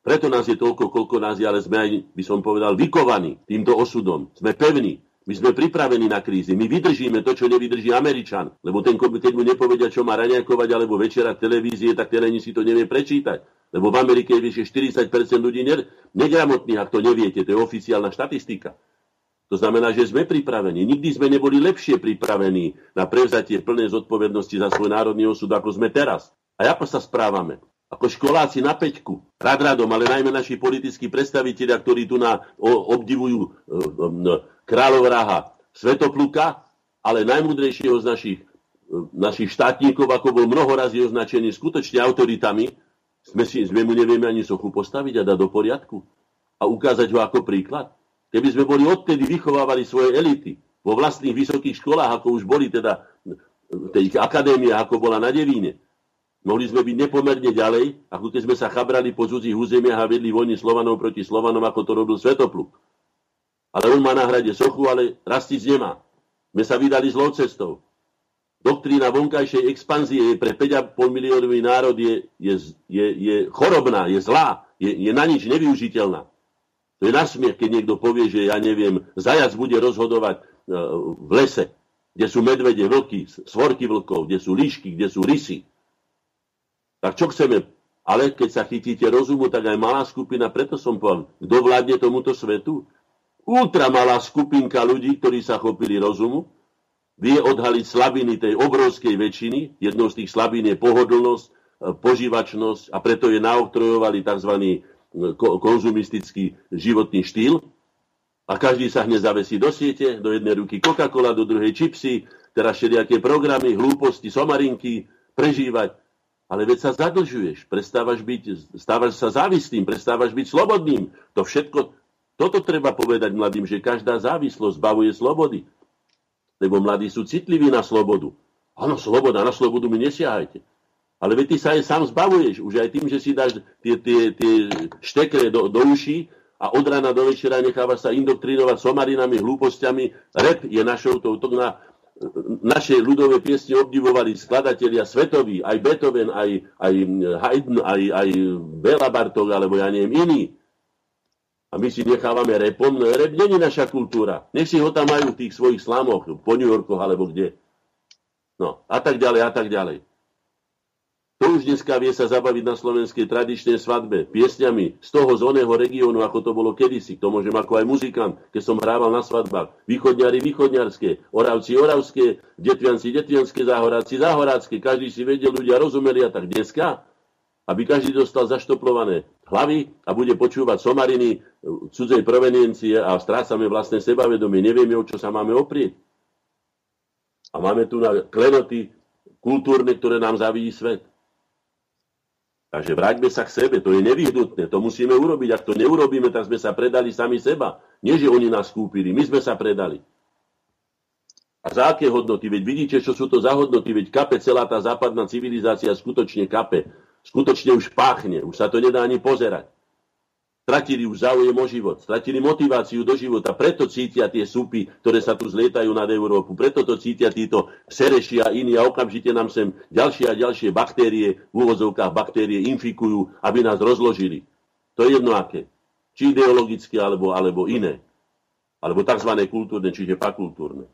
Preto nás je toľko, koľko nás je, ale sme aj, by som povedal, vykovaní týmto osudom. Sme pevní. My sme pripravení na krízy. My vydržíme to, čo nevydrží Američan. Lebo ten, keď mu nepovedia, čo má raňajkovať alebo večera televízie, tak ten ani si to nevie prečítať. Lebo v Amerike je vyše 40% ľudí negramotných, ak to neviete. To je oficiálna štatistika. To znamená, že sme pripravení. Nikdy sme neboli lepšie pripravení na prevzatie plnej zodpovednosti za svoj národný osud, ako sme teraz. A ako sa správame? Ako školáci na peťku, rad radom, ale najmä naši politickí predstavitelia, ktorí tu na, o, obdivujú e, e, kráľovráha Svetopluka, ale najmudrejšieho z našich, e, našich štátníkov, ako bol mnoho označený skutočne autoritami, sme, si, sme mu nevieme ani sochu postaviť a dať do poriadku a ukázať ho ako príklad. Keby sme boli odtedy vychovávali svoje elity vo vlastných vysokých školách, ako už boli teda tej akadémie, ako bola na Devíne, mohli sme byť nepomerne ďalej, ako keď sme sa chabrali po cudzích územiach a vedli vojny Slovanov proti Slovanom, ako to robil Svetopluk. Ale on má na hrade sochu, ale rastic nemá. My sa vydali zlou cestou. Doktrína vonkajšej expanzie je pre 5,5 miliónový národ je, je, je, je chorobná, je zlá, je, je na nič nevyužiteľná. To je nasmiech, keď niekto povie, že ja neviem, zajac bude rozhodovať e, v lese, kde sú medvede, vlky, svorky vlkov, kde sú líšky, kde sú rysy. Tak čo chceme? Ale keď sa chytíte rozumu, tak aj malá skupina, preto som povedal, kto vládne tomuto svetu? ultramalá skupinka ľudí, ktorí sa chopili rozumu, vie odhaliť slabiny tej obrovskej väčšiny. Jednou z tých slabín je pohodlnosť, e, požívačnosť a preto je naoktrojovali tzv. E, konzumistický životný štýl. A každý sa hneď zavesí do siete, do jednej ruky Coca-Cola, do druhej čipsy, teraz všelijaké programy, hlúposti, somarinky, prežívať. Ale veď sa zadlžuješ, prestávaš byť, stávaš sa závislým, prestávaš byť slobodným. To všetko toto treba povedať mladým, že každá závislosť zbavuje slobody. Lebo mladí sú citliví na slobodu. Áno, sloboda, na slobodu mi nesiahajte. Ale veď ty sa aj sám zbavuješ, už aj tým, že si dáš tie, tie, tie štekre do, do uší a od rána do večera nechávaš sa indoktrinovať somarinami, hlúpostiami. Rep je našou touto na, naše ľudové piesne obdivovali skladatelia svetoví, aj Beethoven, aj, aj Haydn, aj, aj Bela Bartok, alebo ja neviem, iní. A my si nechávame repom. No rep není naša kultúra. Nech si ho tam majú v tých svojich slamoch, po New Yorkoch alebo kde. No, a tak ďalej, a tak ďalej. To už dneska vie sa zabaviť na slovenskej tradičnej svadbe piesňami z toho z regiónu, ako to bolo kedysi. To môžem ako aj muzikant, keď som hrával na svadbách. Východňari východňarské, oravci oravské, detvianci detvianské, záhoráci záhorácké. Každý si vedel, ľudia rozumeli a tak dneska aby každý dostal zaštoplované hlavy a bude počúvať somariny cudzej proveniencie a strácame vlastné sebavedomie. Nevieme, o čo sa máme oprieť. A máme tu na klenoty kultúrne, ktoré nám zavíjí svet. Takže vráťme sa k sebe, to je nevyhnutné, to musíme urobiť. Ak to neurobíme, tak sme sa predali sami seba. Nie, že oni nás kúpili, my sme sa predali. A za aké hodnoty? Veď vidíte, čo sú to za hodnoty? Veď kape celá tá západná civilizácia skutočne kape skutočne už páchne, už sa to nedá ani pozerať. Stratili už záujem o život, stratili motiváciu do života, preto cítia tie súpy, ktoré sa tu zlietajú nad Európu, preto to cítia títo sereši a iní a okamžite nám sem ďalšie a ďalšie baktérie, v úvozovkách baktérie infikujú, aby nás rozložili. To je jedno aké. Či ideologické, alebo, alebo iné. Alebo tzv. kultúrne, čiže fakultúrne.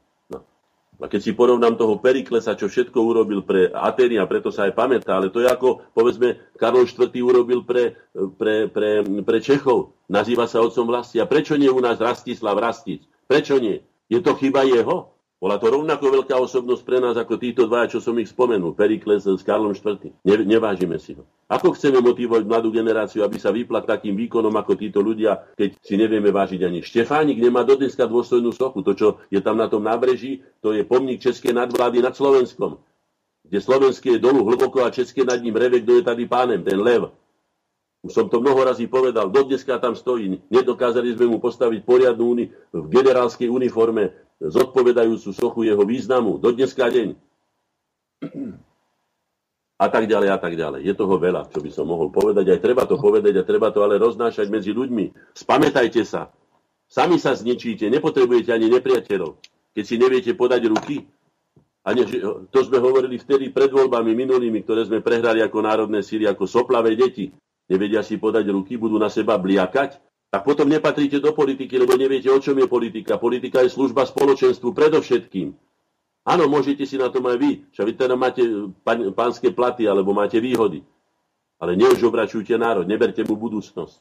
A keď si porovnám toho Periklesa, čo všetko urobil pre Atény a preto sa aj pamätá, ale to je ako, povedzme, Karol IV. urobil pre, pre, pre, pre Čechov. Nazýva sa otcom vlasti. A prečo nie u nás Rastislav Rastic? Prečo nie? Je to chyba jeho? Bola to rovnako veľká osobnosť pre nás ako títo dvaja, čo som ich spomenul, Perikles s Karlom IV. Ne, nevážime si ho. Ako chceme motivovať mladú generáciu, aby sa vypla takým výkonom ako títo ľudia, keď si nevieme vážiť ani Štefánik nemá do dneska dôstojnú sochu. To, čo je tam na tom nábreží, to je pomník Českej nadvlády nad Slovenskom. Kde slovenské je dolu hlboko a české nad ním reve, kto je tady pánem, ten lev. Už som to mnoho razy povedal, do dneska tam stojí. Nedokázali sme mu postaviť poriadnu uni- v generálskej uniforme zodpovedajúcu sochu jeho významu do dneska deň. A tak ďalej, a tak ďalej. Je toho veľa, čo by som mohol povedať. Aj treba to povedať a treba to ale roznášať medzi ľuďmi. Spamätajte sa. Sami sa zničíte, nepotrebujete ani nepriateľov. Keď si neviete podať ruky, a ne, to sme hovorili vtedy pred voľbami minulými, ktoré sme prehrali ako národné síly, ako soplavé deti. Nevedia si podať ruky, budú na seba bliakať tak potom nepatríte do politiky, lebo neviete, o čom je politika. Politika je služba spoločenstvu predovšetkým. Áno, môžete si na tom aj vy. Však vy teda máte pánske platy alebo máte výhody. Ale neožobračujte národ, neberte mu budúcnosť.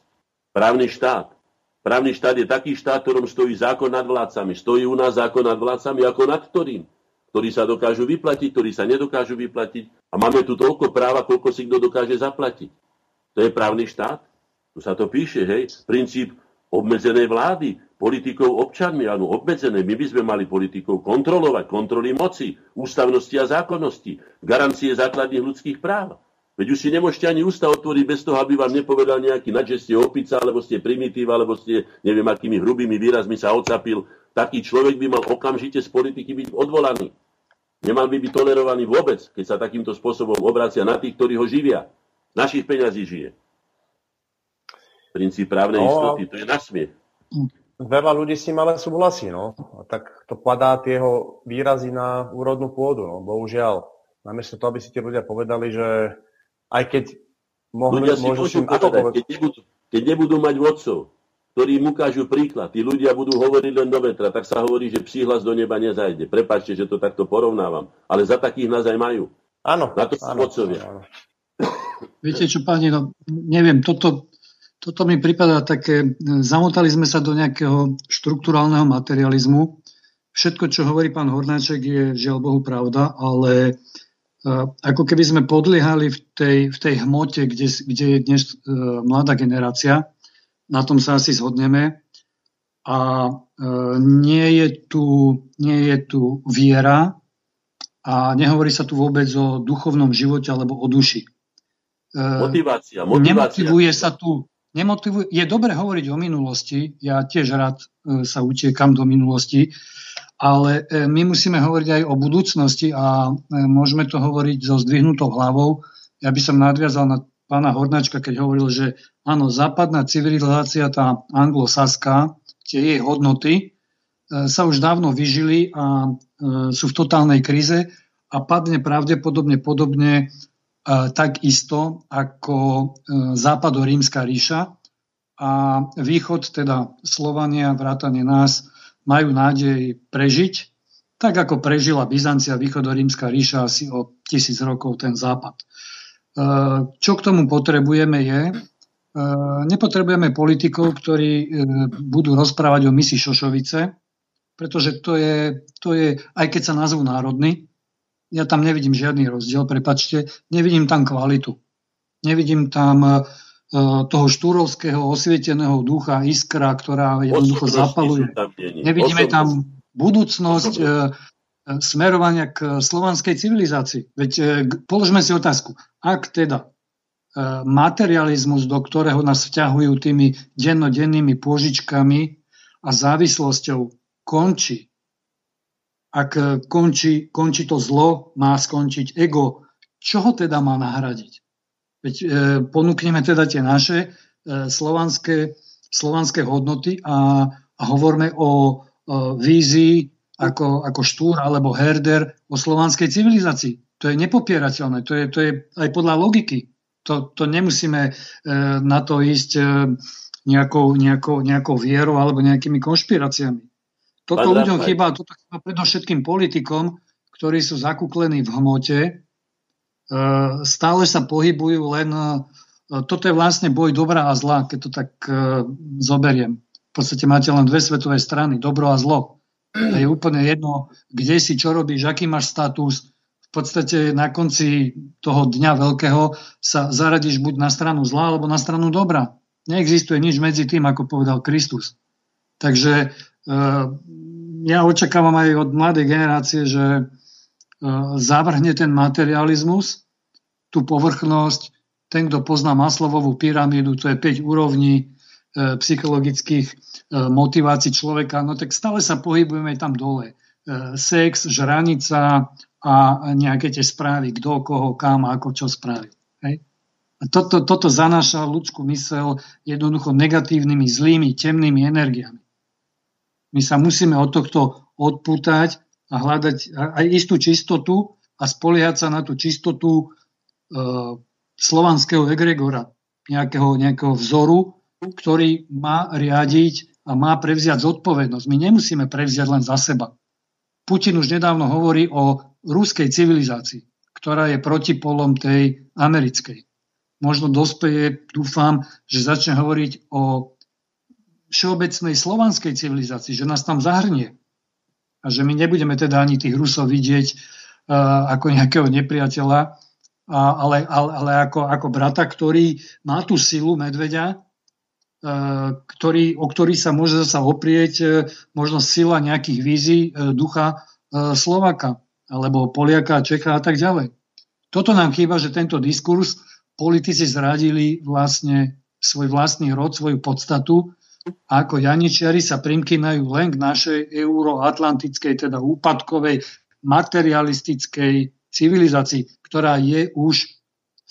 Právny štát. Právny štát je taký štát, ktorom stojí zákon nad vládcami. Stojí u nás zákon nad vládcami, ako nad ktorým? Ktorí sa dokážu vyplatiť, ktorí sa nedokážu vyplatiť. A máme tu toľko práva, koľko si kto dokáže zaplatiť. To je právny štát? Tu sa to píše, hej, princíp obmedzenej vlády, politikov občanmi, áno, obmedzené. My by sme mali politikov kontrolovať, kontroly moci, ústavnosti a zákonnosti, garancie základných ľudských práv. Veď už si nemôžete ani ústav otvoriť bez toho, aby vám nepovedal nejaký nad, že ste opica, alebo ste primitív, alebo ste neviem akými hrubými výrazmi sa ocapil. Taký človek by mal okamžite z politiky byť odvolaný. Nemal by byť tolerovaný vôbec, keď sa takýmto spôsobom obracia na tých, ktorí ho živia. Našich peňazí žije princíp právnej no, istoty, to je nasmiech. Veľa ľudí s tým ale súhlasí, no. A tak to padá tieho výrazy na úrodnú pôdu, no. Bohužiaľ. Namiesto toho, aby si tie ľudia povedali, že aj keď mohli, ľudia si môžu povedať, keď nebudú, keď nebudú mať vodcov, ktorí im ukážu príklad, tí ľudia budú hovoriť len do vetra, tak sa hovorí, že psí hlas do neba nezajde. Prepačte, že to takto porovnávam, ale za takých nás aj majú. Áno. Na to sú vodcovia. Áno. Viete čo, páni, no neviem, toto toto mi prípada také, zamotali sme sa do nejakého štruktúrálneho materializmu. Všetko, čo hovorí pán Hornáček, je žiaľ Bohu pravda, ale e, ako keby sme podliehali v tej, v tej hmote, kde, kde je dnes e, mladá generácia, na tom sa asi zhodneme. A nie je tu, nie je tu viera a nehovorí sa tu vôbec o duchovnom živote alebo o duši. Motivácia, motivácia. Nemotivuje sa tu nemotivuje. Je dobre hovoriť o minulosti, ja tiež rád e, sa utiekam do minulosti, ale e, my musíme hovoriť aj o budúcnosti a e, môžeme to hovoriť so zdvihnutou hlavou. Ja by som nadviazal na pána Hornačka, keď hovoril, že áno, západná civilizácia, tá anglosaská, tie jej hodnoty sa už dávno vyžili a sú v totálnej kríze a padne pravdepodobne podobne takisto ako e, západorímska ríša a východ, teda Slovania, vrátane nás, majú nádej prežiť, tak ako prežila Byzancia, východorímska ríša asi o tisíc rokov ten západ. E, čo k tomu potrebujeme je, e, nepotrebujeme politikov, ktorí budú rozprávať o misi Šošovice, pretože to je, to je aj keď sa nazvú národní, ja tam nevidím žiadny rozdiel, prepačte, nevidím tam kvalitu. Nevidím tam uh, toho štúrovského osvieteného ducha, iskra, ktorá jednoducho zapaluje. Nevidíme tam budúcnosť uh, smerovania k slovanskej civilizácii. Veď uh, položme si otázku. Ak teda materializmus, do ktorého nás vťahujú tými dennodennými pôžičkami a závislosťou, končí, ak e, končí, končí to zlo, má skončiť ego, čo ho teda má nahradiť? Veď e, ponúkneme teda tie naše e, slovanské, slovanské hodnoty a, a hovorme o e, vízii ako, ako Štúr alebo Herder o slovanskej civilizácii. To je nepopierateľné, to je, to je aj podľa logiky. To, to nemusíme e, na to ísť e, nejakou, nejakou, nejakou vierou alebo nejakými konšpiráciami. Toto ľuďom chýba, toto chýba predovšetkým politikom, ktorí sú zakúklení v hmote, e, stále sa pohybujú len... E, toto je vlastne boj dobrá a zla, keď to tak e, zoberiem. V podstate máte len dve svetové strany, dobro a zlo. A je úplne jedno, kde si, čo robíš, aký máš status. V podstate na konci toho dňa veľkého sa zaradíš buď na stranu zla, alebo na stranu dobra. Neexistuje nič medzi tým, ako povedal Kristus. Takže ja očakávam aj od mladej generácie, že e, zavrhne ten materializmus, tú povrchnosť, ten, kto pozná Maslovovú pyramídu, to je 5 úrovní e, psychologických e, motivácií človeka, no tak stále sa pohybujeme tam dole. Sex, žranica a nejaké tie správy, kto, koho, kam, ako, čo spraví. Hej? A toto, toto zanáša ľudskú mysel jednoducho negatívnymi, zlými, temnými energiami. My sa musíme od tohto odpútať a hľadať aj istú čistotu a spoliehať sa na tú čistotu e, slovanského egregora, nejakého, nejakého vzoru, ktorý má riadiť a má prevziať zodpovednosť. My nemusíme prevziať len za seba. Putin už nedávno hovorí o ruskej civilizácii, ktorá je protipolom tej americkej. Možno dospeje, dúfam, že začne hovoriť o všeobecnej slovanskej civilizácii, že nás tam zahrnie. A že my nebudeme teda ani tých Rusov vidieť uh, ako nejakého nepriateľa, uh, ale, ale, ale ako, ako brata, ktorý má tú silu medveďa, uh, ktorý, o ktorý sa môže zasa oprieť uh, možno sila nejakých vízí uh, ducha uh, Slovaka alebo Poliaka, Čecha a tak ďalej. Toto nám chýba, že tento diskurs politici zradili vlastne svoj vlastný rod, svoju podstatu ako Janičiari sa primkynajú len k našej euroatlantickej, teda úpadkovej, materialistickej civilizácii, ktorá je už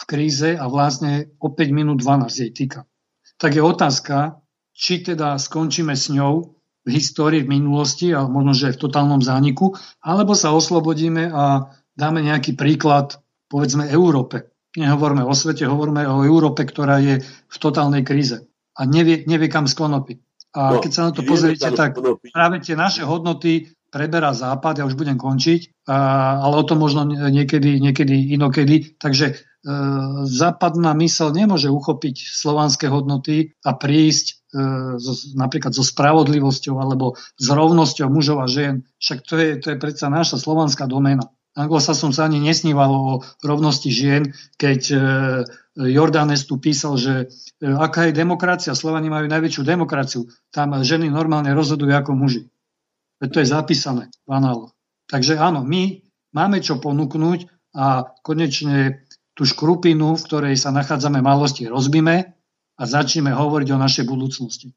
v kríze a vlastne o 5 minút 12 jej týka. Tak je otázka, či teda skončíme s ňou v histórii, v minulosti, a možno, že aj v totálnom zániku, alebo sa oslobodíme a dáme nejaký príklad, povedzme, Európe. Nehovorme o svete, hovoríme o Európe, ktorá je v totálnej kríze a nevie, nevie kam sklonopiť. A no, keď sa na to pozriete, tak práve tie naše hodnoty preberá Západ, ja už budem končiť, a, ale o tom možno niekedy, niekedy inokedy. Takže e, západná mysel nemôže uchopiť slovanské hodnoty a prísť e, so, napríklad so spravodlivosťou alebo s rovnosťou mužov a žien. Však to je, to je predsa naša slovanská doména. Anglosasom sa ani nesnívalo o rovnosti žien, keď e, Jordanes tu písal, že e, aká je demokracia, Slovani majú najväčšiu demokraciu, tam ženy normálne rozhodujú ako muži. To je zapísané v análoch. Takže áno, my máme čo ponúknuť a konečne tú škrupinu, v ktorej sa nachádzame malosti, rozbíme a začneme hovoriť o našej budúcnosti.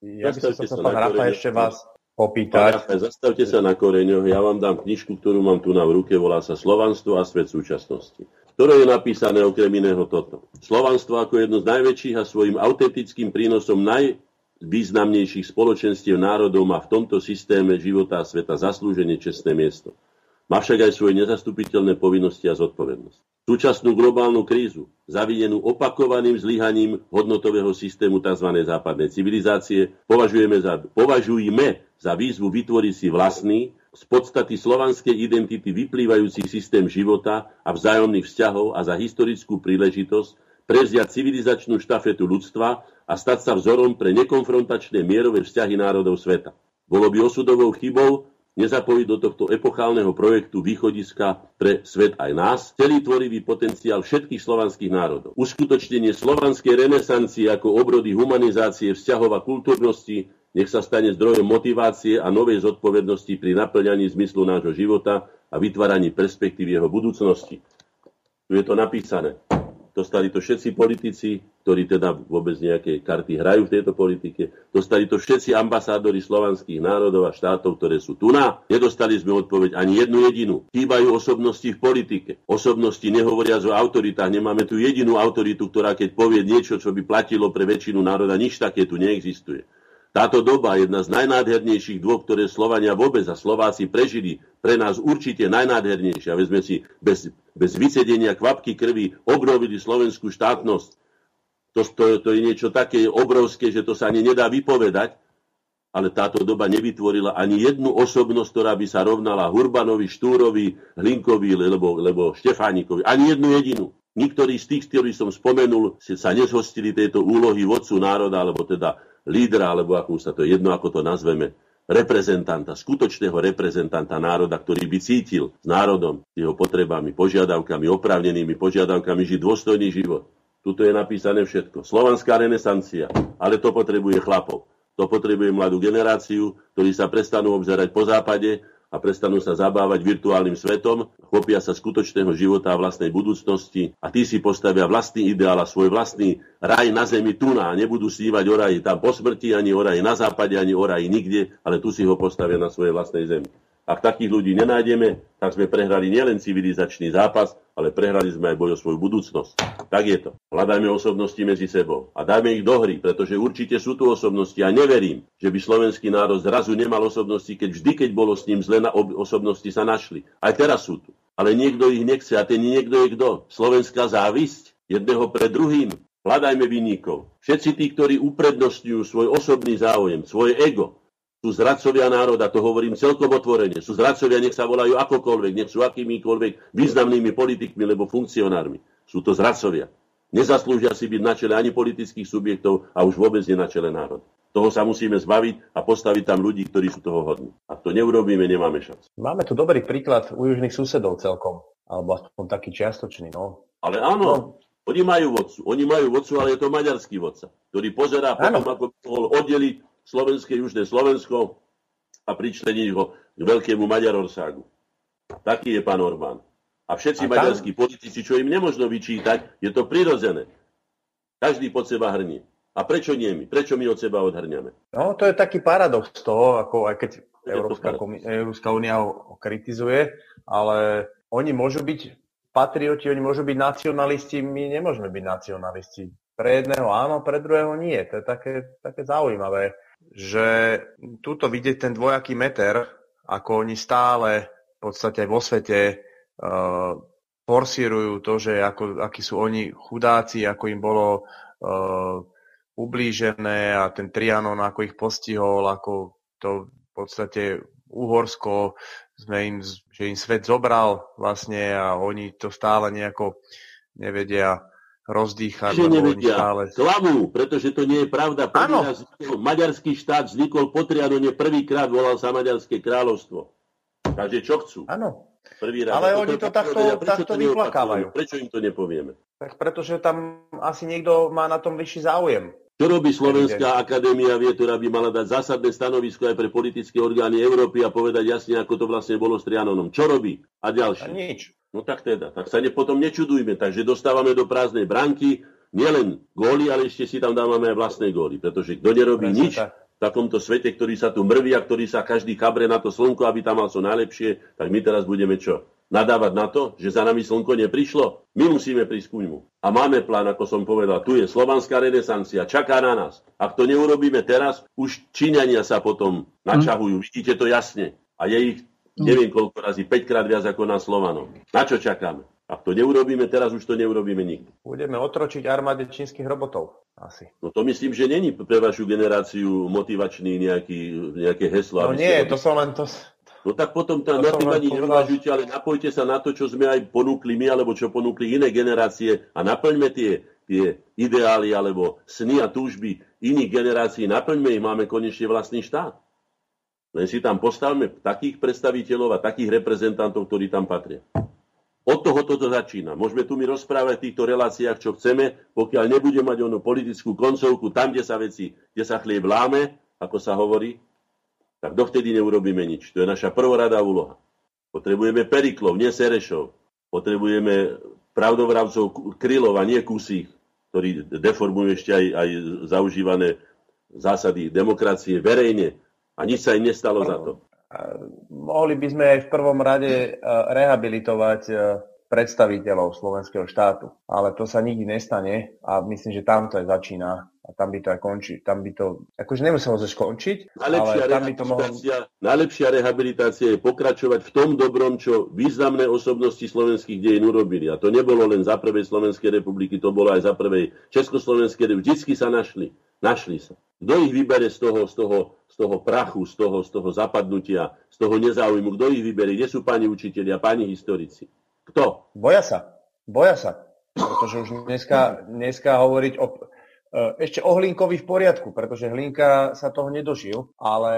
Ja by som sa, pán Rafa, ešte vás opýtať. Pán zastavte sa na koreňoch. Ja vám dám knižku, ktorú mám tu na v ruke, volá sa Slovanstvo a svet súčasnosti. Ktoré je napísané okrem iného toto. Slovanstvo ako jedno z najväčších a svojim autentickým prínosom naj, významnejších spoločenstiev národov má v tomto systéme života a sveta zaslúženie čestné miesto. Má však aj svoje nezastupiteľné povinnosti a zodpovednosť. Súčasnú globálnu krízu, zavinenú opakovaným zlyhaním hodnotového systému tzv. západnej civilizácie, považujeme za, považujeme za výzvu vytvoriť si vlastný, z podstaty slovanskej identity vyplývajúci systém života a vzájomných vzťahov a za historickú príležitosť prevziať civilizačnú štafetu ľudstva a stať sa vzorom pre nekonfrontačné mierové vzťahy národov sveta. Bolo by osudovou chybou nezapojiť do tohto epochálneho projektu východiska pre svet aj nás, celý tvorivý potenciál všetkých slovanských národov. Uskutočnenie slovanskej renesancie ako obrody humanizácie vzťahov a kultúrnosti nech sa stane zdrojom motivácie a novej zodpovednosti pri naplňaní zmyslu nášho života a vytváraní perspektív jeho budúcnosti. Tu je to napísané. Dostali to všetci politici, ktorí teda vôbec nejaké karty hrajú v tejto politike. Dostali to všetci ambasádori slovanských národov a štátov, ktoré sú tu na. Nedostali sme odpoveď ani jednu jedinú. Chýbajú osobnosti v politike. Osobnosti nehovoria o autoritách. Nemáme tu jedinú autoritu, ktorá keď povie niečo, čo by platilo pre väčšinu národa, nič také tu neexistuje. Táto doba, jedna z najnádhernejších dôb, ktoré Slovania vôbec a Slováci prežili, pre nás určite najnádhernejšia. Veď sme si bez, bez vycedenia kvapky krvi obnovili slovenskú štátnosť. To, to, to je niečo také obrovské, že to sa ani nedá vypovedať, ale táto doba nevytvorila ani jednu osobnosť, ktorá by sa rovnala Hurbanovi, Štúrovi, Hlinkovi lebo, lebo Štefánikovi. Ani jednu jedinú. Niektorí z tých, ktorí som spomenul, sa nezhostili tejto úlohy vodcu národa, alebo teda lídra, alebo ako sa to jedno, ako to nazveme, reprezentanta, skutočného reprezentanta národa, ktorý by cítil s národom, jeho potrebami, požiadavkami, oprávnenými požiadavkami žiť dôstojný život. Tuto je napísané všetko. Slovanská renesancia, ale to potrebuje chlapov. To potrebuje mladú generáciu, ktorí sa prestanú obzerať po západe a prestanú sa zabávať virtuálnym svetom, chopia sa skutočného života a vlastnej budúcnosti a tí si postavia vlastný ideál a svoj vlastný raj na zemi tu a nebudú snívať o raji tam po smrti, ani o raji na západe, ani o raji nikde, ale tu si ho postavia na svojej vlastnej zemi. Ak takých ľudí nenájdeme, tak sme prehrali nielen civilizačný zápas, ale prehrali sme aj boj o svoju budúcnosť. Tak je to. Hľadajme osobnosti medzi sebou a dajme ich do hry, pretože určite sú tu osobnosti a neverím, že by slovenský národ zrazu nemal osobnosti, keď vždy, keď bolo s ním zle, na osobnosti sa našli. Aj teraz sú tu. Ale niekto ich nechce a ten niekto je kto? Slovenská závisť jedného pred druhým. Hľadajme vinníkov. Všetci tí, ktorí uprednostňujú svoj osobný záujem, svoje ego, sú zradcovia národa, to hovorím celkom otvorene. Sú zradcovia, nech sa volajú akokoľvek, nech sú akýmikoľvek významnými politikmi alebo funkcionármi. Sú to zradcovia. Nezaslúžia si byť na čele ani politických subjektov a už vôbec nie na čele národa. Toho sa musíme zbaviť a postaviť tam ľudí, ktorí sú toho hodní. Ak to neurobíme, nemáme šancu. Máme tu dobrý príklad u južných susedov celkom. Alebo aspoň taký čiastočný, no. Ale áno, no. oni majú vodcu. Oni majú vodcu, ale je to maďarský vodca, ktorý pozerá potom, ako by mohol oddeliť slovenské južné Slovensko a pričleniť ho k veľkému Maďarorságu. Taký je pán Orbán. A všetci a tam... maďarskí politici, čo im nemožno vyčítať, je to prirodzené. Každý pod seba hrnie. A prečo nie my? Prečo my od seba odhrňame? No, to je taký paradox toho, ako aj keď Európska, komi- Európska únia ho kritizuje, ale oni môžu byť patrioti, oni môžu byť nacionalisti, my nemôžeme byť nacionalisti. Pre jedného áno, pre druhého nie. To je také, také zaujímavé že túto vidieť ten dvojaký meter, ako oni stále v podstate vo svete uh, forsírujú to, že ako, akí sú oni chudáci, ako im bolo uh, ublížené a ten Trianon ako ich postihol, ako to v podstate Uhorsko, sme im, že im svet zobral vlastne a oni to stále nejako nevedia rozdýchať. Že nevedia. Stále... Klamú, pretože to nie je pravda. Prvý raz maďarský štát vznikol po Trianone, prvýkrát volal sa Maďarské kráľovstvo. Takže čo chcú? Áno. Prvý raz. Ale oni to takto, takto vyplakávajú. Prečo im to nepovieme? Tak pretože tam asi niekto má na tom vyšší záujem. Čo robí Slovenská akadémia vie, ktorá by mala dať zásadné stanovisko aj pre politické orgány Európy a povedať jasne, ako to vlastne bolo s Trianonom. Čo robí? A ďalšie. A nič. No tak teda, tak sa ne, potom nečudujme. Takže dostávame do prázdnej branky nielen góly, ale ešte si tam dávame aj vlastné góly. Pretože kto nerobí Presne nič tak. v takomto svete, ktorý sa tu mrví a ktorý sa každý kabre na to slnko, aby tam mal čo najlepšie, tak my teraz budeme čo? Nadávať na to, že za nami slnko neprišlo? My musíme prísť ku ňmu. A máme plán, ako som povedal, tu je slovanská renesancia, čaká na nás. Ak to neurobíme teraz, už Číňania sa potom načahujú. Hm. Vidíte to jasne. A je ich Mm. neviem koľko razy, 5 krát viac ako na Slovanov. Na čo čakáme? Ak to neurobíme teraz, už to neurobíme nikdy. Budeme otročiť armáde čínskych robotov. Asi. No to myslím, že není pre vašu generáciu motivačný nejaký, nejaké heslo. No nie, to som len to... No tak potom to na tým ani neuvažujte, ale napojte sa na to, čo sme aj ponúkli my, alebo čo ponúkli iné generácie a naplňme tie, tie ideály alebo sny a túžby iných generácií, naplňme ich, máme konečne vlastný štát. Len si tam postavme takých predstaviteľov a takých reprezentantov, ktorí tam patria. Od toho toto začína. Môžeme tu mi rozprávať v týchto reláciách, čo chceme, pokiaľ nebude mať onú politickú koncovku, tam, kde sa veci, kde sa chlieb láme, ako sa hovorí, tak dovtedy neurobíme nič. To je naša prvoradá úloha. Potrebujeme periklov, nie serešov. Potrebujeme pravdovravcov krylov a nie kusých, ktorí deformujú ešte aj, aj zaužívané zásady demokracie verejne, a nič sa im nestalo za to. Mohli by sme aj v prvom rade e, rehabilitovať e, predstaviteľov slovenského štátu. Ale to sa nikdy nestane a myslím, že tam to aj začína a tam by to aj končí. Tam by to, akože nemuselo sa skončiť, najlepšia ale tam by to mohlo... Najlepšia rehabilitácia je pokračovať v tom dobrom, čo významné osobnosti slovenských dejín urobili. A to nebolo len za prvej Slovenskej republiky, to bolo aj za prvej Československej republiky. Vždycky sa našli. Našli sa. Kto ich vybere z toho, z toho, z toho prachu, z toho, z toho zapadnutia, z toho nezáujmu? Kto ich vybere? Kde sú pani učitelia, pani historici? Kto? Boja sa. Boja sa. Pretože už dneska, dneska hovoriť o... E, ešte o Hlinkovi v poriadku, pretože Hlinka sa toho nedožil, ale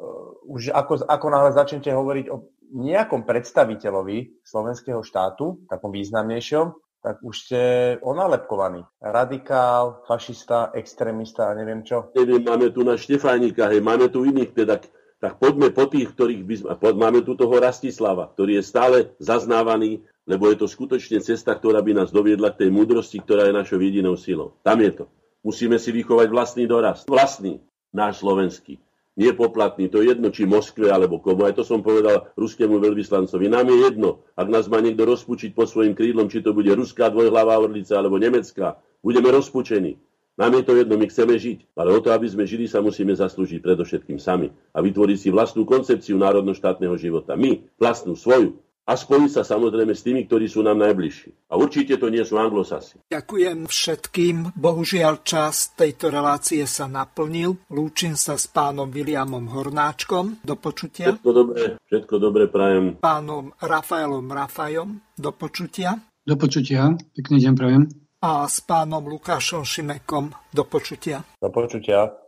uh, už ako, ako náhle začnete hovoriť o nejakom predstaviteľovi slovenského štátu, takom významnejšom, tak už ste onálepkovaní. Radikál, fašista, extrémista a neviem čo. Neviem, máme tu na Štefánika, hej, máme tu iných, teda, tak poďme po tých, ktorých by sme, máme tu toho Rastislava, ktorý je stále zaznávaný, lebo je to skutočne cesta, ktorá by nás doviedla k tej múdrosti, ktorá je našou jedinou silou. Tam je to. Musíme si vychovať vlastný dorast. Vlastný, náš slovenský nie poplatný. To je jedno, či Moskve alebo komu. Aj to som povedal ruskému veľvyslancovi. Nám je jedno, ak nás má niekto rozpučiť po svojim krídlom, či to bude ruská dvojhlavá orlica alebo nemecká. Budeme rozpučení. Nám je to jedno, my chceme žiť. Ale o to, aby sme žili, sa musíme zaslúžiť predovšetkým sami. A vytvoriť si vlastnú koncepciu národno-štátneho života. My, vlastnú, svoju. A spojiť sa samozrejme s tými, ktorí sú nám najbližší. A určite to nie sú anglosasi. Ďakujem všetkým. Bohužiaľ čas tejto relácie sa naplnil. Lúčim sa s pánom Williamom Hornáčkom. Do počutia. Všetko dobré, všetko dobré prajem. Pánom Rafaelom Rafajom. Do počutia. Do počutia. Pekný deň prajem. A s pánom Lukášom Šimekom. Do počutia. Do počutia.